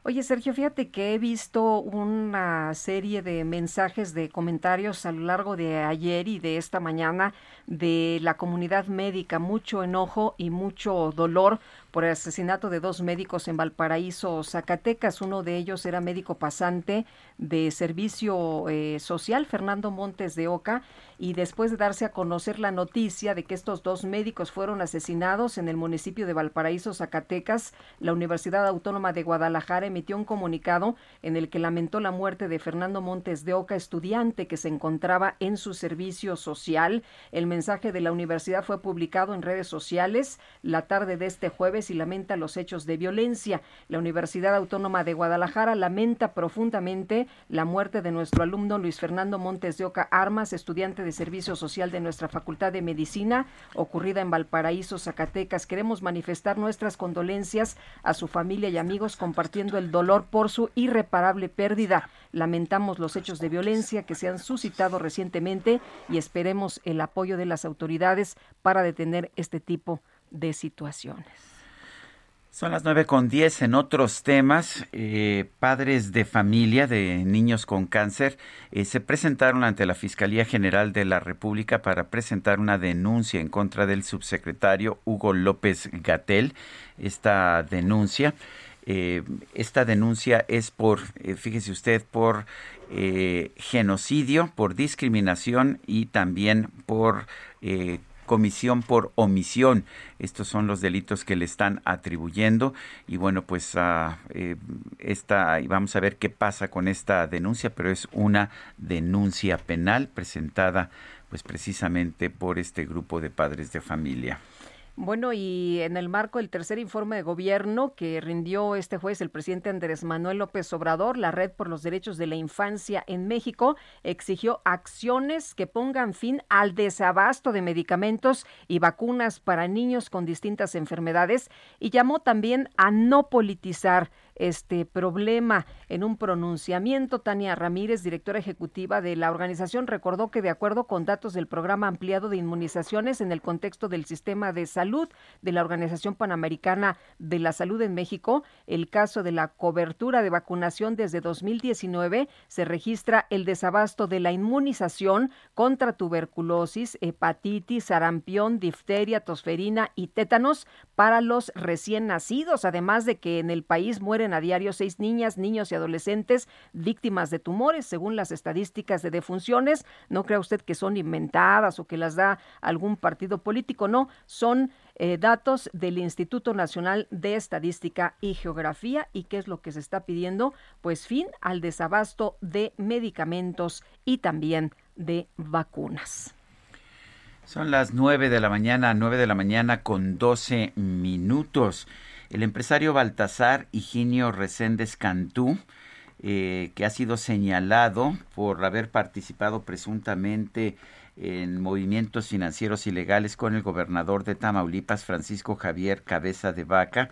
Speaker 2: Oye, Sergio, fíjate que he visto una serie de mensajes, de comentarios a lo largo de ayer y de esta mañana de la comunidad médica, mucho enojo y mucho dolor por el asesinato de dos médicos en Valparaíso, Zacatecas. Uno de ellos era médico pasante de servicio eh, social, Fernando Montes de Oca, y después de darse a conocer la noticia de que estos dos médicos fueron asesinados en el municipio de Valparaíso, Zacatecas, la Universidad Autónoma de Guadalajara emitió un comunicado en el que lamentó la muerte de Fernando Montes de Oca, estudiante que se encontraba en su servicio social. El mensaje de la universidad fue publicado en redes sociales la tarde de este jueves y lamenta los hechos de violencia. La Universidad Autónoma de Guadalajara lamenta profundamente la muerte de nuestro alumno Luis Fernando Montes de Oca Armas, estudiante de Servicio Social de nuestra Facultad de Medicina, ocurrida en Valparaíso, Zacatecas. Queremos manifestar nuestras condolencias a su familia y amigos compartiendo el dolor por su irreparable pérdida. Lamentamos los hechos de violencia que se han suscitado recientemente y esperemos el apoyo de las autoridades para detener este tipo de situaciones.
Speaker 1: Son las nueve con diez en otros temas. Eh, padres de familia de niños con cáncer eh, se presentaron ante la Fiscalía General de la República para presentar una denuncia en contra del subsecretario Hugo López Gatel. Esta denuncia, eh, esta denuncia es por, fíjese usted, por genocidio, por discriminación y también por comisión por omisión. Estos son los delitos que le están atribuyendo y bueno, pues uh, esta, vamos a ver qué pasa con esta denuncia, pero es una denuncia penal presentada pues precisamente por este grupo de padres de familia.
Speaker 2: Bueno, y en el marco del tercer informe de gobierno que rindió este jueves el presidente Andrés Manuel López Obrador, la Red por los Derechos de la Infancia en México exigió acciones que pongan fin al desabasto de medicamentos y vacunas para niños con distintas enfermedades y llamó también a no politizar este problema. En un pronunciamiento, Tania Ramírez, directora ejecutiva de la organización, recordó que de acuerdo con datos del programa ampliado de inmunizaciones en el contexto del sistema de salud de la Organización Panamericana de la Salud en México, el caso de la cobertura de vacunación desde 2019 se registra el desabasto de la inmunización contra tuberculosis, hepatitis, sarampión, difteria, tosferina y tétanos para los recién nacidos, además de que en el país mueren a diario seis niñas, niños y adolescentes víctimas de tumores, según las estadísticas de defunciones. No crea usted que son inventadas o que las da algún partido político, no, son eh, datos del Instituto Nacional de Estadística y Geografía y qué es lo que se está pidiendo, pues fin al desabasto de medicamentos y también de vacunas.
Speaker 1: Son las nueve de la mañana, nueve de la mañana con doce minutos. El empresario Baltasar Higinio Reséndez Cantú, eh, que ha sido señalado por haber participado presuntamente en movimientos financieros ilegales con el gobernador de Tamaulipas, Francisco Javier Cabeza de Vaca.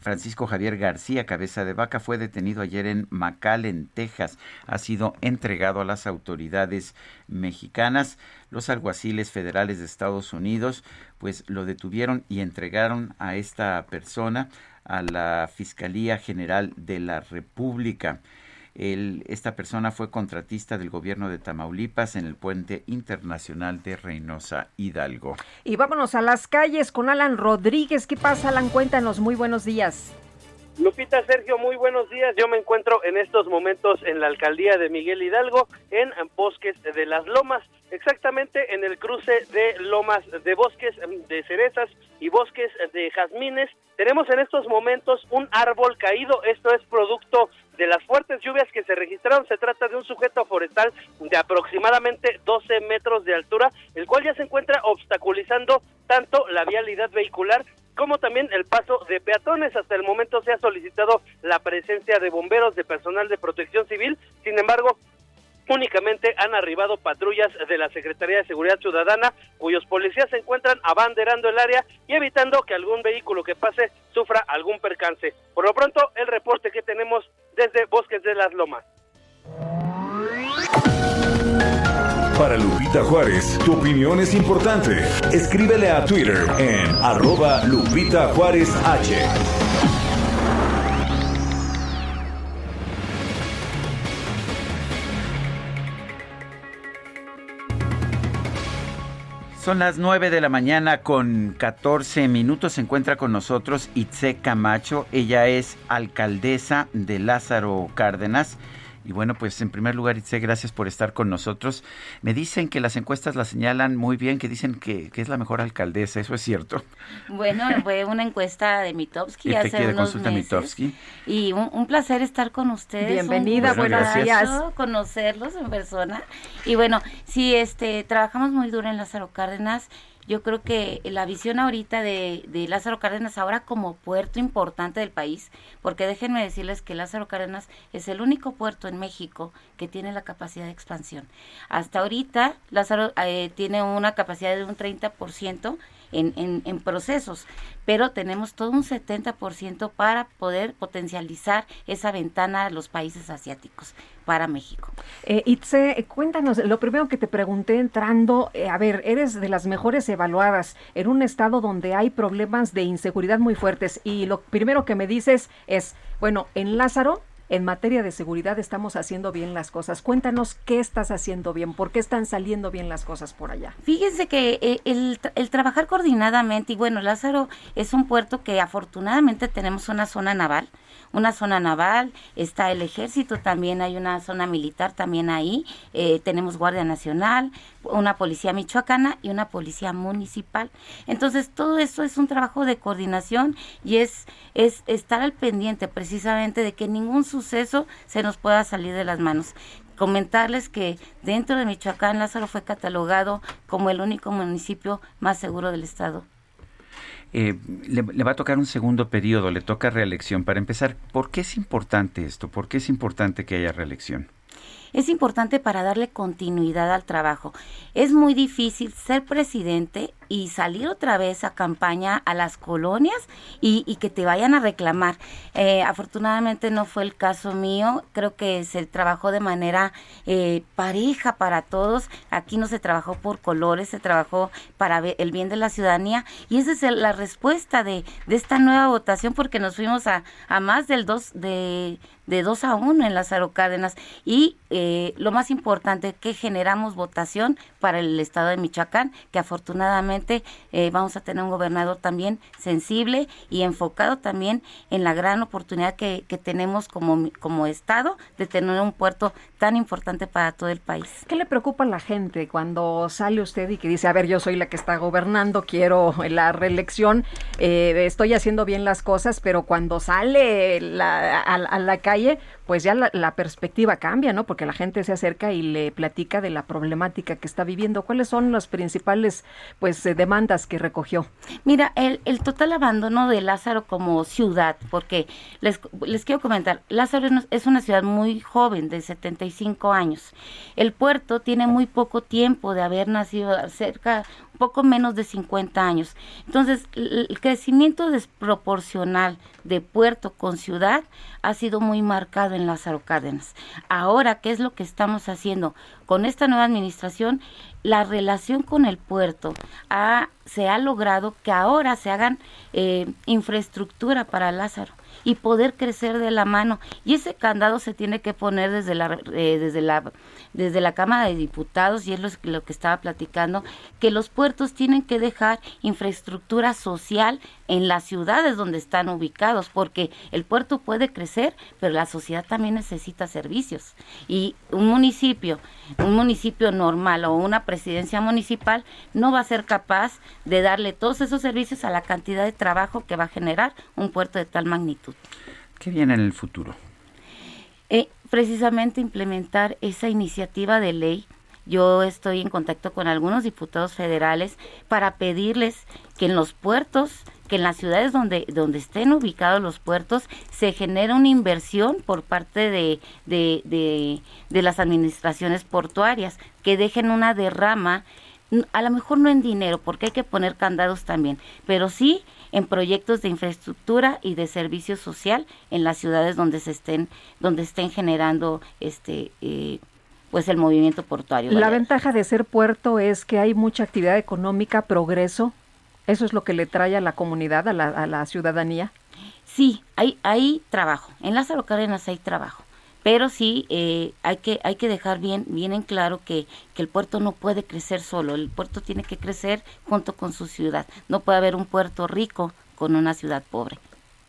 Speaker 1: Francisco Javier García Cabeza de Vaca fue detenido ayer en McAllen, Texas. Ha sido entregado a las autoridades mexicanas. Los alguaciles federales de Estados Unidos pues lo detuvieron y entregaron a esta persona a la Fiscalía General de la República esta persona fue contratista del gobierno de Tamaulipas en el puente internacional de Reynosa Hidalgo.
Speaker 2: Y vámonos a las calles con Alan Rodríguez. ¿Qué pasa, Alan? Cuéntanos. Muy buenos días.
Speaker 23: Lupita Sergio, muy buenos días. Yo me encuentro en estos momentos en la alcaldía de Miguel Hidalgo, en Bosques de las Lomas, exactamente en el cruce de Lomas de Bosques de Cerezas y Bosques de Jazmines. Tenemos en estos momentos un árbol caído. Esto es producto de las fuertes lluvias que se registraron. Se trata de un sujeto forestal de aproximadamente 12 metros de altura, el cual ya se encuentra obstaculizando tanto la vialidad vehicular como también el paso de peatones. Hasta el momento se ha solicitado la presencia de bomberos, de personal de protección civil. Sin embargo, únicamente han arribado patrullas de la Secretaría de Seguridad Ciudadana, cuyos policías se encuentran abanderando el área y evitando que algún vehículo que pase sufra algún percance. Por lo pronto, el reporte que tenemos desde Bosques de las Lomas.
Speaker 3: Para Lupita Juárez, tu opinión es importante. Escríbele a Twitter en arroba Lupita Juárez H.
Speaker 1: Son las 9 de la mañana con 14 minutos. Se encuentra con nosotros Itze Camacho. Ella es alcaldesa de Lázaro Cárdenas y bueno, pues en primer lugar, Itze, gracias por estar con nosotros. Me dicen que las encuestas la señalan muy bien, que dicen que, es la mejor alcaldesa, ¿eso es cierto?
Speaker 27: Bueno, fue una encuesta de Mitowski hace unos meses. Y un, placer estar con ustedes.
Speaker 2: Bienvenida, buenos días.
Speaker 27: Conocerlos en persona. Y bueno, sí, este, trabajamos muy duro en Lázaro Cárdenas yo creo que la visión ahorita de, de, Lázaro Cárdenas ahora como puerto importante del país, porque déjenme decirles que Lázaro Cárdenas es el único puerto en México que tiene la capacidad de expansión. Hasta ahorita Lázaro eh, tiene una capacidad de un 30% en, en, procesos, pero tenemos todo un 70% para poder potencializar esa ventana a los países asiáticos para México.
Speaker 2: Eh, Itze, cuéntanos, lo primero que te pregunté entrando, eh, a ver, eres de las mejores evaluadas en un estado donde hay problemas de inseguridad muy fuertes y lo primero que me dices es, bueno, en Lázaro en materia de seguridad estamos haciendo bien las cosas. Cuéntanos qué estás haciendo bien, por qué están saliendo bien las cosas por allá.
Speaker 27: Fíjense que eh, el, el, trabajar coordinadamente, y bueno, Lázaro es un puerto que afortunadamente tenemos una zona naval, una zona naval, está el ejército también, hay una zona militar también ahí, eh, tenemos Guardia Nacional, una policía michoacana y una policía municipal. Entonces, todo eso es un trabajo de coordinación y es, es estar al pendiente precisamente de que ningún suceso se nos pueda salir de las manos comentarles que dentro de Michoacán Lázaro fue catalogado como el único municipio más seguro del estado.
Speaker 1: Eh, le, le, va a tocar un segundo periodo, le toca reelección. Para empezar, ¿por qué es importante esto? ¿Por qué es importante que haya reelección?
Speaker 27: es importante para darle continuidad al trabajo. Es muy difícil ser presidente y salir otra vez a campaña a las colonias y, que te vayan a reclamar. Eh, afortunadamente no fue el caso mío, creo que se trabajó de manera eh, pareja para todos. Aquí no se trabajó por colores, se trabajó para el bien de la ciudadanía y esa es la respuesta de, esta nueva votación porque nos fuimos a, a más del 2 de, de 2 a 1 en Lázaro Cárdenas y eh, lo más importante que generamos votación para el estado de Michoacán, que afortunadamente eh, vamos a tener un gobernador también sensible y enfocado también en la gran oportunidad que, tenemos como, como estado de tener un puerto tan importante para todo el país.
Speaker 2: ¿Qué le preocupa a la gente cuando sale usted y que dice, a ver, yo soy la que está gobernando, quiero la reelección, eh, estoy haciendo bien las cosas, pero cuando sale a la calle pues ya la, perspectiva cambia, ¿no? Porque la gente se acerca y le platica de la problemática que está viviendo. ¿Cuáles son las principales, pues, eh, demandas que recogió?
Speaker 27: Mira, el, el, total abandono de Lázaro como ciudad, porque les, les quiero comentar, Lázaro es una ciudad muy joven, de 75 años. El puerto tiene muy poco tiempo de haber nacido cerca, poco menos de 50 años. Entonces, el crecimiento desproporcional de puerto con ciudad ha sido muy marcado en Lázaro Cárdenas. Ahora, ¿qué es lo que estamos haciendo? Con esta nueva administración, la relación con el puerto ha, se ha logrado que ahora se hagan eh, infraestructura para Lázaro y poder crecer de la mano. Y ese candado se tiene que poner desde la, eh, desde la desde la Cámara de Diputados, y es lo, que estaba platicando, que los puertos tienen que dejar infraestructura social en las ciudades donde están ubicados, porque el puerto puede crecer, pero la sociedad también necesita servicios. Y un municipio, un municipio normal o una presidencia municipal no va a ser capaz de darle todos esos servicios a la cantidad de trabajo que va a generar un puerto de tal magnitud.
Speaker 1: ¿Qué viene en el futuro?
Speaker 27: Eh, precisamente implementar esa iniciativa de ley. Yo estoy en contacto con algunos diputados federales para pedirles que en los puertos, que en las ciudades donde, donde estén ubicados los puertos, se genere una inversión por parte de, de, de, de las administraciones portuarias, que dejen una derrama, a lo mejor no en dinero, porque hay que poner candados también, pero sí en proyectos de infraestructura y de servicio social en las ciudades donde se estén donde estén generando este eh, pues el movimiento portuario.
Speaker 2: La ventaja de ser puerto es que hay mucha actividad económica, progreso. Eso es lo que le trae a la comunidad, a la, a la ciudadanía.
Speaker 27: Sí, hay, hay trabajo. En Lázaro Cárdenas hay trabajo pero sí eh, hay que hay que dejar bien bien en claro que, que el puerto no puede crecer solo el puerto tiene que crecer junto con su ciudad no puede haber un puerto rico con una ciudad pobre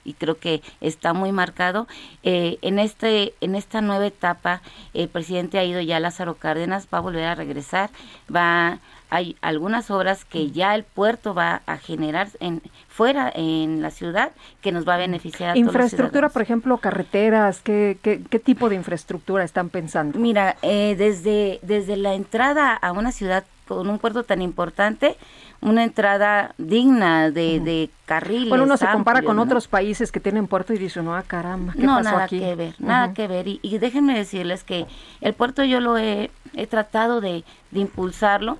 Speaker 27: y creo que está muy marcado eh, en este en esta nueva etapa el presidente ha ido ya a Lázaro Cárdenas va a volver a regresar va hay algunas obras que ya el puerto va a generar en fuera en la ciudad que nos va a beneficiar. A
Speaker 2: infraestructura, por ejemplo, carreteras, ¿qué, ¿qué, qué, tipo de infraestructura están pensando?
Speaker 27: Mira, eh, desde, desde la entrada a una ciudad con un puerto tan importante, una entrada digna de, de carriles.
Speaker 2: Bueno, uno se compara con otros países que tienen puerto y dice, no, ah, caramba, ¿qué
Speaker 27: no,
Speaker 2: pasó
Speaker 27: nada
Speaker 2: aquí?
Speaker 27: que ver, nada que ver. Y, y, déjenme decirles que el puerto yo lo he, he tratado de, de impulsarlo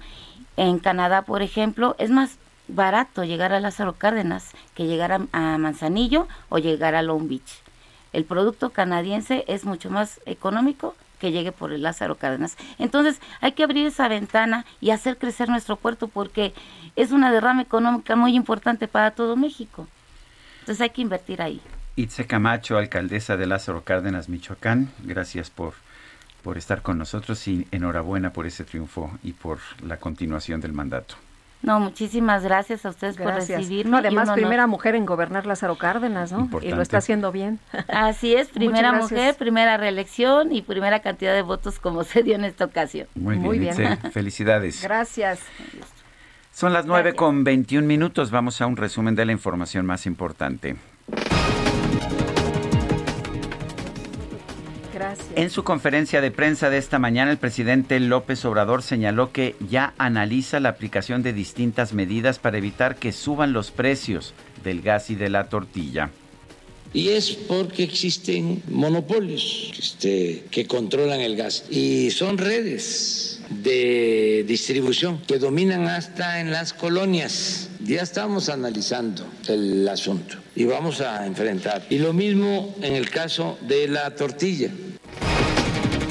Speaker 27: en Canadá, por ejemplo, es más barato llegar a Lázaro Cárdenas que llegar a, a Manzanillo o llegar a Long Beach. El producto canadiense es mucho más económico que llegue por el Lázaro Cárdenas. Entonces hay que abrir esa ventana y hacer crecer nuestro puerto porque es una derrama económica muy importante para todo México. Entonces hay que invertir ahí.
Speaker 1: Itze Camacho, alcaldesa de Lázaro Cárdenas, Michoacán, gracias por por estar con nosotros y enhorabuena por ese triunfo y por la continuación del mandato.
Speaker 27: No, muchísimas gracias a ustedes gracias. por recibirme.
Speaker 2: No, además, primera mujer en gobernar Lázaro Cárdenas, ¿no? Importante. Y lo está haciendo bien.
Speaker 27: Así es, primera mujer, primera reelección y primera cantidad de votos como se dio en esta ocasión.
Speaker 1: Muy bien, Muy bien. felicidades.
Speaker 2: Gracias.
Speaker 1: Son las nueve con 21 minutos. Vamos a un resumen de la información más importante.
Speaker 2: Gracias.
Speaker 1: En su conferencia de prensa de esta mañana, el presidente López Obrador señaló que ya analiza la aplicación de distintas medidas para evitar que suban los precios del gas y de la tortilla.
Speaker 5: Y es porque existen monopolios este, que controlan el gas. Y son redes de distribución que dominan hasta en las colonias. Ya estamos analizando el asunto y vamos a enfrentar. Y lo mismo en el caso de la tortilla.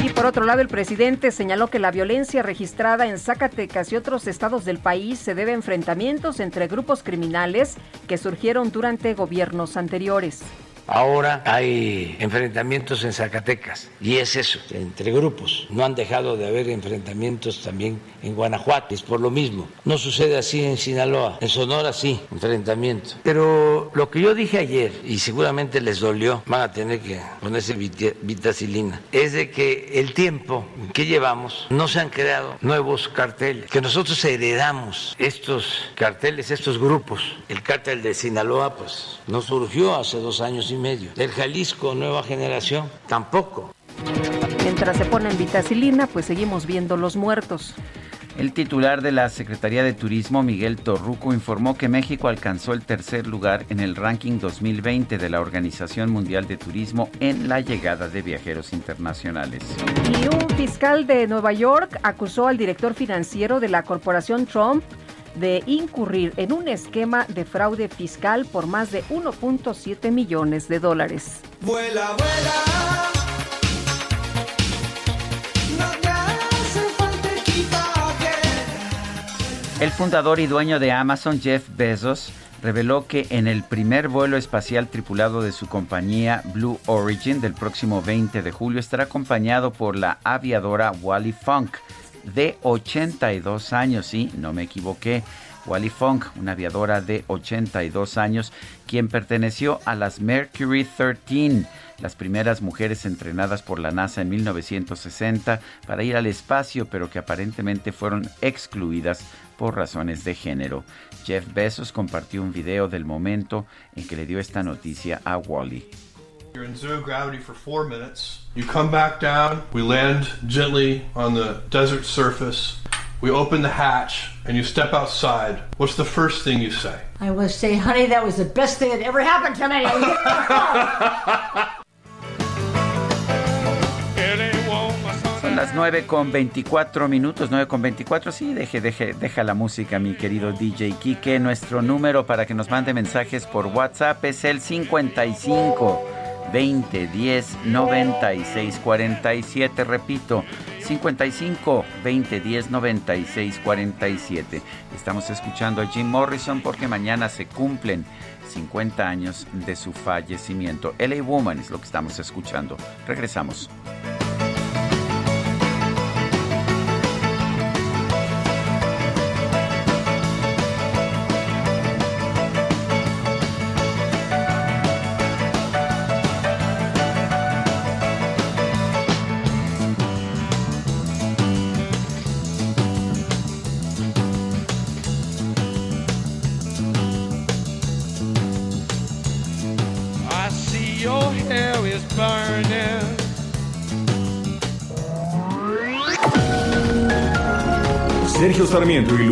Speaker 2: Y por otro lado, el presidente señaló que la violencia registrada en Zacatecas y otros estados del país se debe a enfrentamientos entre grupos criminales que surgieron durante gobiernos anteriores.
Speaker 5: Ahora hay enfrentamientos en Zacatecas y es eso, entre grupos. No han dejado de haber enfrentamientos también en Guanajuato, es por lo mismo. No sucede así en Sinaloa, en Sonora sí, enfrentamiento. Pero lo que yo dije ayer, y seguramente les dolió, van a tener que ponerse vita- vitacilina, es de que el tiempo que llevamos no se han creado nuevos carteles, que nosotros heredamos estos carteles, estos grupos. El cártel de Sinaloa, pues, no surgió hace dos años y medio. El Jalisco Nueva Generación, tampoco.
Speaker 2: Mientras se ponen vitacilina, pues seguimos viendo los muertos.
Speaker 1: El titular de la Secretaría de Turismo, Miguel Torruco, informó que México alcanzó el tercer lugar en el ranking 2020 de la Organización Mundial de Turismo en la llegada de viajeros internacionales.
Speaker 2: Y un fiscal de Nueva York acusó al director financiero de la corporación Trump de incurrir en un esquema de fraude fiscal por más de 1.7 millones de dólares.
Speaker 28: Vuela, vuela.
Speaker 1: El fundador y dueño de Amazon, Jeff Bezos, reveló que en el primer vuelo espacial tripulado de su compañía Blue Origin del próximo 20 de julio estará acompañado por la aviadora Wally Funk, de 82 años, sí, no me equivoqué. Wally Funk, una aviadora de 82 años, quien perteneció a las Mercury 13, las primeras mujeres entrenadas por la NASA en 1960 para ir al espacio, pero que aparentemente fueron excluidas por razones de género. Jeff Bezos compartió un video del momento en que le dio esta noticia a Wally.
Speaker 29: You're in zero gravity for four minutes. You come back down. We land gently on the desert surface. We open the hatch and you step outside. What's the first thing you say?
Speaker 30: I will say, honey, that was the best thing that ever happened to me.
Speaker 1: Son las 9 con 24 minutos, 9 con 24. Sí, deje, deje, deja la música, mi querido DJ Kike. Nuestro número para que nos mande mensajes por WhatsApp es el 55 20 10 96 47. Repito, 55 20 10 96 47. Estamos escuchando a Jim Morrison porque mañana se cumplen 50 años de su fallecimiento. LA Woman es lo que estamos escuchando. Regresamos.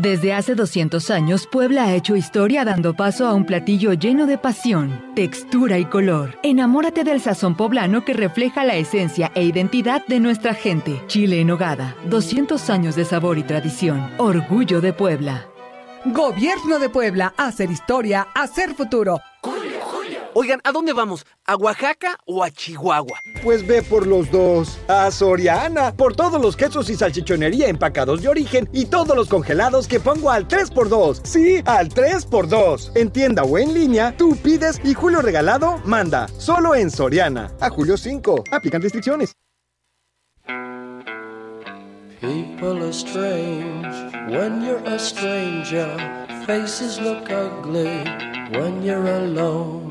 Speaker 31: Desde hace 200 años, Puebla ha hecho historia dando paso a un platillo lleno de pasión, textura y color. Enamórate del sazón poblano que refleja la esencia e identidad de nuestra gente. Chile en nogada, 200 años de sabor y tradición. Orgullo de Puebla.
Speaker 32: Gobierno de Puebla, hacer historia, hacer futuro.
Speaker 10: Oigan, ¿a dónde vamos? ¿A Oaxaca o a Chihuahua?
Speaker 11: Pues ve por los dos. A Soriana, por todos los quesos y salchichonería empacados de origen y todos los congelados que pongo al 3x2. Sí, al 3x2. En tienda o en línea, tú pides y Julio Regalado manda. Solo en Soriana. A julio 5. Aplican restricciones.
Speaker 9: People are strange when you're a stranger. Faces look ugly when you're alone.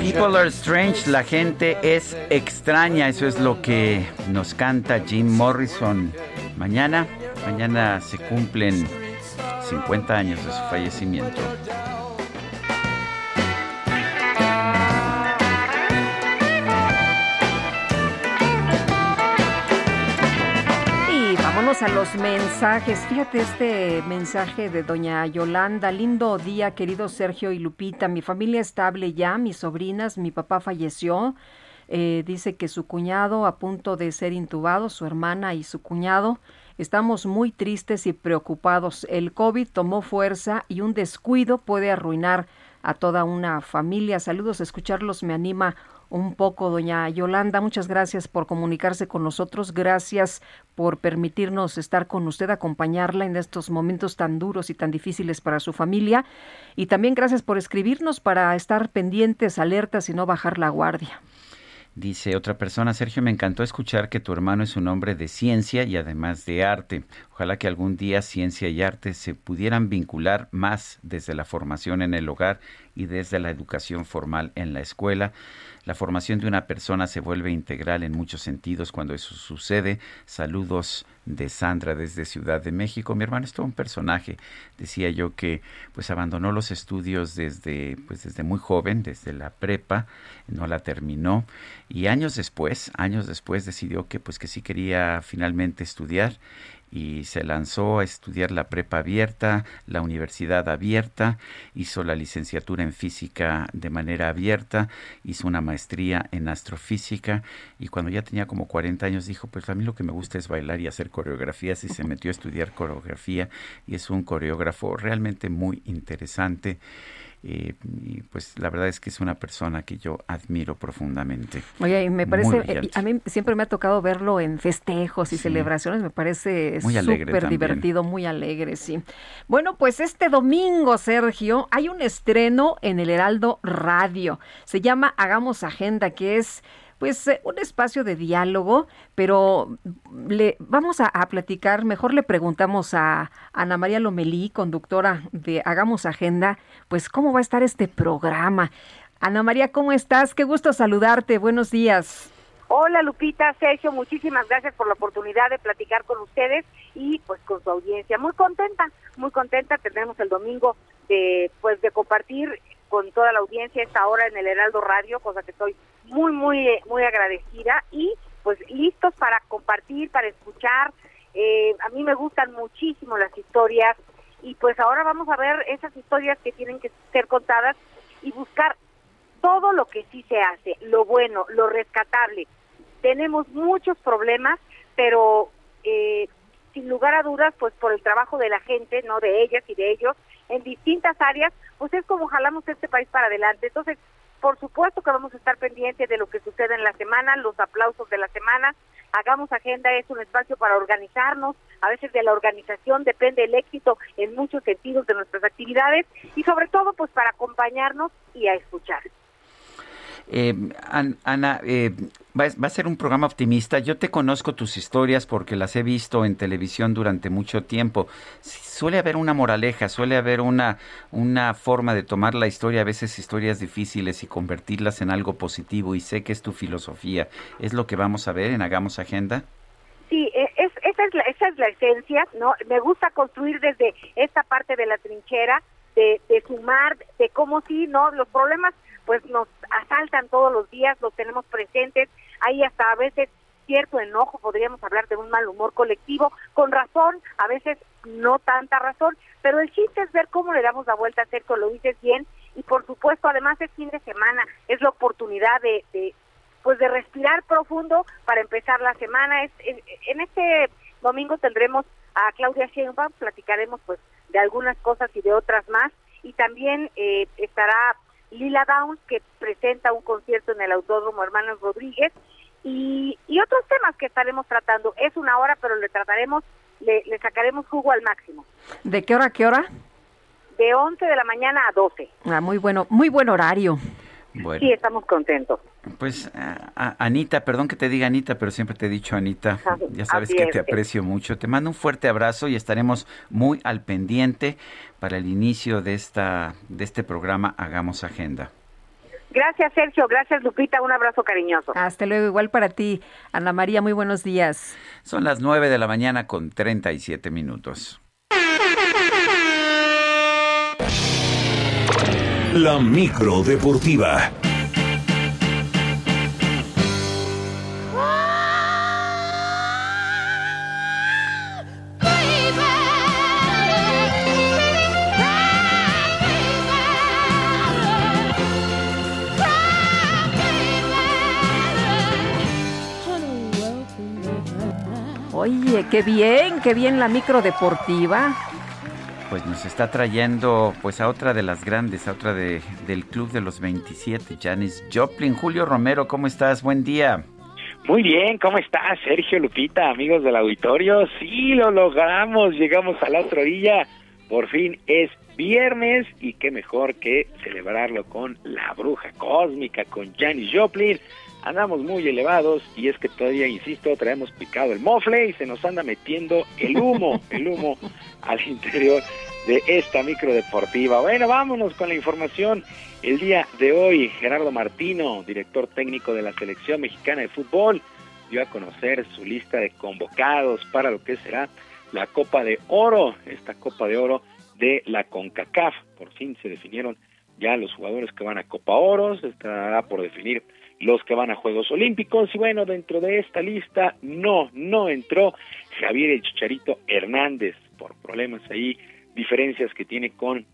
Speaker 9: People are strange
Speaker 1: la gente es extraña, eso es lo que nos canta Jim Morrison. Mañana, mañana se cumplen 50 años de su fallecimiento.
Speaker 2: A los mensajes. Fíjate este mensaje de doña Yolanda. Lindo día, querido Sergio y Lupita. Mi familia estable ya, mis sobrinas, mi papá falleció. Eh, dice que su cuñado a punto de ser intubado, su hermana y su cuñado. Estamos muy tristes y preocupados. El COVID tomó fuerza y un descuido puede arruinar a toda una familia. Saludos, escucharlos me anima un poco, doña Yolanda. Muchas gracias por comunicarse con nosotros. Gracias por permitirnos estar con usted, acompañarla en estos momentos tan duros y tan difíciles para su familia. Y también gracias por escribirnos para estar pendientes, alertas y no bajar la guardia.
Speaker 1: Dice otra persona, Sergio, me encantó escuchar que tu hermano es un hombre de ciencia y además de arte. Ojalá que algún día ciencia y arte se pudieran vincular más desde la formación en el hogar y desde la educación formal en la escuela. La formación de una persona se vuelve integral en muchos sentidos cuando eso sucede. Saludos de Sandra desde Ciudad de México. Mi hermano es todo un personaje. Decía yo que pues abandonó los estudios desde pues desde muy joven, desde la prepa, no la terminó y años después, años después decidió que pues que sí quería finalmente estudiar y se lanzó a estudiar la prepa abierta, la universidad abierta, hizo la licenciatura en física de manera abierta, hizo una maestría en astrofísica y cuando ya tenía como 40 años dijo, pues a mí lo que me gusta es bailar y hacer coreografías y se metió a estudiar coreografía y es un coreógrafo realmente muy interesante. Eh, y pues la verdad es que es una persona que yo admiro profundamente.
Speaker 2: Oye, y me parece,
Speaker 1: brillante.
Speaker 2: a mí siempre me ha tocado verlo en festejos y
Speaker 1: Sí.
Speaker 2: celebraciones, me parece súper divertido, muy alegre, sí. Bueno, pues este domingo, Sergio, hay un estreno en el Heraldo Radio. Se llama Hagamos Agenda, que es pues eh, un espacio de diálogo, pero le vamos a, platicar, mejor le preguntamos a Ana María Lomelí, conductora de Hagamos Agenda, pues cómo va a estar este programa. Ana María, ¿cómo estás? Qué gusto saludarte. Buenos días.
Speaker 33: Hola Lupita, Sergio, muchísimas gracias por la oportunidad de platicar con ustedes y pues con su audiencia. Muy contenta, muy contenta. Tendremos el domingo de pues de compartir con toda la audiencia esta hora en el Heraldo Radio, cosa que estoy muy muy eh, muy agradecida y pues listos para compartir, para escuchar. Eh, a mí me gustan muchísimo las historias y pues ahora vamos a ver esas historias que tienen que ser contadas y buscar todo lo que sí se hace, lo bueno, lo rescatable. Tenemos muchos problemas, pero eh, sin lugar a dudas, pues por el trabajo de la gente, no de ellas y de ellos, en distintas áreas, pues es como jalamos este país para adelante. Entonces, por supuesto que vamos a estar pendientes de lo que sucede en la semana, los aplausos de la semana. Hagamos agenda, es un espacio para organizarnos. A veces de la organización depende el éxito en muchos sentidos de nuestras actividades y sobre todo pues para acompañarnos y a escuchar.
Speaker 1: Eh, An- Ana, eh, va, va a ser un programa optimista. Yo te conozco tus historias porque las he visto en televisión durante mucho tiempo. Suele haber una moraleja, suele haber una, una forma de tomar la historia, a veces historias difíciles, y convertirlas en algo positivo. Y sé que es tu filosofía. ¿Es lo que vamos a ver en Hagamos Agenda?
Speaker 33: Sí, e- es, esa, es la, esa es la esencia, ¿no? Me gusta construir desde esta parte de la trinchera, de, de sumar, de cómo sí, ¿no? Los problemas pues nos asaltan todos los días, los tenemos presentes, hay hasta a veces cierto enojo, podríamos hablar de un mal humor colectivo, con razón, a veces no tanta razón, pero el chiste es ver cómo le damos la vuelta a Sergio, lo dices bien, y por supuesto además es fin de semana, es la oportunidad de, de pues de respirar profundo para empezar la semana. Es, es- en este domingo tendremos a Claudia Sheinbaum, platicaremos pues de algunas cosas y de otras más. Y también eh, estará Lila Downs, que presenta un concierto en el Autódromo Hermanos Rodríguez. Y, y otros temas que estaremos tratando. Es una hora, pero le trataremos, le, le sacaremos jugo al máximo.
Speaker 2: ¿De qué hora a qué hora?
Speaker 33: De 11 de la mañana a 12.
Speaker 2: Ah, muy bueno, muy buen horario.
Speaker 1: Bueno,
Speaker 33: Sí, estamos contentos.
Speaker 1: pues a- a- Anita, perdón que te diga Anita, pero siempre te he dicho Anita, ya sabes que te aprecio mucho. Te mando un fuerte abrazo y estaremos muy al pendiente para el inicio de esta de este programa Hagamos Agenda.
Speaker 33: Gracias, Sergio. Gracias, Lupita. Un abrazo cariñoso.
Speaker 2: Hasta luego, igual para ti, Ana María, muy buenos días.
Speaker 1: Son las 9 de la mañana con 37 minutos.
Speaker 3: La micro deportiva.
Speaker 2: Oye, qué bien, qué bien la micro deportiva.
Speaker 1: Pues nos está trayendo pues a otra de las grandes, a otra de, del Club de los 27, Janis Joplin. Julio Romero, ¿cómo estás? Buen día.
Speaker 34: Muy bien, ¿cómo estás, Sergio Lupita, amigos del auditorio? Sí, lo logramos, llegamos a la otra orilla. Por fin es viernes y qué mejor que celebrarlo con la bruja cósmica, con Janis Joplin. Andamos muy elevados y es que todavía, insisto, traemos picado el mofle y se nos anda metiendo el humo, el humo al interior de esta micro deportiva. Bueno, vámonos con la información. El día de hoy, Gerardo Martino, director técnico de la selección mexicana de fútbol, dio a conocer su lista de convocados para lo que será la Copa de Oro, esta Copa de Oro de la CONCACAF. Por fin se definieron ya los jugadores que van a Copa Oro, se estará por definir los que van a Juegos Olímpicos y bueno, dentro de esta lista no, no entró Javier el Chicharito Hernández por problemas ahí, diferencias que tiene con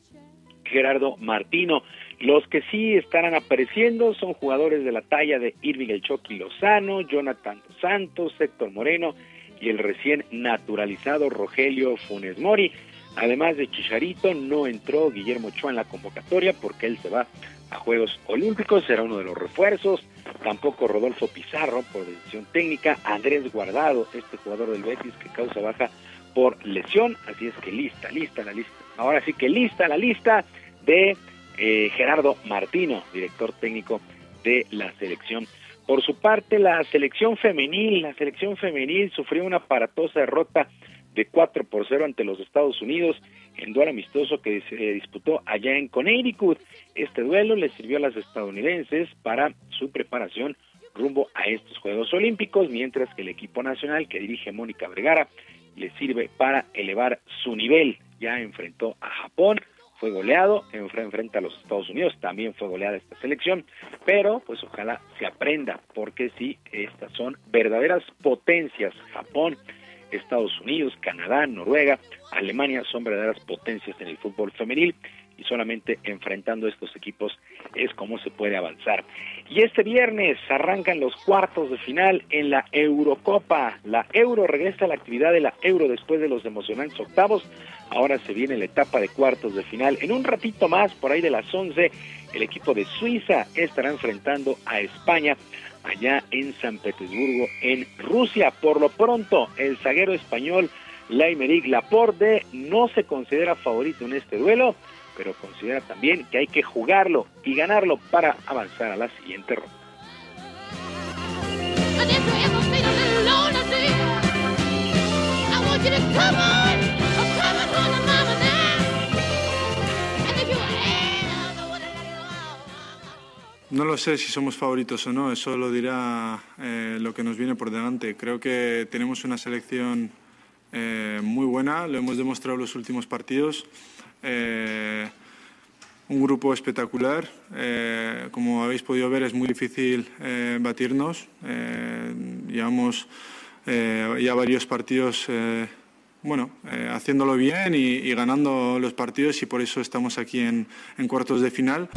Speaker 34: Gerardo Martino. Los que sí estarán apareciendo son jugadores de la talla de Irving El Chucky Lozano, Jonathan Santos, Héctor Moreno y el recién naturalizado Rogelio Funes Mori. Además de Chicharito, no entró Guillermo Ochoa en la convocatoria porque él se va Juegos Olímpicos, será uno de los refuerzos. Tampoco Rodolfo Pizarro por decisión técnica. Andrés Guardado, este jugador del Betis que causa baja por lesión. Así es que lista, lista la lista. Ahora sí que lista la lista de eh, Gerardo Martino, director técnico de la selección. Por su parte, la selección femenil, la selección femenil sufrió una aparatosa derrota de 4 por 0 ante los Estados Unidos en duelo amistoso que se disputó allá en Connecticut. Este duelo le sirvió a las estadounidenses para su preparación rumbo a estos Juegos Olímpicos, mientras que el equipo nacional que dirige Mónica Vergara le sirve para elevar su nivel. Ya enfrentó a Japón, fue goleado, enfre- enfrenta a los Estados Unidos, también fue goleada esta selección, pero pues ojalá se aprenda, porque sí, estas son verdaderas potencias. Japón, Estados Unidos, Canadá, Noruega, Alemania son verdaderas potencias en el fútbol femenil y solamente enfrentando a estos equipos es como se puede avanzar. Y este viernes arrancan los cuartos de final en la Eurocopa. La Euro regresa a la actividad de la Euro después de los emocionantes octavos. Ahora se viene la etapa de cuartos de final. En un ratito más, por ahí de las 11, el equipo de Suiza estará enfrentando a España allá en San Petersburgo, en Rusia. Por lo pronto, el zaguero español Laimeric Laporte no se considera favorito en este duelo, pero considera también que hay que jugarlo y ganarlo para avanzar a la siguiente ronda.
Speaker 35: No lo sé si somos favoritos o no, eso lo dirá eh, lo que nos viene por delante. Creo que tenemos una selección eh, muy buena, lo hemos demostrado en los últimos partidos. Eh, un grupo espectacular, como habéis podido ver es muy difícil batirnos. Llevamos ya varios partidos bueno, haciéndolo bien y, ganando los partidos y por eso estamos aquí en cuartos de final.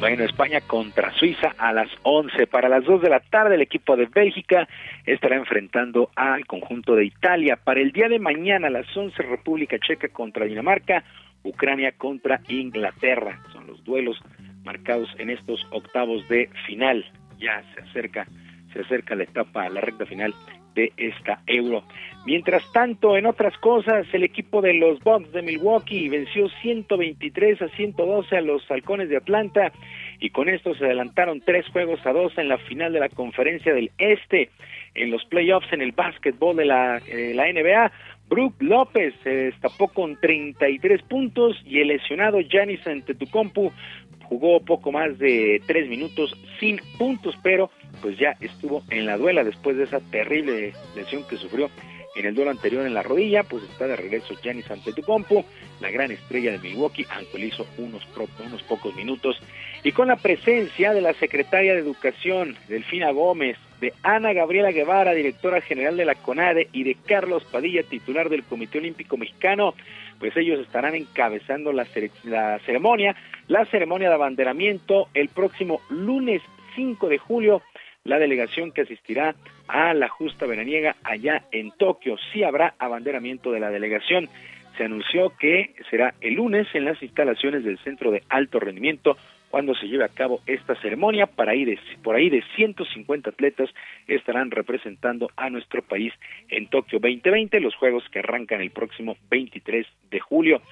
Speaker 34: Bueno, España contra Suiza a las 11. Para las 2 de la tarde, el equipo de Bélgica estará enfrentando al conjunto de Italia. Para el día de mañana, a las 11, República Checa contra Dinamarca, Ucrania contra Inglaterra. Son los duelos marcados en estos octavos de final. Ya se acerca, se acerca la etapa, la recta final de esta Euro. Mientras tanto, en otras cosas, el equipo de los Bucks de Milwaukee venció 123 a 112 a los Halcones de Atlanta y con esto se adelantaron tres juegos a dos en la final de la Conferencia del Este. En los playoffs en el básquetbol de la, eh, la NBA, Brook López se destapó con 33 puntos y el lesionado Giannis Antetokounmpo jugó poco más de tres minutos sin puntos, pero pues ya estuvo en la duela después de esa terrible lesión que sufrió en el duelo anterior en la rodilla, pues está de regreso Giannis Antetokounmpo, la gran estrella de Milwaukee, aunque le hizo unos, unos pocos minutos, y con la presencia de la secretaria de Educación, Delfina Gómez, de Ana Gabriela Guevara, directora general de la CONADE, y de Carlos Padilla, titular del Comité Olímpico Mexicano, pues ellos estarán encabezando la, ceremonia, la ceremonia de abanderamiento el próximo lunes 5 de julio la delegación que asistirá a la justa veraniega allá en Tokio. Sí habrá abanderamiento de la delegación. Se anunció que será el lunes en las instalaciones del Centro de Alto Rendimiento cuando se lleve a cabo esta ceremonia. Para ahí de, por ahí de 150 atletas estarán representando a nuestro país en Tokio 2020, los Juegos que arrancan el próximo 23 de julio.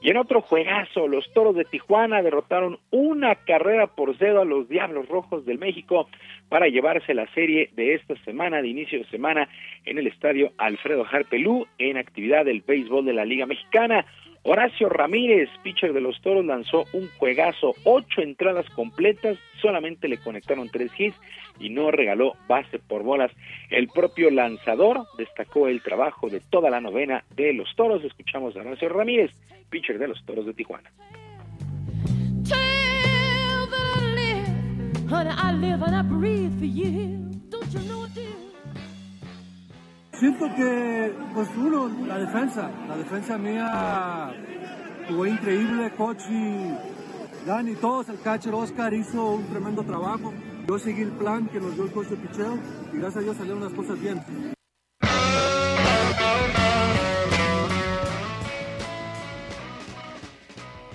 Speaker 34: Y en otro juegazo, los Toros de Tijuana derrotaron una carrera por cero a los Diablos Rojos del México para llevarse la serie de esta semana, de inicio de semana, en el estadio Alfredo Harpelú, en actividad del béisbol de la Liga Mexicana. Horacio Ramírez, pitcher de los Toros, lanzó un juegazo, ocho entradas completas, solamente le conectaron tres hits y no regaló base por bolas. El propio lanzador destacó el trabajo de toda la novena de los Toros. Escuchamos a Horacio Ramírez, pitcher de los Toros de Tijuana.
Speaker 36: Siento que, pues uno, la defensa, la defensa mía fue increíble, coach y Dani, todos, el catcher Oscar hizo un tremendo trabajo. Yo seguí el plan que nos dio el coach de picheo y gracias a Dios salieron las cosas bien.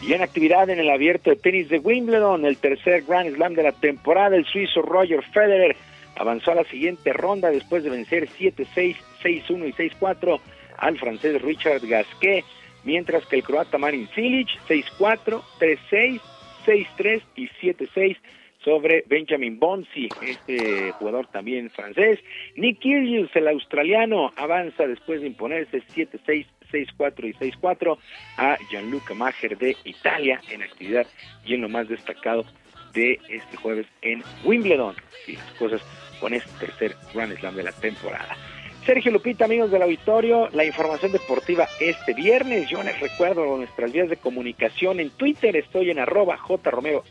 Speaker 34: Y en actividad en el abierto de tenis de Wimbledon, el tercer Grand Slam de la temporada, el suizo Roger Federer avanzó a la siguiente ronda después de vencer 7-6, 6-1 y 6-4 al francés Richard Gasquet, mientras que el croata Marin Cilic 6-4, 3-6, 6-3 y 7-6 sobre Benjamin Bonzi, este jugador también francés. Nick Kyrgios, el australiano, avanza después de imponerse 7-6, 6-4 y 6-4 a Gianluca Mager de Italia en actividad y en lo más destacado de este jueves en Wimbledon. Y las cosas con este tercer Grand Slam de la temporada. Sergio Lupita, amigos del auditorio, la información deportiva este viernes. Yo les recuerdo nuestras vías de comunicación. En Twitter estoy en arroba jromerohb,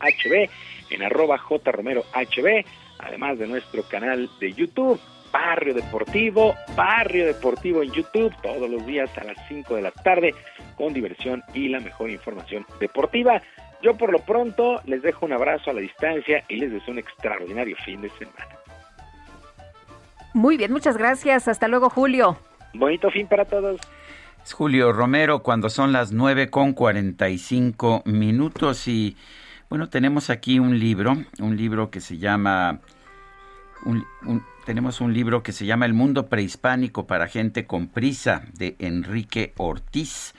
Speaker 34: en arroba jromerohb, además de nuestro canal de YouTube, Barrio Deportivo, Barrio Deportivo en YouTube, todos los días a las 5 de la tarde, con diversión y la mejor información deportiva. Yo por lo pronto les dejo un abrazo a la distancia y les deseo un extraordinario fin de semana.
Speaker 2: Muy bien, muchas gracias. Hasta luego, Julio.
Speaker 34: Bonito fin para todos.
Speaker 1: Es Julio Romero cuando son las nueve con 45 minutos y bueno, tenemos aquí un libro, un libro que se llama tenemos un libro que se llama El mundo prehispánico para gente con prisa de Enrique Ortiz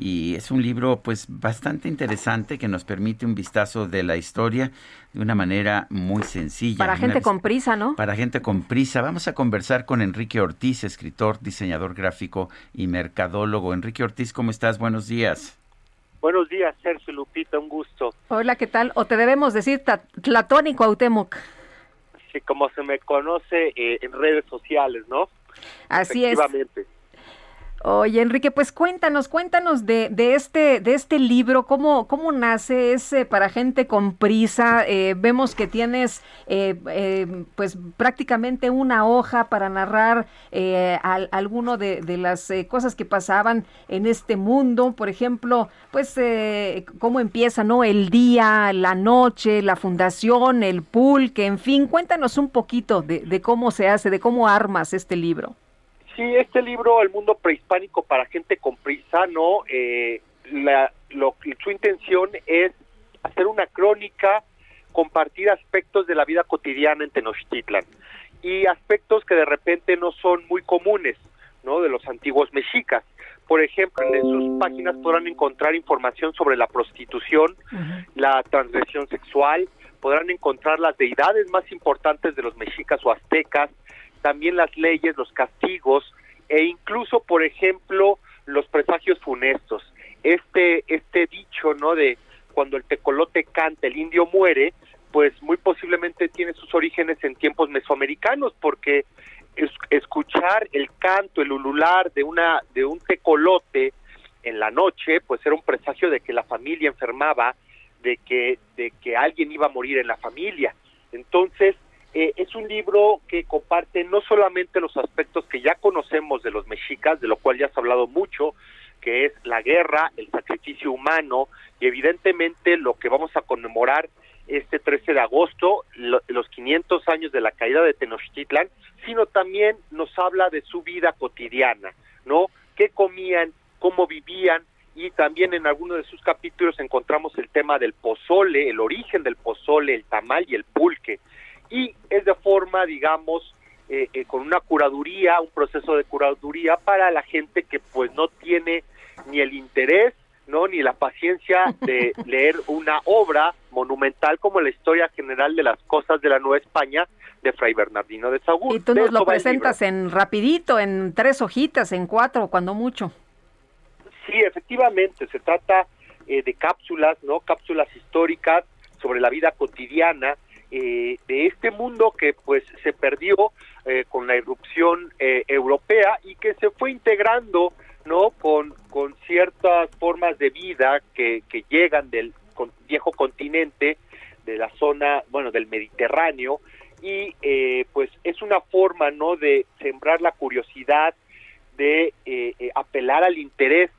Speaker 1: y es un libro pues bastante interesante que nos permite un vistazo de la historia de una manera muy sencilla.
Speaker 2: Para gente con prisa, ¿no?
Speaker 1: Para gente con prisa. Vamos a conversar con Enrique Ortiz, escritor, diseñador gráfico y mercadólogo. Enrique Ortiz, ¿cómo estás? Buenos días.
Speaker 37: Buenos días, Sergio Lupita, un gusto.
Speaker 2: Hola, ¿qué tal? O te debemos decir Tlatónico Autemoc.
Speaker 37: Sí, como se me conoce eh, en redes sociales, ¿no?
Speaker 2: Así es. Oye, Enrique, pues cuéntanos, cuéntanos de, de este, de este libro, cómo, cómo nace, es para gente con prisa. Eh, vemos que tienes, eh, eh, pues prácticamente una hoja para narrar eh, al- alguno de, de las eh, cosas que pasaban en este mundo. Por ejemplo, pues eh, cómo empieza, ¿no? El día, la noche, la fundación, el pulque, en fin, cuéntanos un poquito de, de cómo se hace, de cómo armas este libro.
Speaker 37: Sí, este libro, El mundo prehispánico para gente con prisa, ¿no? Eh, la- lo, su intención es hacer una crónica, compartir aspectos de la vida cotidiana en Tenochtitlan y aspectos que de repente no son muy comunes, ¿no? De los antiguos mexicas. Por ejemplo, en sus páginas podrán encontrar información sobre la prostitución, la transgresión sexual, podrán encontrar las deidades más importantes de los mexicas o aztecas, también las leyes, los castigos e incluso, por ejemplo, los presagios funestos. Este este dicho, ¿no? De cuando el tecolote canta, el indio muere, pues muy posiblemente tiene sus orígenes en tiempos mesoamericanos, porque es- escuchar el canto, el ulular de una de un tecolote en la noche, pues era un presagio de que la familia enfermaba, de que de que alguien iba a morir en la familia. Entonces, eh, es un libro que comparte no solamente los aspectos que ya conocemos de los mexicas, de lo cual ya se ha hablado mucho, que es la guerra, el sacrificio humano y evidentemente lo que vamos a conmemorar este 13 de agosto, lo- los 500 años de la caída de Tenochtitlan, sino también nos habla de su vida cotidiana, ¿no? ¿Qué comían? ¿Cómo vivían? Y también en alguno de sus capítulos encontramos el tema del pozole, el origen del pozole, el tamal y el pulque. Y es de forma, digamos, eh, eh, con una curaduría, un proceso de curaduría para la gente que pues no tiene ni el interés, no ni la paciencia de leer una obra monumental como la historia general de las cosas de la Nueva España de Fray Bernardino de Sahagún.
Speaker 2: Y tú nos lo presentas en rapidito, en tres hojitas, en cuatro, cuando mucho.
Speaker 37: Sí, efectivamente, se trata eh, de cápsulas, ¿no? Cápsulas históricas sobre la vida cotidiana eh, de este mundo que pues se perdió eh, con la irrupción eh, europea y que se fue integrando, ¿no? Con, con ciertas formas de vida que, que llegan del con- viejo continente, de la zona, bueno, del Mediterráneo, y eh, pues es una forma, ¿no? De sembrar la curiosidad, de eh, eh, apelar al interés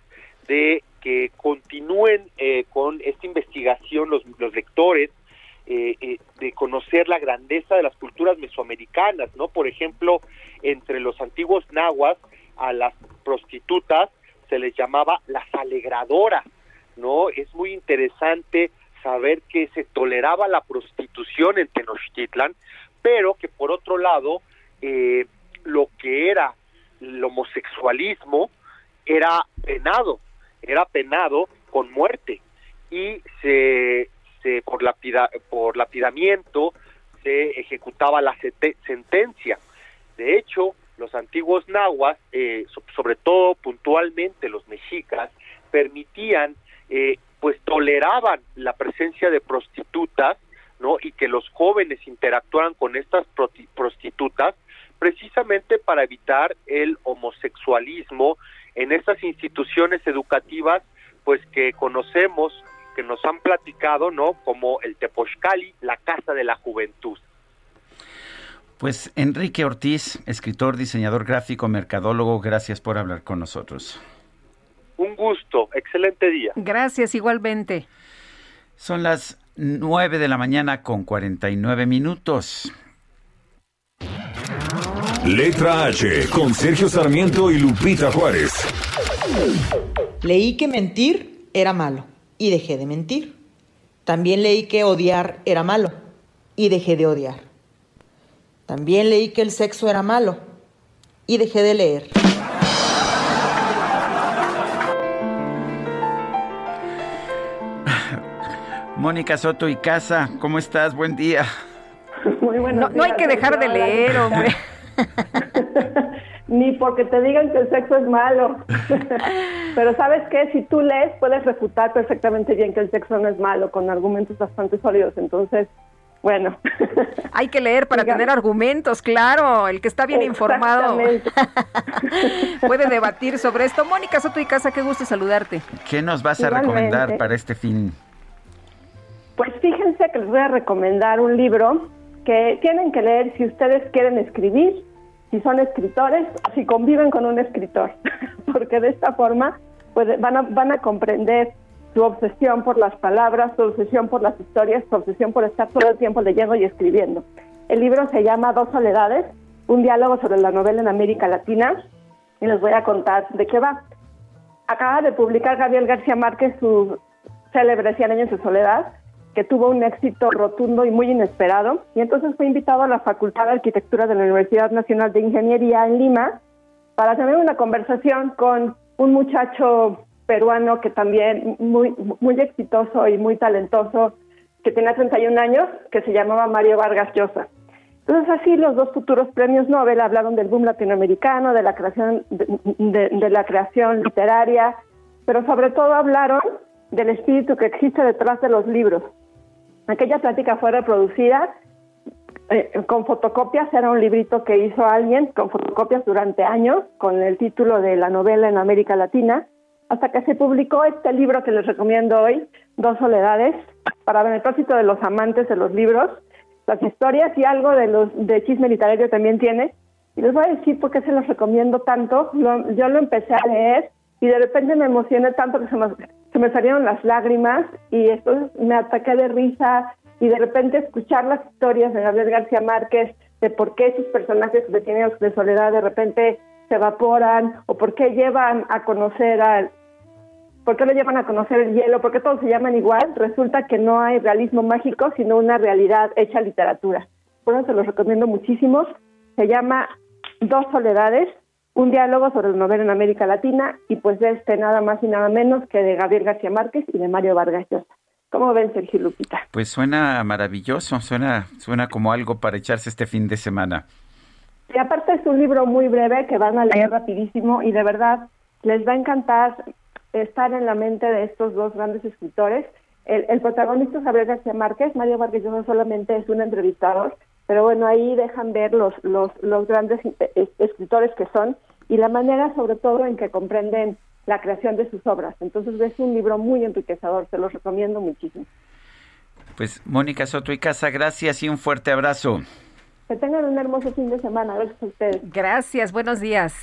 Speaker 37: de que continúen con esta investigación los, los lectores, eh, eh, de conocer la grandeza de las culturas mesoamericanas, ¿no? Por ejemplo, entre los antiguos nahuas a las prostitutas se les llamaba las alegradoras, ¿no? Es muy interesante saber que se toleraba la prostitución en Tenochtitlan, pero que por otro lado, eh, lo que era el homosexualismo era penado, era penado con muerte y se, se por lapida, por lapidamiento se ejecutaba la sentencia. De hecho, los antiguos nahuas, eh, so- sobre todo puntualmente los mexicas, permitían, eh, pues toleraban la presencia de prostitutas, ¿no? Y que los jóvenes interactuaran con estas prostitutas, precisamente para evitar el homosexualismo en estas instituciones educativas, pues que conocemos, que nos han platicado, ¿no? Como el Tepochcali, la Casa de la Juventud.
Speaker 1: Pues Enrique Ortiz, escritor, diseñador gráfico, mercadólogo, gracias por hablar con nosotros.
Speaker 37: Un gusto, excelente día.
Speaker 2: Gracias, igualmente.
Speaker 1: Son las 9 de la mañana con 49 minutos.
Speaker 3: Letra H con Sergio Sarmiento y Lupita Juárez.
Speaker 38: Leí que mentir era malo y dejé de mentir. También leí que odiar era malo y dejé de odiar. También leí que el sexo era malo y dejé de leer.
Speaker 1: Mónica Soto y Casa, ¿cómo estás? Buen día.
Speaker 39: Muy
Speaker 2: No, no hay que dejar de leer, hombre.
Speaker 39: Ni porque te digan que el sexo es malo. Pero sabes qué, si tú lees puedes refutar perfectamente bien que el sexo no es malo con argumentos bastante sólidos. Entonces, Bueno.
Speaker 2: Hay que leer para tener argumentos, claro. El que está bien informado puede debatir sobre esto. Mónica Soto y Casa, qué gusto saludarte.
Speaker 1: ¿Qué nos vas a recomendar para este fin?
Speaker 39: Pues fíjense que les voy a recomendar un libro que tienen que leer si ustedes quieren escribir, si son escritores si conviven con un escritor, porque de esta forma pues, van, a, van a comprender su obsesión por las palabras, su obsesión por las historias, su obsesión por estar todo el tiempo leyendo y escribiendo. El libro se llama Dos Soledades, un diálogo sobre la novela en América Latina, y les voy a contar de qué va. Acaba de publicar Gabriel García Márquez su célebre Cien años de soledad, que tuvo un éxito rotundo y muy inesperado, y entonces fue invitado a la Facultad de Arquitectura de la Universidad Nacional de Ingeniería en Lima para tener una conversación con un muchacho peruano que también muy, muy exitoso y muy talentoso, que tenía 31 años, que se llamaba Mario Vargas Llosa. Entonces así los dos futuros premios Nobel hablaron del boom latinoamericano, de la creación, de, de la creación literaria, pero sobre todo hablaron del espíritu que existe detrás de los libros. Aquella plática fue reproducida eh, con fotocopias, era un librito que hizo alguien con fotocopias durante años, con el título de la novela en América Latina, hasta que se publicó este libro que les recomiendo hoy, Dos Soledades, para beneplácito de los amantes de los libros, las historias y algo de los de chisme literario también tiene. Y les voy a decir por qué se los recomiendo tanto. yo lo empecé a leer y de repente me emocioné tanto que se me, se me salieron las lágrimas y entonces me ataqué de risa y de repente escuchar las historias de Gabriel García Márquez de por qué esos personajes detenidos de soledad de repente se evaporan o por qué llevan a conocer al por qué lo llevan a conocer el hielo, por qué todos se llaman igual, resulta que no hay realismo mágico, sino una realidad hecha literatura. Por eso se los recomiendo muchísimo. Se llama Dos Soledades un diálogo sobre el novela en América Latina y pues de este nada más y nada menos que de Gabriel García Márquez y de Mario Vargas Llosa. ¿Cómo ven, Sergio Lupita?
Speaker 1: Pues suena maravilloso, suena, suena como algo para echarse este fin de semana.
Speaker 39: Y aparte es un libro muy breve que van a leer rapidísimo y de verdad les va a encantar estar en la mente de estos dos grandes escritores. El, el protagonista es Gabriel García Márquez, Mario Vargas Llosa solamente es un entrevistador, pero bueno, ahí dejan ver los, los, los grandes escritores que son y la manera sobre todo en que comprenden la creación de sus obras. Entonces es un libro muy enriquecedor, se los recomiendo muchísimo.
Speaker 1: Pues Mónica Soto y Casa, gracias y un fuerte abrazo.
Speaker 39: Que tengan un hermoso fin de semana, gracias a ustedes.
Speaker 2: Gracias, buenos días.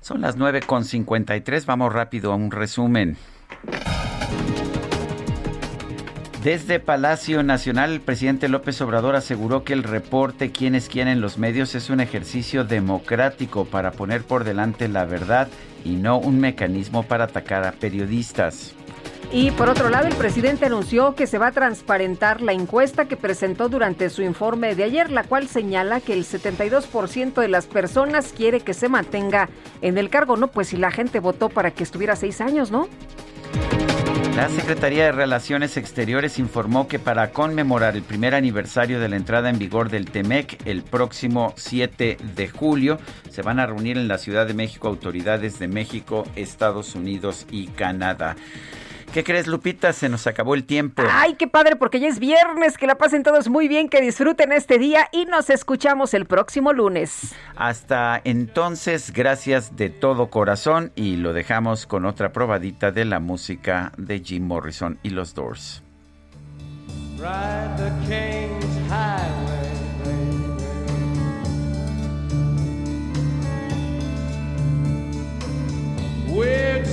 Speaker 1: Son las 9.53, vamos rápido a un resumen. Desde Palacio Nacional, el presidente López Obrador aseguró que el reporte Quienes quieren los medios es un ejercicio democrático para poner por delante la verdad y no un mecanismo para atacar a periodistas.
Speaker 2: Y por otro lado, el presidente anunció que se va a transparentar la encuesta que presentó durante su informe de ayer, la cual señala que el 72% de las personas quiere que se mantenga en el cargo, ¿no? Pues si la gente votó para que estuviera seis años, ¿no?
Speaker 1: La Secretaría de Relaciones Exteriores informó que para conmemorar el primer aniversario de la entrada en vigor del TEMEC el próximo 7 de julio, se van a reunir en la Ciudad de México autoridades de México, Estados Unidos y Canadá. ¿Qué crees, Lupita? Se nos acabó el tiempo.
Speaker 2: Ay, qué padre, porque ya es viernes. Que la pasen todos muy bien, que disfruten este día y nos escuchamos el próximo lunes.
Speaker 1: Hasta entonces, gracias de todo corazón y lo dejamos con otra probadita de la música de Jim Morrison y los Doors.
Speaker 9: Weird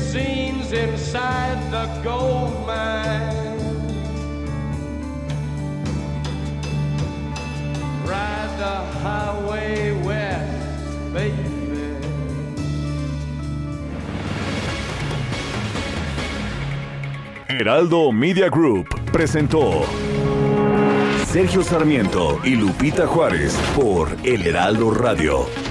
Speaker 9: inside the gold mine. Ride the highway west, baby.
Speaker 3: Heraldo Media Group presentó Sergio Sarmiento y Lupita Juárez por El Heraldo Radio.